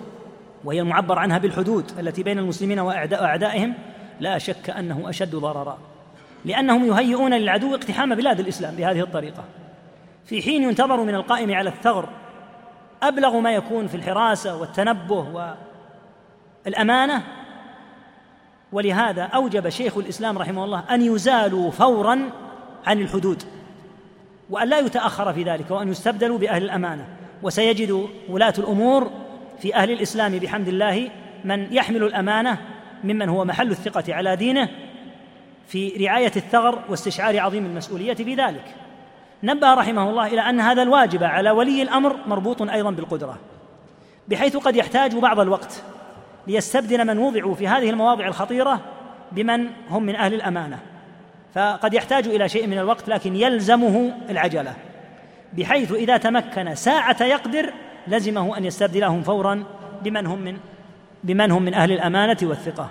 وهي المعبر عنها بالحدود التي بين المسلمين وأعدائهم لا شك أنه أشد ضررا لأنهم يهيئون للعدو اقتحام بلاد الإسلام بهذه الطريقة. في حين ينتظر من القائم على الثغر أبلغ ما يكون في الحراسة والتنبه والامانه ولهذا أوجب شيخ الإسلام رحمه الله أن يزالوا فورا عن الحدود وأن لا يتأخر في ذلك وأن يستبدلوا بأهل الأمانة. وسيجد ولاة الأمور في أهل الإسلام بحمد الله من يحمل الأمانة ممن هو محل الثقة على دينه في رعاية الثغر واستشعار عظيم المسؤولية في ذلك نبه رحمه الله إلى أن هذا الواجب على ولي الأمر مربوط أيضا بالقدرة بحيث قد يحتاج بعض الوقت ليستبدل من وضعوا في هذه المواضع الخطيرة بمن هم من أهل الأمانة. فقد يحتاج إلى شيء من الوقت لكن يلزمه العجلة بحيث إذا تمكن ساعة يقدر لزمه أن يستبدلهم فورا بمن هم من بمن هم من أهل الأمانة والثقة.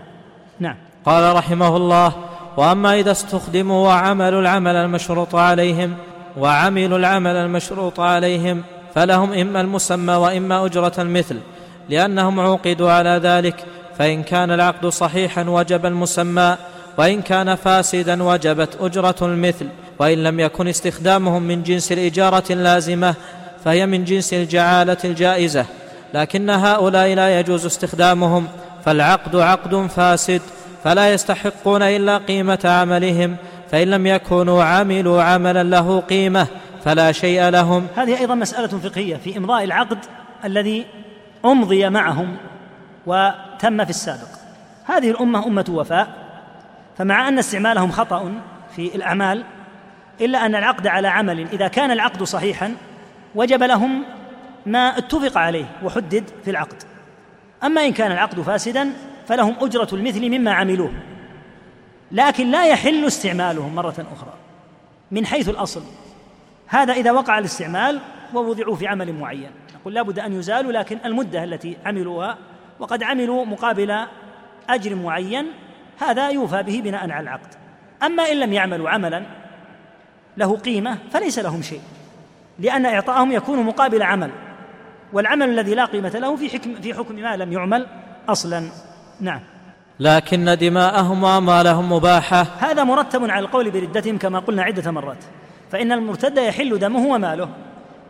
نعم. قال رحمه الله وأما إذا استخدموا وعملوا العمل المشروط عليهم وعملوا العمل المشروط عليهم فلهم إما المسمى وإما أجرة المثل. لأنهم عوقدوا على ذلك فإن كان العقد صحيحا وجب المسمى وإن كان فاسدا وجبت أجرة المثل وإن لم يكن استخدامهم من جنس الإجارة اللازمة فهي من جنس الجعالة الجائزة. لكن هؤلاء لا يجوز استخدامهم فالعقد عقد فاسد فلا يستحقون إلا قيمة عملهم فإن لم يكونوا عملوا عملا له قيمة فلا شيء لهم. هذه أيضا مسألة فقهية في إمضاء العقد الذي أمضي معهم وتم في السابق. هذه الأمة أمة وفاء فمع أن استعمالهم خطأ في الأعمال إلا أن العقد على عمل إذا كان العقد صحيحا وجب لهم ما اتفق عليه وحدد في العقد. أما إن كان العقد فاسدا فلهم أجرة المثل مما عملوه. لكن لا يحل استعمالهم مرة أخرى من حيث الأصل. هذا إذا وقع الاستعمال ووضعوا في عمل معين. نقول لابد أن يزالوا لكن المدة التي عملوها وقد عملوا مقابل أجر معين هذا يوفى به بناء على العقد. أما إن لم يعملوا عملا له قيمة فليس لهم شيء لأن إعطاءهم يكون مقابل عمل والعمل الذي لا قيمة له في حكم في حكم ما لم يعمل أصلا. نعم. لكن دماءهم وأموالهم مباحة. هذا مرتب على القول بردتهم كما قلنا عدة مرات فإن المرتد يحل دمه وماله.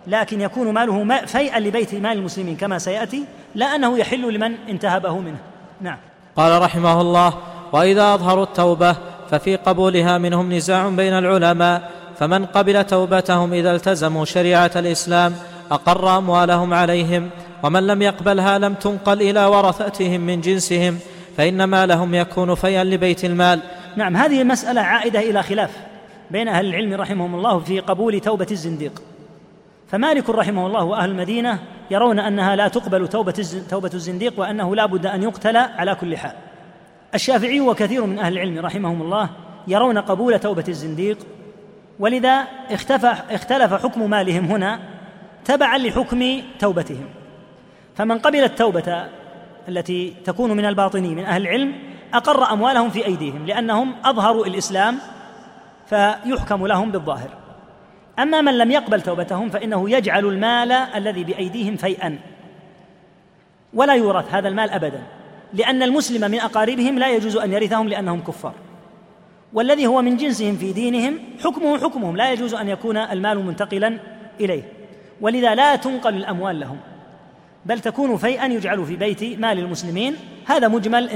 لكن يكون ماله فيئا لبيت مال المسلمين كما سيأتي لا أنه يحل لمن انتهبه منه. نعم. قال رحمه الله وإذا أظهروا التوبة ففي قبولها منهم نزاع بين العلماء فمن قبل توبتهم إذا التزموا شريعة الإسلام أقر أموالهم عليهم ومن لم يقبلها لم تنقل إلى ورثتهم من جنسهم فإن مالهم يكون فيا لبيت المال. نعم هذه المساله عائدة إلى خلاف بين أهل العلم رحمهم الله في قبول توبة الزنديق. فمالك رحمه الله وأهل المدينة يرون أنها لا تقبل توبة توبة الزنديق وأنه لا بد أن يقتل على كل حال. الشافعي وكثير من أهل العلم رحمهم الله يرون قبول توبة الزنديق ولذا اختلف حكم مالهم هنا تبعا لحكم توبتهم. فمن قبل التوبة التي تكون من الباطني من أهل العلم أقر أموالهم في أيديهم لأنهم أظهروا الإسلام فيحكم لهم بالظاهر. أما من لم يقبل توبتهم فإنه يجعل المال الذي بأيديهم فيئا. ولا يورث هذا المال أبدا لأن المسلم من أقاربهم لا يجوز أن يرثهم لأنهم كفار. والذي هو من جنسهم في دينهم حكمه حكمهم لا يجوز أن يكون المال منتقلا إليه. ولذا لا تنقل الأموال لهم بل تكون فيئا يجعل في بيت مال المسلمين. هذا مجمل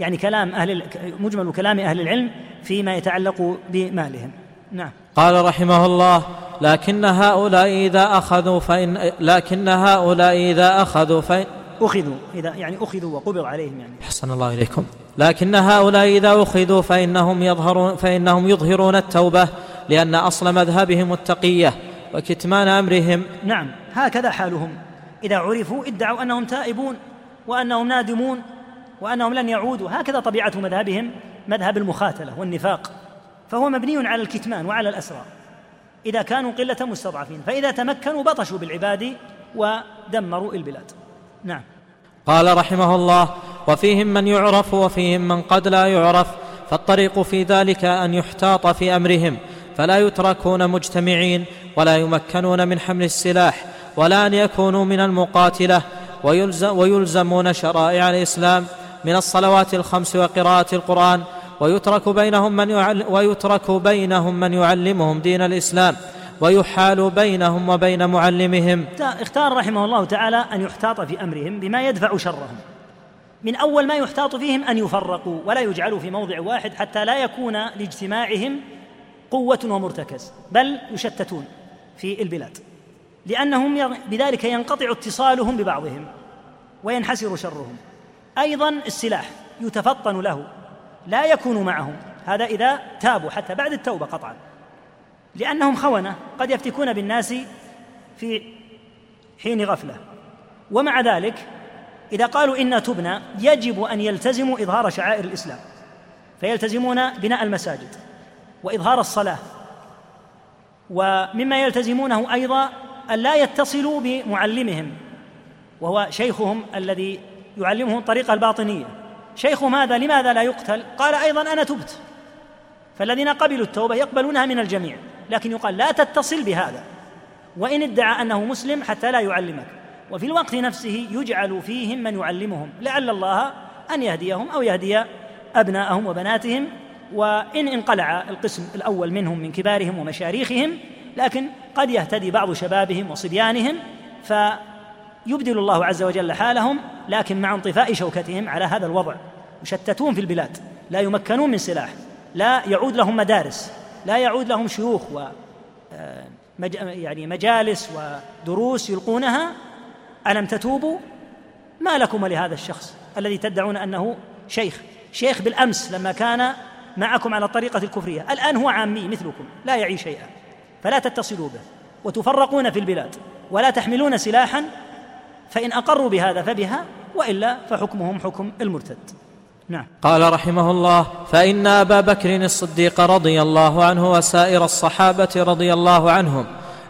يعني كلام أهل مجمل كلام أهل العلم فيما يتعلق بمالهم. نعم. قال رحمه الله لكن هؤلاء إذا أخذوا فإن لكن هؤلاء إذا أخذوا فإن أخذوا إذا يعني أخذوا وقبض عليهم يعني. حسن الله إليكم. لكن هؤلاء إذا أخذوا فإنهم يظهرون فإنهم يظهرون التوبة لأن أصل مذهبهم التقية وكتمان أمرهم. نعم هكذا حالهم. إذا عرفوا ادعوا أنهم تائبون وأنهم نادمون وأنهم لن يعودوا. هكذا طبيعة مذهبهم مذهب المخاتلة والنفاق. فهو مبني على الكتمان وعلى الأسرار. إذا كانوا قلة مستضعفين فإذا تمكنوا بطشوا بالعباد ودمروا البلاد. نعم. قال رحمه الله وفيهم من يعرف وفيهم من قد لا يعرف فالطريق في ذلك أن يحتاط في أمرهم فلا يتركون مجتمعين ولا يمكنون من حمل السلاح ولا أن يكونوا من المقاتلة ويلزم ويلزمون شرائع الإسلام من الصلوات الخمس وقراءة القرآن ويترك بينهم من ويترك بينهم من يعلمهم دين الإسلام ويحال بينهم وبين معلمهم. اختار رحمه الله تعالى أن يحتاط في أمرهم بما يدفع شرهم. من أول ما يحتاط فيهم أن يفرقوا ولا يجعلوا في موضع واحد حتى لا يكون لاجتماعهم قوة ومرتكز بل يشتتون في البلاد. لأنهم بذلك ينقطع اتصالهم ببعضهم وينحسر شرهم. أيضا السلاح يتفطن له لا يكون معهم. هذا إذا تابوا حتى بعد التوبة قطعا. لأنهم خونة قد يفتكون بالناس في حين غفلة. ومع ذلك إذا قالوا إنا تبنا يجب أن يلتزموا إظهار شعائر الإسلام. فيلتزمون بناء المساجد وإظهار الصلاة. ومما يلتزمونه أيضا أن لا يتصلوا بمعلمهم وهو شيخهم الذي يعلمهم الطريقة الباطنية. شيخهم هذا لماذا لا يقتل؟ قال أيضا أنا تبت. فالذين قبلوا التوبة يقبلونها من الجميع. لكن يقال لا تتصل بهذا. وإن ادعى أنه مسلم حتى لا يعلمك. وفي الوقت نفسه يجعل فيهم من يعلمهم. لعل الله أن يهديهم أو يهدي أبناءهم وبناتهم. وإن انقلع القسم الأول منهم من كبارهم ومشاريخهم لكن قد يهتدي بعض شبابهم وصبيانهم فيبدل الله عز وجل حالهم لكن مع انطفاء شوكتهم على هذا الوضع. مشتتون في البلاد لا يمكنون من سلاح لا يعود لهم مدارس لا يعود لهم شيوخ و آه، يعني مجالس ودروس يلقونها. ألم تتوبوا؟ ما لكم ولهذا الشخص الذي تدعون أنه شيخ. شيخ بالأمس لما كان معكم على الطريقة الكفرية. الآن هو عامي مثلكم لا يعي شيئا فلا تتصلوا به. وتفرقون في البلاد ولا تحملون سلاحا. فإن أقروا بهذا فبها وإلا فحكمهم حكم المرتد. نعم. قال رحمه الله فإن أبا بكر الصديق رضي الله عنه وسائر الصحابة رضي الله عنهم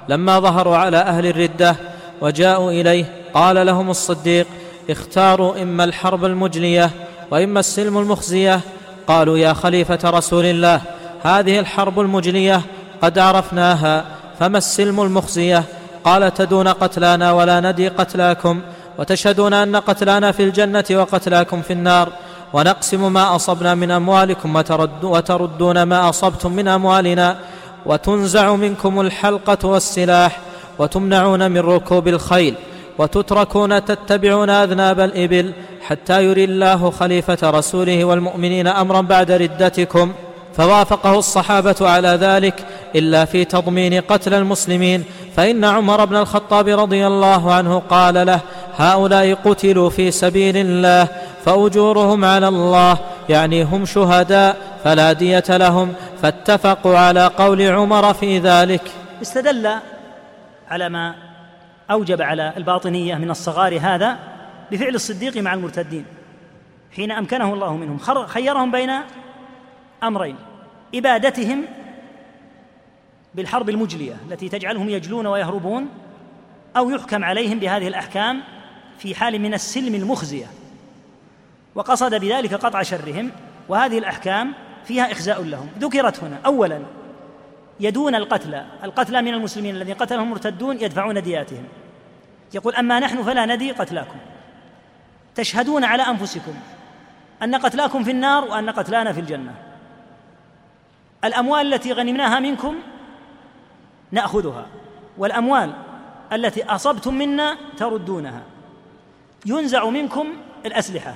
لما ظهروا على أهل الردة وجاءوا إليه قال لهم الصديق اختاروا إما الحرب المجلية وإما السلم المخزية. قالوا يا خليفة رسول الله هذه الحرب المجلية قد عرفناها فما السلم المخزية؟ قال تدون قتلانا ولا ندي قتلاكم وتشهدون أن قتلانا في الجنة وقتلاكم في النار ونقسم ما أصبنا من أموالكم وترد وتردون ما أصبتم من أموالنا وتنزع منكم الحلقة والسلاح وتمنعون من ركوب الخيل وتتركون تتبعون أذناب الإبل حتى يري الله خليفة رسوله والمؤمنين أمرا بعد ردتكم. فوافقه الصحابة على ذلك إلا في تضمين قتل المسلمين فإن عمر بن الخطاب رضي الله عنه قال له هؤلاء قتلوا في سبيل الله فأجورهم على الله يعني هم شهداء فلا دية لهم فاتفقوا على قول عمر في ذلك. استدل على ما أوجب على الباطنية من الصغار هذا بفعل الصديق مع المرتدين حين أمكنه الله منهم خيرهم بين أمرين إبادتهم بالحرب المجلية التي تجعلهم يجلون ويهربون أو يحكم عليهم بهذه الأحكام في حال من السلم المخزية. وقصد بذلك قطع شرهم وهذه الأحكام فيها إخزاء لهم. ذكرت هنا اولا يدون القتلى. القتلى من المسلمين الذين قتلهم المرتدون يدفعون دياتهم. يقول أما نحن فلا ندي قتلاكم. تشهدون على أنفسكم أن قتلاكم في النار وأن قتلانا في الجنة. الأموال التي غنمناها منكم نأخذها. والأموال التي أصبتم منا تردونها. ينزع منكم الأسلحة.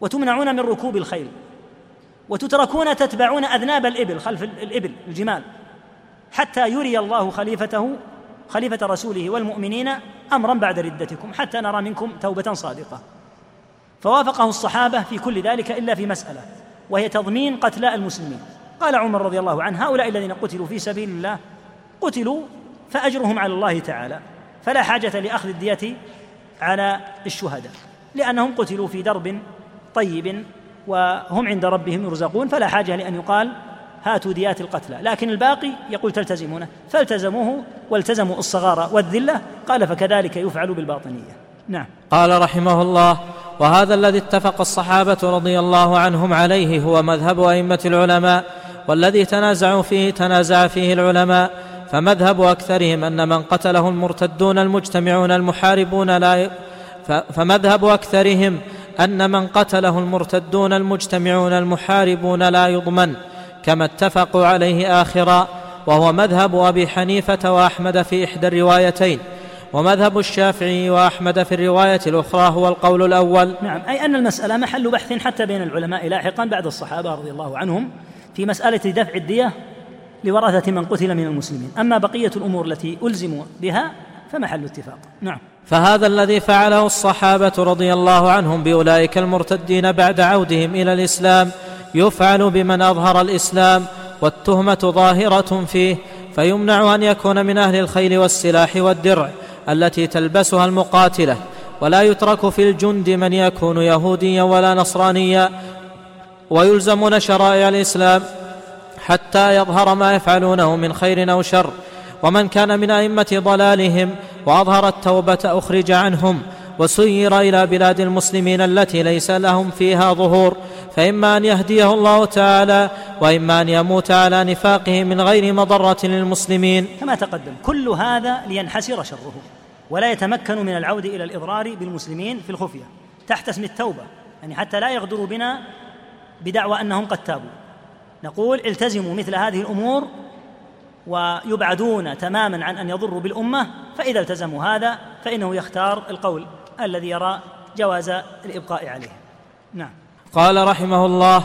وتمنعون من ركوب الخيل. وتتركون تتبعون أذناب الإبل خلف الإبل الجمال. حتى يري الله خليفته خليفة رسوله والمؤمنين أمرا بعد ردتكم حتى نرى منكم توبة صادقة. فوافقه الصحابة في كل ذلك إلا في مسألة وهي تضمين قتلاء المسلمين. قال عمر رضي الله عنه هؤلاء الذين قتلوا في سبيل الله قتلوا فأجرهم على الله تعالى. فلا حاجة لأخذ الدية على الشهداء لأنهم قتلوا في درب طيب وهم عند ربهم يرزقون فلا حاجة لأن يقال هاتوا ديات القتلى. لكن الباقي يقول تلتزمونه. فالتزموه والتزموا الصغار والذلة قال فكذلك يفعل بالباطنية. نعم. قال رحمه الله وهذا الذي اتفق الصحابة رضي الله عنهم عليه هو مذهب أئمة العلماء والذي تنازعوا فيه تنازع فيه العلماء فمذهب أكثرهم أن من قتله المرتدون المجتمعون المحاربون لا فمذهب أكثرهم أن من قتله المرتدون المجتمعون المحاربون لا يضمن كما اتفقوا عليه آخرا وهو مذهب أبي حنيفة وأحمد في إحدى الروايتين ومذهب الشافعي وأحمد في الرواية الأخرى هو القول الأول. نعم أي أن المسألة محل بحث حتى بين العلماء لاحقا بعد الصحابة رضي الله عنهم في مسألة دفع الدية لورثة من قتل من المسلمين. أما بقية الأمور التي الزموا بها فمحل اتفاق نعم. فهذا الذي فعله الصحابة رضي الله عنهم بأولئك المرتدين بعد عودهم إلى الإسلام يفعل بمن أظهر الإسلام والتهمة ظاهرة فيه فيمنع أن يكون من أهل الخيل والسلاح والدرع التي تلبسها المقاتلة ولا يترك في الجند من يكون يهوديا ولا نصرانيا ويلزمون شرائع الإسلام حتى يظهر ما يفعلونه من خير أو شر. ومن كان من أئمة ضلالهم وأظهر التوبة أخرج عنهم وسير إلى بلاد المسلمين التي ليس لهم فيها ظهور. فإما أن يهديه الله تعالى وإما أن يموت على نفاقه من غير مضرة للمسلمين. كما تقدم كل هذا لينحسر شره ولا يتمكن من العوده إلى الإضرار بالمسلمين في الخفية تحت اسم التوبة. يعني حتى لا يغدروا بنا بدعوى أنهم قد تابوا. نقول التزموا مثل هذه الأمور ويبعدون تماما عن أن يضروا بالأمة فإذا التزموا هذا فإنه يختار القول الذي يرى جواز الإبقاء عليه. نعم. قال رحمه الله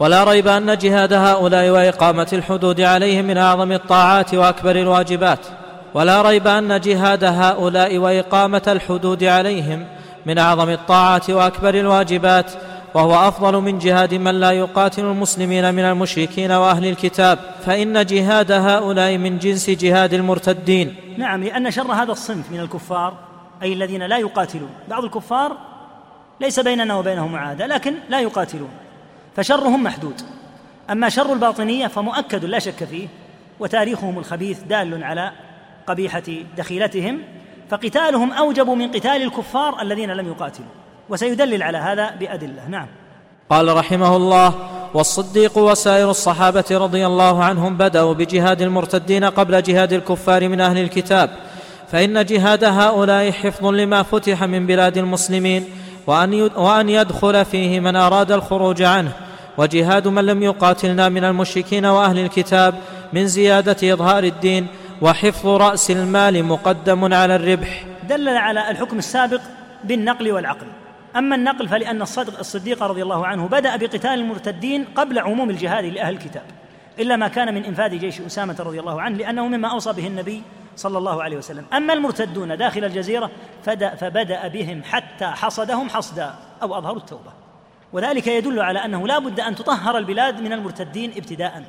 ولا ريب أن جهاد هؤلاء وإقامة الحدود عليهم من أعظم الطاعات وأكبر الواجبات ولا ريب أن جهاد هؤلاء وإقامة الحدود عليهم من أعظم الطاعات وأكبر الواجبات وهو أفضل من جهاد من لا يقاتل المسلمين من المشركين وأهل الكتاب فإن جهاد هؤلاء من جنس جهاد المرتدين. نعم لأن شر هذا الصنف من الكفار أي الذين لا يقاتلون. بعض الكفار ليس بيننا وبينهم معاهدة لكن لا يقاتلون فشرهم محدود. أما شر الباطنية فمؤكد لا شك فيه وتاريخهم الخبيث دال على قبيحة دخيلتهم فقتالهم أوجب من قتال الكفار الذين لم يقاتلوا. وسيدلل على هذا بأدلة. نعم. قال رحمه الله والصديق وسائر الصحابة رضي الله عنهم بدأوا بجهاد المرتدين قبل جهاد الكفار من أهل الكتاب فإن جهاد هؤلاء حفظ لما فتح من بلاد المسلمين وأن وأن يدخل فيه من أراد الخروج عنه وجهاد من لم يقاتلنا من المشركين وأهل الكتاب من زيادة إظهار الدين وحفظ رأس المال مقدم على الربح. دل على الحكم السابق بالنقل والعقل. أما النقل فلأن الصدق الصديق رضي الله عنه بدأ بقتال المرتدين قبل عموم الجهاد لأهل الكتاب إلا ما كان من إنفاذ جيش أسامة رضي الله عنه لأنه مما أوصى به النبي صلى الله عليه وسلم. أما المرتدون داخل الجزيرة فبدأ بهم حتى حصدهم حصدا أو أظهروا التوبة. وذلك يدل على أنه لا بد أن تطهر البلاد من المرتدين ابتداء.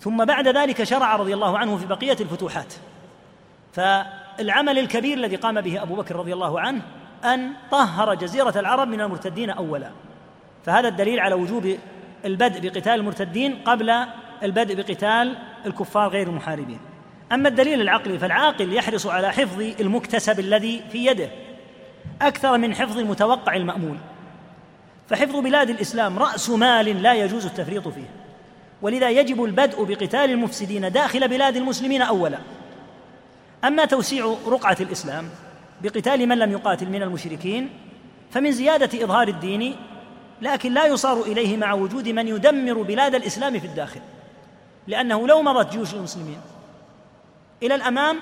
ثم بعد ذلك شرع رضي الله عنه في بقية الفتوحات. فالعمل الكبير الذي قام به أبو بكر رضي الله عنه أن طهر جزيرة العرب من المرتدين أولا. فهذا الدليل على وجوب البدء بقتال المرتدين قبل البدء بقتال الكفار غير المحاربين. أما الدليل العقلي فالعاقل يحرص على حفظ المكتسب الذي في يده أكثر من حفظ المتوقع المأمول. فحفظ بلاد الإسلام رأس مال لا يجوز التفريط فيه. ولذا يجب البدء بقتال المفسدين داخل بلاد المسلمين أولا. أما توسيع رقعة الإسلام بقتال من لم يقاتل من المشركين فمن زيادة إظهار الدين لكن لا يصار إليه مع وجود من يدمر بلاد الإسلام في الداخل لأنه لو مضت جيوش المسلمين. إلى الأمام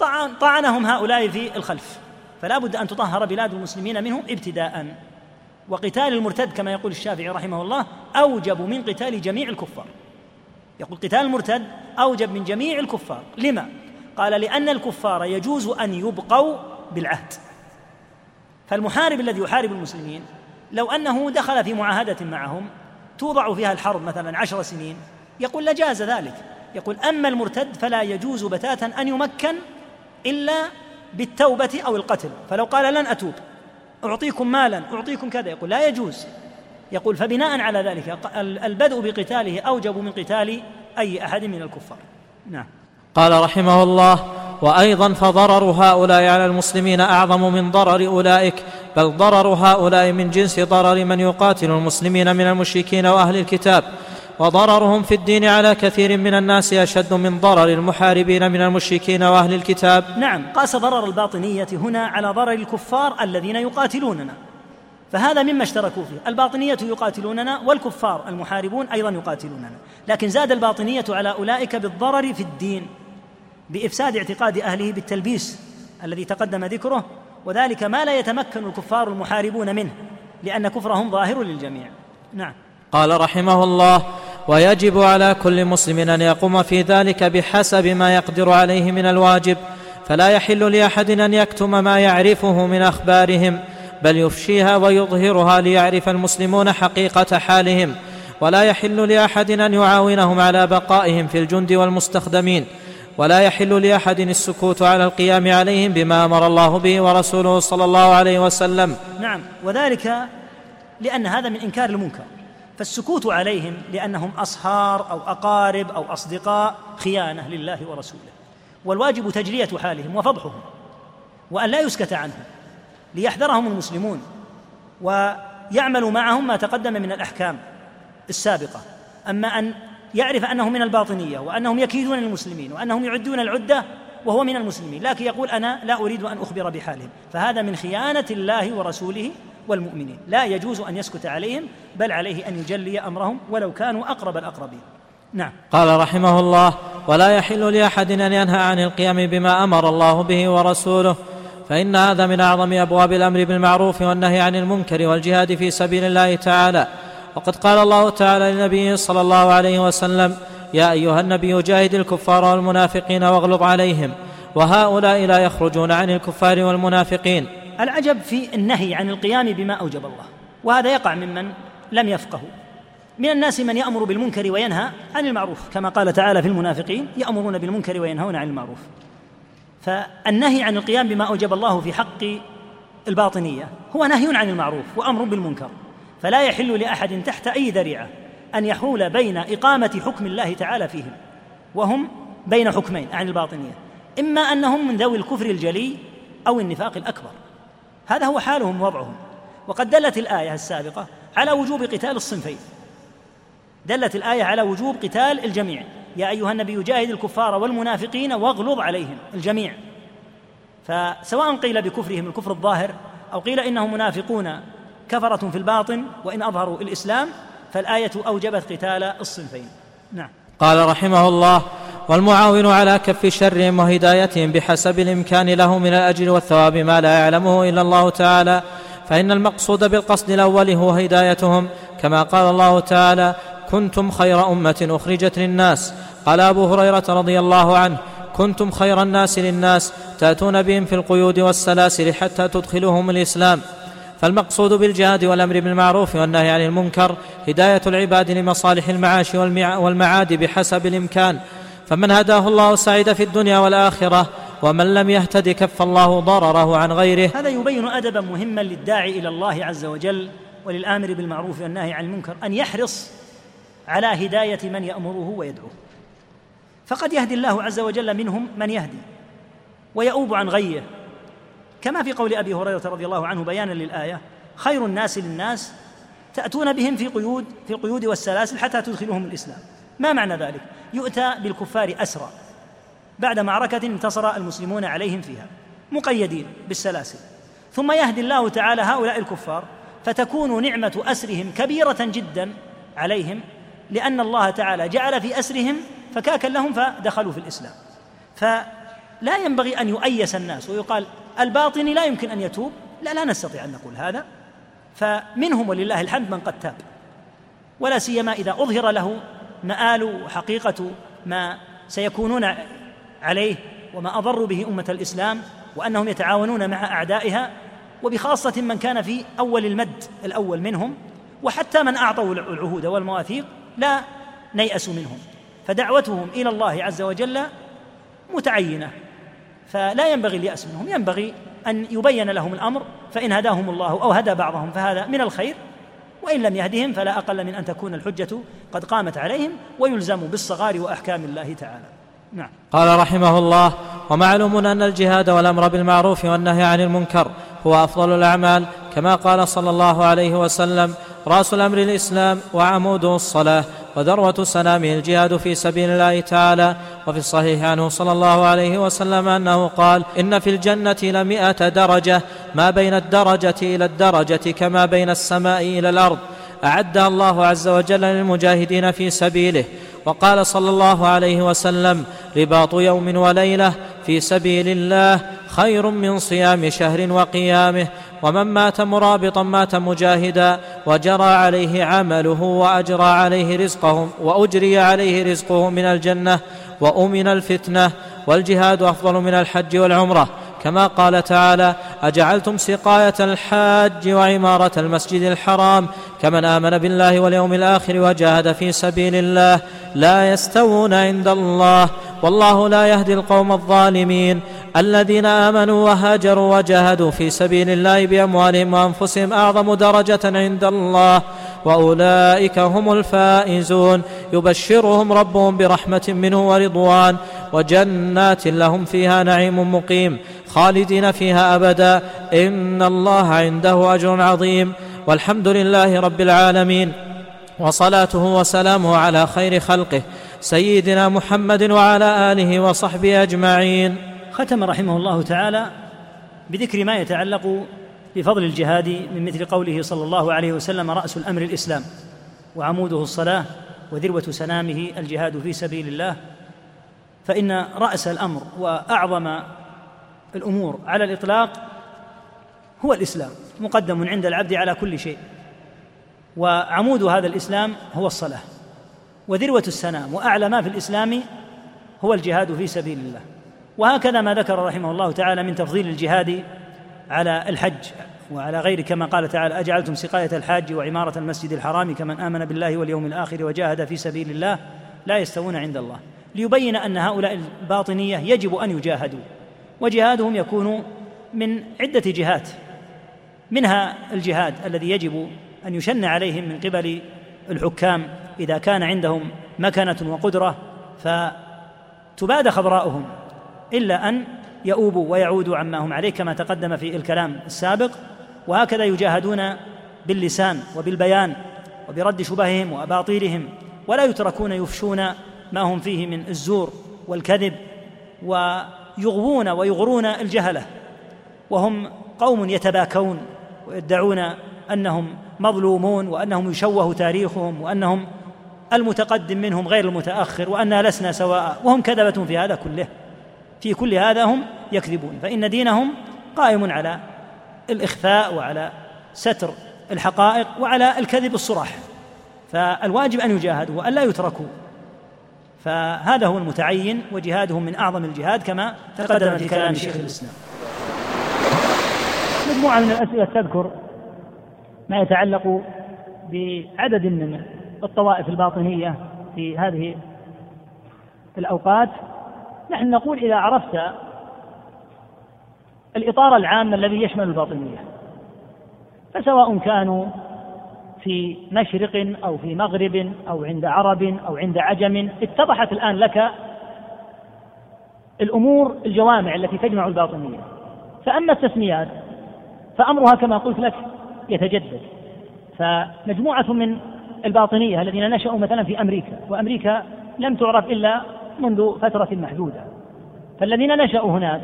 طعن طعنهم هؤلاء في الخلف فلا بد أن تطهر بلاد المسلمين منهم ابتداء. وقتال المرتد كما يقول الشافعي رحمه الله أوجب من قتال جميع الكفار. يقول قتال المرتد أوجب من جميع الكفار. لما؟ قال لأن الكفار يجوز أن يبقوا بالعهد. فالمحارب الذي يحارب المسلمين لو أنه دخل في معاهدة معهم توضع فيها الحرب مثلا عشر سنين يقول لجاز ذلك. يقول أما المرتد فلا يجوز بتاتا أن يمكن إلا بالتوبة أو القتل. فلو قال لن أتوب أعطيكم مالا أعطيكم كذا يقول لا يجوز. يقول فبناء على ذلك البدء بقتاله أوجب من قتال أي أحد من الكفار. نعم. قال رحمه الله وأيضا فضرر هؤلاء على المسلمين أعظم من ضرر أولئك بل ضرر هؤلاء من جنس ضرر من يقاتل المسلمين من المشركين وأهل الكتاب وضررهم في الدين على كثير من الناس أشد من ضرر المحاربين من المشركين وأهل الكتاب. نعم قاس ضرر الباطنية هنا على ضرر الكفار الذين يقاتلوننا فهذا مما اشتركوا فيه. الباطنية يقاتلوننا والكفار المحاربون أيضا يقاتلوننا لكن زاد الباطنية على أولئك بالضرر في الدين. بإفساد اعتقاد أهله بالتلبيس الذي تقدم ذكره وذلك ما لا يتمكن الكفار المحاربون منه لأن كفرهم ظاهر للجميع. نعم. قال رحمه الله ويجب على كل مسلم أن يقوم في ذلك بحسب ما يقدر عليه من الواجب فلا يحل لأحد أن يكتم ما يعرفه من أخبارهم بل يفشيها ويظهرها ليعرف المسلمون حقيقة حالهم ولا يحل لأحد أن يعاونهم على بقائهم في الجند والمستخدمين ولا يحل لأحد السكوت على القيام عليهم بما أمر الله به ورسوله صلى الله عليه وسلم. نعم وذلك لأن هذا من إنكار المنكر. فالسكوت عليهم لأنهم أصهار أو أقارب أو أصدقاء خيانة لله ورسوله. والواجب تجلية حالهم وفضحهم وأن لا يسكت عنهم ليحذرهم المسلمون ويعملوا معهم ما تقدم من الأحكام السابقة. أما أن يعرف أنه من الباطنية وأنهم يكيدون المسلمين وأنهم يعدون العدة وهو من المسلمين لكن يقول أنا لا أريد أن أخبر بحالهم فهذا من خيانة الله ورسوله والمؤمنين. لا يجوز أن يسكت عليهم بل عليه أن يجلي أمرهم ولو كانوا أقرب الأقربين. نعم. قال رحمه الله ولا يحل لأحد أن ينهى عن القيام بما أمر الله به ورسوله فإن هذا من أعظم أبواب الأمر بالمعروف والنهي عن المنكر والجهاد في سبيل الله تعالى. وقد قال الله تعالى لنبيه صلى الله عليه وسلم يا أيها النبي جاهد الكفار والمنافقين واغلظ عليهم وهؤلاء لا يخرجون عن الكفار والمنافقين. العجب في النهي عن القيام بما أوجب الله وهذا يقع ممن لم يفقهوا. من الناس من يأمر بالمنكر وينهى عن المعروف كما قال تعالى في المنافقين يأمرون بالمنكر وينهون عن المعروف. فالنهي عن القيام بما أوجب الله في حق الباطنية هو نهي عن المعروف وأمر بالمنكر. فلا يحل لأحد تحت أي ذريعة أن يحول بين إقامة حكم الله تعالى فيهم وهم بين حكمين عن الباطنية إما أنهم من ذوي الكفر الجلي أو النفاق الأكبر. هذا هو حالهم ووضعهم. وقد دلت الآية السابقة على وجوب قتال الصنفين. دلت الآية على وجوب قتال الجميع. يا أيها النبي جاهد الكفار والمنافقين واغلظ عليهم الجميع. فسواء قيل بكفرهم الكفر الظاهر أو قيل إنهم منافقون كفرة في الباطن وإن أظهروا الإسلام فالآية أوجبت قتال الصنفين. نعم. قال رحمه الله والمعاون على كف شرهم وهدايتهم بحسب الإمكان له من الأجر والثواب ما لا يعلمه إلا الله تعالى فإن المقصود بالقصد الأول هو هدايتهم. كما قال الله تعالى كنتم خير أمة أخرجت للناس قال أبو هريرة رضي الله عنه كنتم خير الناس للناس تأتون بهم في القيود والسلاسل حتى تدخلهم الإسلام فالمقصود بالجهاد والأمر بالمعروف والنهي عن المنكر هداية العباد لمصالح المعاش والمعاد بحسب الإمكان. فمن هداه الله سعيد في الدنيا والآخرة ومن لم يهتد كف الله ضرره عن غيره. هذا يبين أدبا مهما للداعي إلى الله عز وجل وللآمر بالمعروف والنهي عن المنكر أن يحرص على هداية من يأمره ويدعوه. فقد يهدي الله عز وجل منهم من يهدي ويؤوب عن غيه. كما في قول أبي هريرة رضي الله عنه بيانا للآية خير الناس للناس تأتون بهم في قيود في القيود والسلاسل حتى تدخلهم الإسلام. ما معنى ذلك؟ يؤتى بالكفار أسرى بعد معركة انتصر المسلمون عليهم فيها مقيدين بالسلاسل. ثم يهدي الله تعالى هؤلاء الكفار فتكون نعمة أسرهم كبيرة جدا عليهم لأن الله تعالى جعل في أسرهم فكاكا لهم فدخلوا في الإسلام. فلا ينبغي أن يؤيس الناس ويقال الباطني لا يمكن أن يتوب. لا لا نستطيع أن نقول هذا. فمنهم ولله الحمد من قد تاب. ولا سيما إذا أظهر له مآل وحقيقة ما سيكونون عليه وما اضروا به أمة الإسلام وأنهم يتعاونون مع أعدائها. وبخاصة من كان في أول المد الأول منهم. وحتى من أعطوا العهود والمواثيق لا نيأس منهم. فدعوتهم إلى الله عز وجل متعينة. فلا ينبغي اليأس منهم. ينبغي أن يبين لهم الأمر فإن هداهم الله أو هدى بعضهم فهذا من الخير وإن لم يهدهم فلا أقل من أن تكون الحجة قد قامت عليهم ويلزموا بالصغار وأحكام الله تعالى. نعم. قال رحمه الله ومعلوم أن الجهاد والأمر بالمعروف والنهي عن المنكر هو أفضل الأعمال كما قال صلى الله عليه وسلم رأس الأمر الإسلام وعموده الصلاة. وذروة سنامه الجهاد في سبيل الله تعالى. وفي الصحيح عنه صلى الله عليه وسلم أنه قال إن في الجنة لمئة درجة ما بين الدرجة إلى الدرجة كما بين السماء إلى الأرض. أعدها الله عز وجل للمجاهدين في سبيله. وقال صلى الله عليه وسلم رباط يوم وليلة في سبيل الله خير من صيام شهر وقيامه. ومن مات مرابطا مات مجاهدا وجرى عليه عمله وأجرى عليه رزقه وأجري عليه رزقه من الجنة وأمن الفتنة والجهاد أفضل من الحج والعمرة. كما قال تعالى أجعلتم سقاية الحاج وعمارة المسجد الحرام كمن آمن بالله واليوم الآخر وجاهد في سبيل الله لا يستوون عند الله والله لا يهدي القوم الظالمين. الذين آمنوا وهاجروا وجاهدوا في سبيل الله بأموالهم وأنفسهم أعظم درجة عند الله وأولئك هم الفائزون. يبشرهم ربهم برحمة منه ورضوان وجنات لهم فيها نعيم مقيم خالدين فيها أبدا. إن الله عنده أجر عظيم. والحمد لله رب العالمين. وصلاته وسلامه على خير خلقه سيدنا محمد وعلى آله وصحبه أجمعين. ختم رحمه الله تعالى بذكر ما يتعلق بفضل الجهاد من مثل قوله صلى الله عليه وسلم رأس الأمر الإسلام وعموده الصلاة وذروة سنامه الجهاد في سبيل الله. فإن رأس الأمر وأعظم الأمور على الإطلاق هو الإسلام مقدم عند العبد على كل شيء. وعمود هذا الإسلام هو الصلاة وذروة السنام وأعلى ما في الإسلام هو الجهاد في سبيل الله. وهكذا ما ذكر رحمه الله تعالى من تفضيل الجهاد على الحج وعلى غيره كما قال تعالى أجعلتم سقاية الحاج وعمارة المسجد الحرام كمن آمن بالله واليوم الآخر وجاهد في سبيل الله لا يستوون عند الله. ليبين أن هؤلاء الباطنية يجب أن يجاهدوا وجهادهم يكون من عدة جهات. منها الجهاد الذي يجب أن يشن عليهم من قبل الحكام إذا كان عندهم مكنة وقدرة فتباد خضراؤهم إلا أن يؤوبوا ويعودوا عما هم عليه كما تقدم في الكلام السابق. وهكذا يجاهدون باللسان وبالبيان وبرد شبههم وأباطيلهم ولا يتركون يفشون ما هم فيه من الزور والكذب ويغوون ويغرون الجهلة. وهم قوم يتباكون ويدعون أنهم مظلومون وأنهم يشوه تاريخهم وأنهم المتقدم منهم غير المتأخر واننا لسنا سواء. وهم كذبة في هذا كله. في كل هذا هم يكذبون فإن دينهم قائم على الإخفاء وعلى ستر الحقائق وعلى الكذب الصراح فالواجب أن يجاهدوا وأن لا يتركوا. فهذا هو المتعين وجهادهم من أعظم الجهاد كما تقدم في كلام شيخ الإسلام. مجموعة من الأسئلة تذكر ما يتعلق بعدد من الطوائف الباطنية في هذه الأوقات. نحن نقول إذا عرفت الإطار العام الذي يشمل الباطنيه فسواء كانوا في مشرق أو في مغرب أو عند عرب أو عند عجم اتضحت الآن لك الأمور الجوامع التي تجمع الباطنية. فأما التسميات فأمرها كما قلت لك يتجدد. فمجموعة من الباطنية الذين نشأوا مثلا في أمريكا وأمريكا لم تعرف إلا منذ فترة محدودة. فالذين نشأوا هناك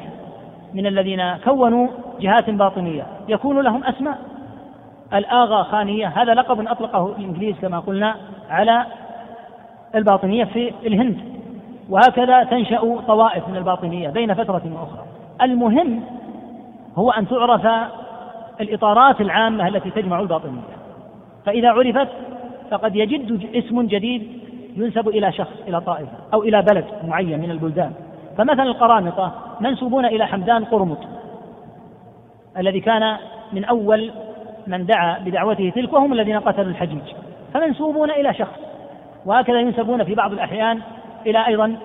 من الذين كونوا جهات باطنية يكون لهم أسماء. الآغا خانية هذا لقب أطلقه الإنجليز كما قلنا على الباطنية في الهند. وهكذا تنشأ طوائف من الباطنية بين فترة وأخرى. المهم هو أن تعرف الإطارات العامة التي تجمع الباطنية. فإذا عرفت فقد يجد اسم جديد ينسب إلى شخص إلى طائفة أو إلى بلد معين من البلدان. فمثلا القرامطة منسوبون إلى حمدان قرمط الذي كان من أول من دعا بدعوته تلك وهم الذين قتلوا الحجيج. فمنسوبون إلى شخص وهكذا ينسبون في بعض الأحيان إلى أيضا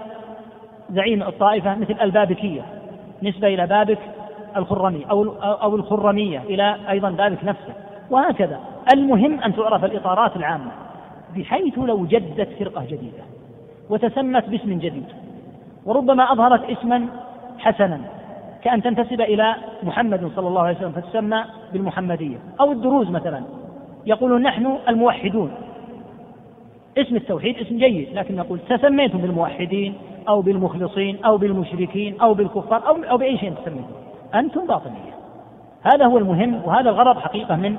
زعيم الطائفة مثل البابكية نسبة إلى بابك الخرمي أو أو الخرمية إلى أيضا بابك نفسه وهكذا. المهم أن تعرف الإطارات العامة. بحيث لو جدت فرقة جديدة وتسمت باسم جديد وربما أظهرت اسما حسنا كأن تنتسب إلى محمد صلى الله عليه وسلم فتسمى بالمحمدية أو الدروز مثلا يقولون نحن الموحدون اسم التوحيد اسم جيد لكن نقول تسميتم بالموحدين أو بالمخلصين أو بالمشركين أو بالكفار أو أو بأي شيء تسميتم. أنتم باطنية. هذا هو المهم وهذا الغرض حقيقة من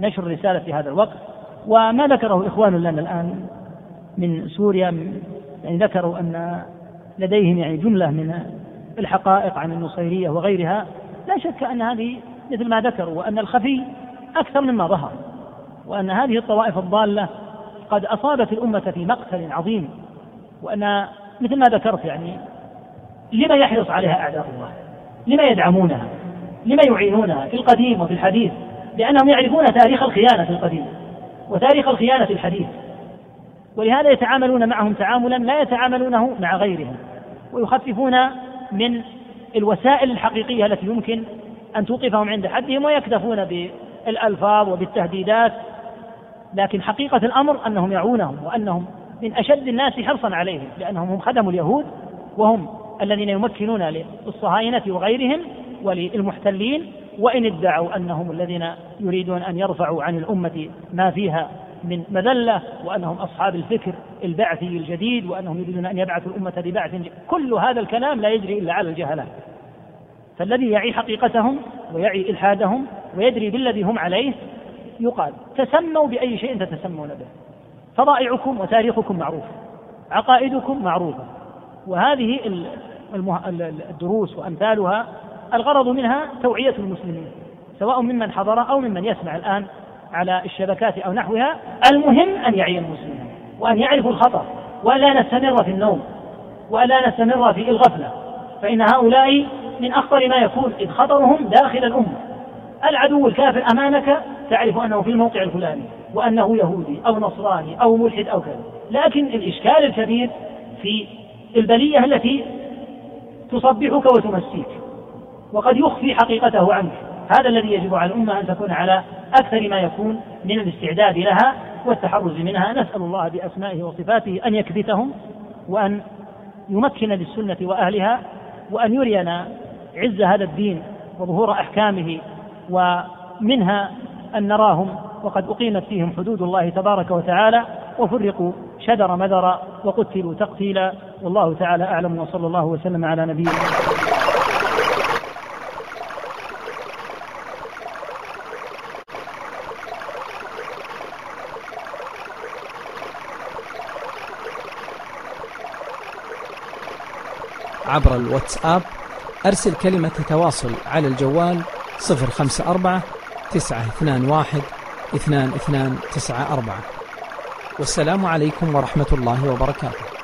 نشر الرسالة في هذا الوقت. وما ذكره إخوان لنا الآن من سوريا يعني ذكروا أن لديهم يعني جملة من الحقائق عن النصيرية وغيرها. لا شك أن هذه مثل ما ذكروا وأن الخفي أكثر مما ظهر وأن هذه الطوائف الضالة قد أصابت الأمة في مقتل عظيم وأن مثل ما ذكرت يعني لما يحرص عليها أعداء الله لما يدعمونها لما يعينونها في القديم وفي الحديث لأنهم يعرفون تاريخ الخيانة في القديم. وتاريخ الخيانة في الحديث. ولهذا يتعاملون معهم تعاملا لا يتعاملونه مع غيرهم ويخففون من الوسائل الحقيقية التي يمكن أن توقفهم عند حدهم ويكتفون بالألفاظ وبالتهديدات. لكن حقيقة الأمر أنهم يعونهم وأنهم من أشد الناس حرصا عليهم لأنهم هم خدموا اليهود وهم الذين يمكنون للصهاينة وغيرهم وللمحتلين وإن ادعوا أنهم الذين يريدون أن يرفعوا عن الأمة ما فيها من مذلة وأنهم أصحاب الفكر البعثي الجديد وأنهم يريدون أن يبعثوا الأمة ببعث كل هذا الكلام لا يجري إلا على الجهلة. فالذي يعي حقيقتهم ويعي إلحادهم ويدري بالذي هم عليه يقال تسموا بأي شيء تتسمون به. فضائعكم وتاريخكم معروف عقائدكم معروفة. وهذه الدروس وأمثالها الغرض منها توعية المسلمين سواء ممن حضر أو ممن يسمع الآن على الشبكات أو نحوها المهم أن يعي المسلمين وأن يعرفوا الخطر وأن لا نستمر في النوم وأن لا نستمر في الغفلة فإن هؤلاء من أخطر ما يكون إذ خطرهم داخل الأمة. العدو الكافر أمامك تعرف أنه في الموقع الفلاني وأنه يهودي أو نصراني أو ملحد أو كذا لكن الإشكال الكبير في البلية التي تصبحك وتمسيك. وقد يخفي حقيقته عنك هذا الذي يجب على الأمة أن تكون على أكثر ما يكون من الاستعداد لها والتحرز منها. نسأل الله بأسمائه وصفاته أن يكبتهم وأن يمكن للسنة وأهلها وأن يرينا عز هذا الدين وظهور أحكامه ومنها أن نراهم وقد أقيمت فيهم حدود الله تبارك وتعالى وفرقوا شدر مدر وقتلوا تقتيلا. والله تعالى أعلم وصلى الله وسلم على نبينا عبر الواتساب أرسل كلمة تواصل على الجوال 054 921 2294 والسلام عليكم ورحمة الله وبركاته.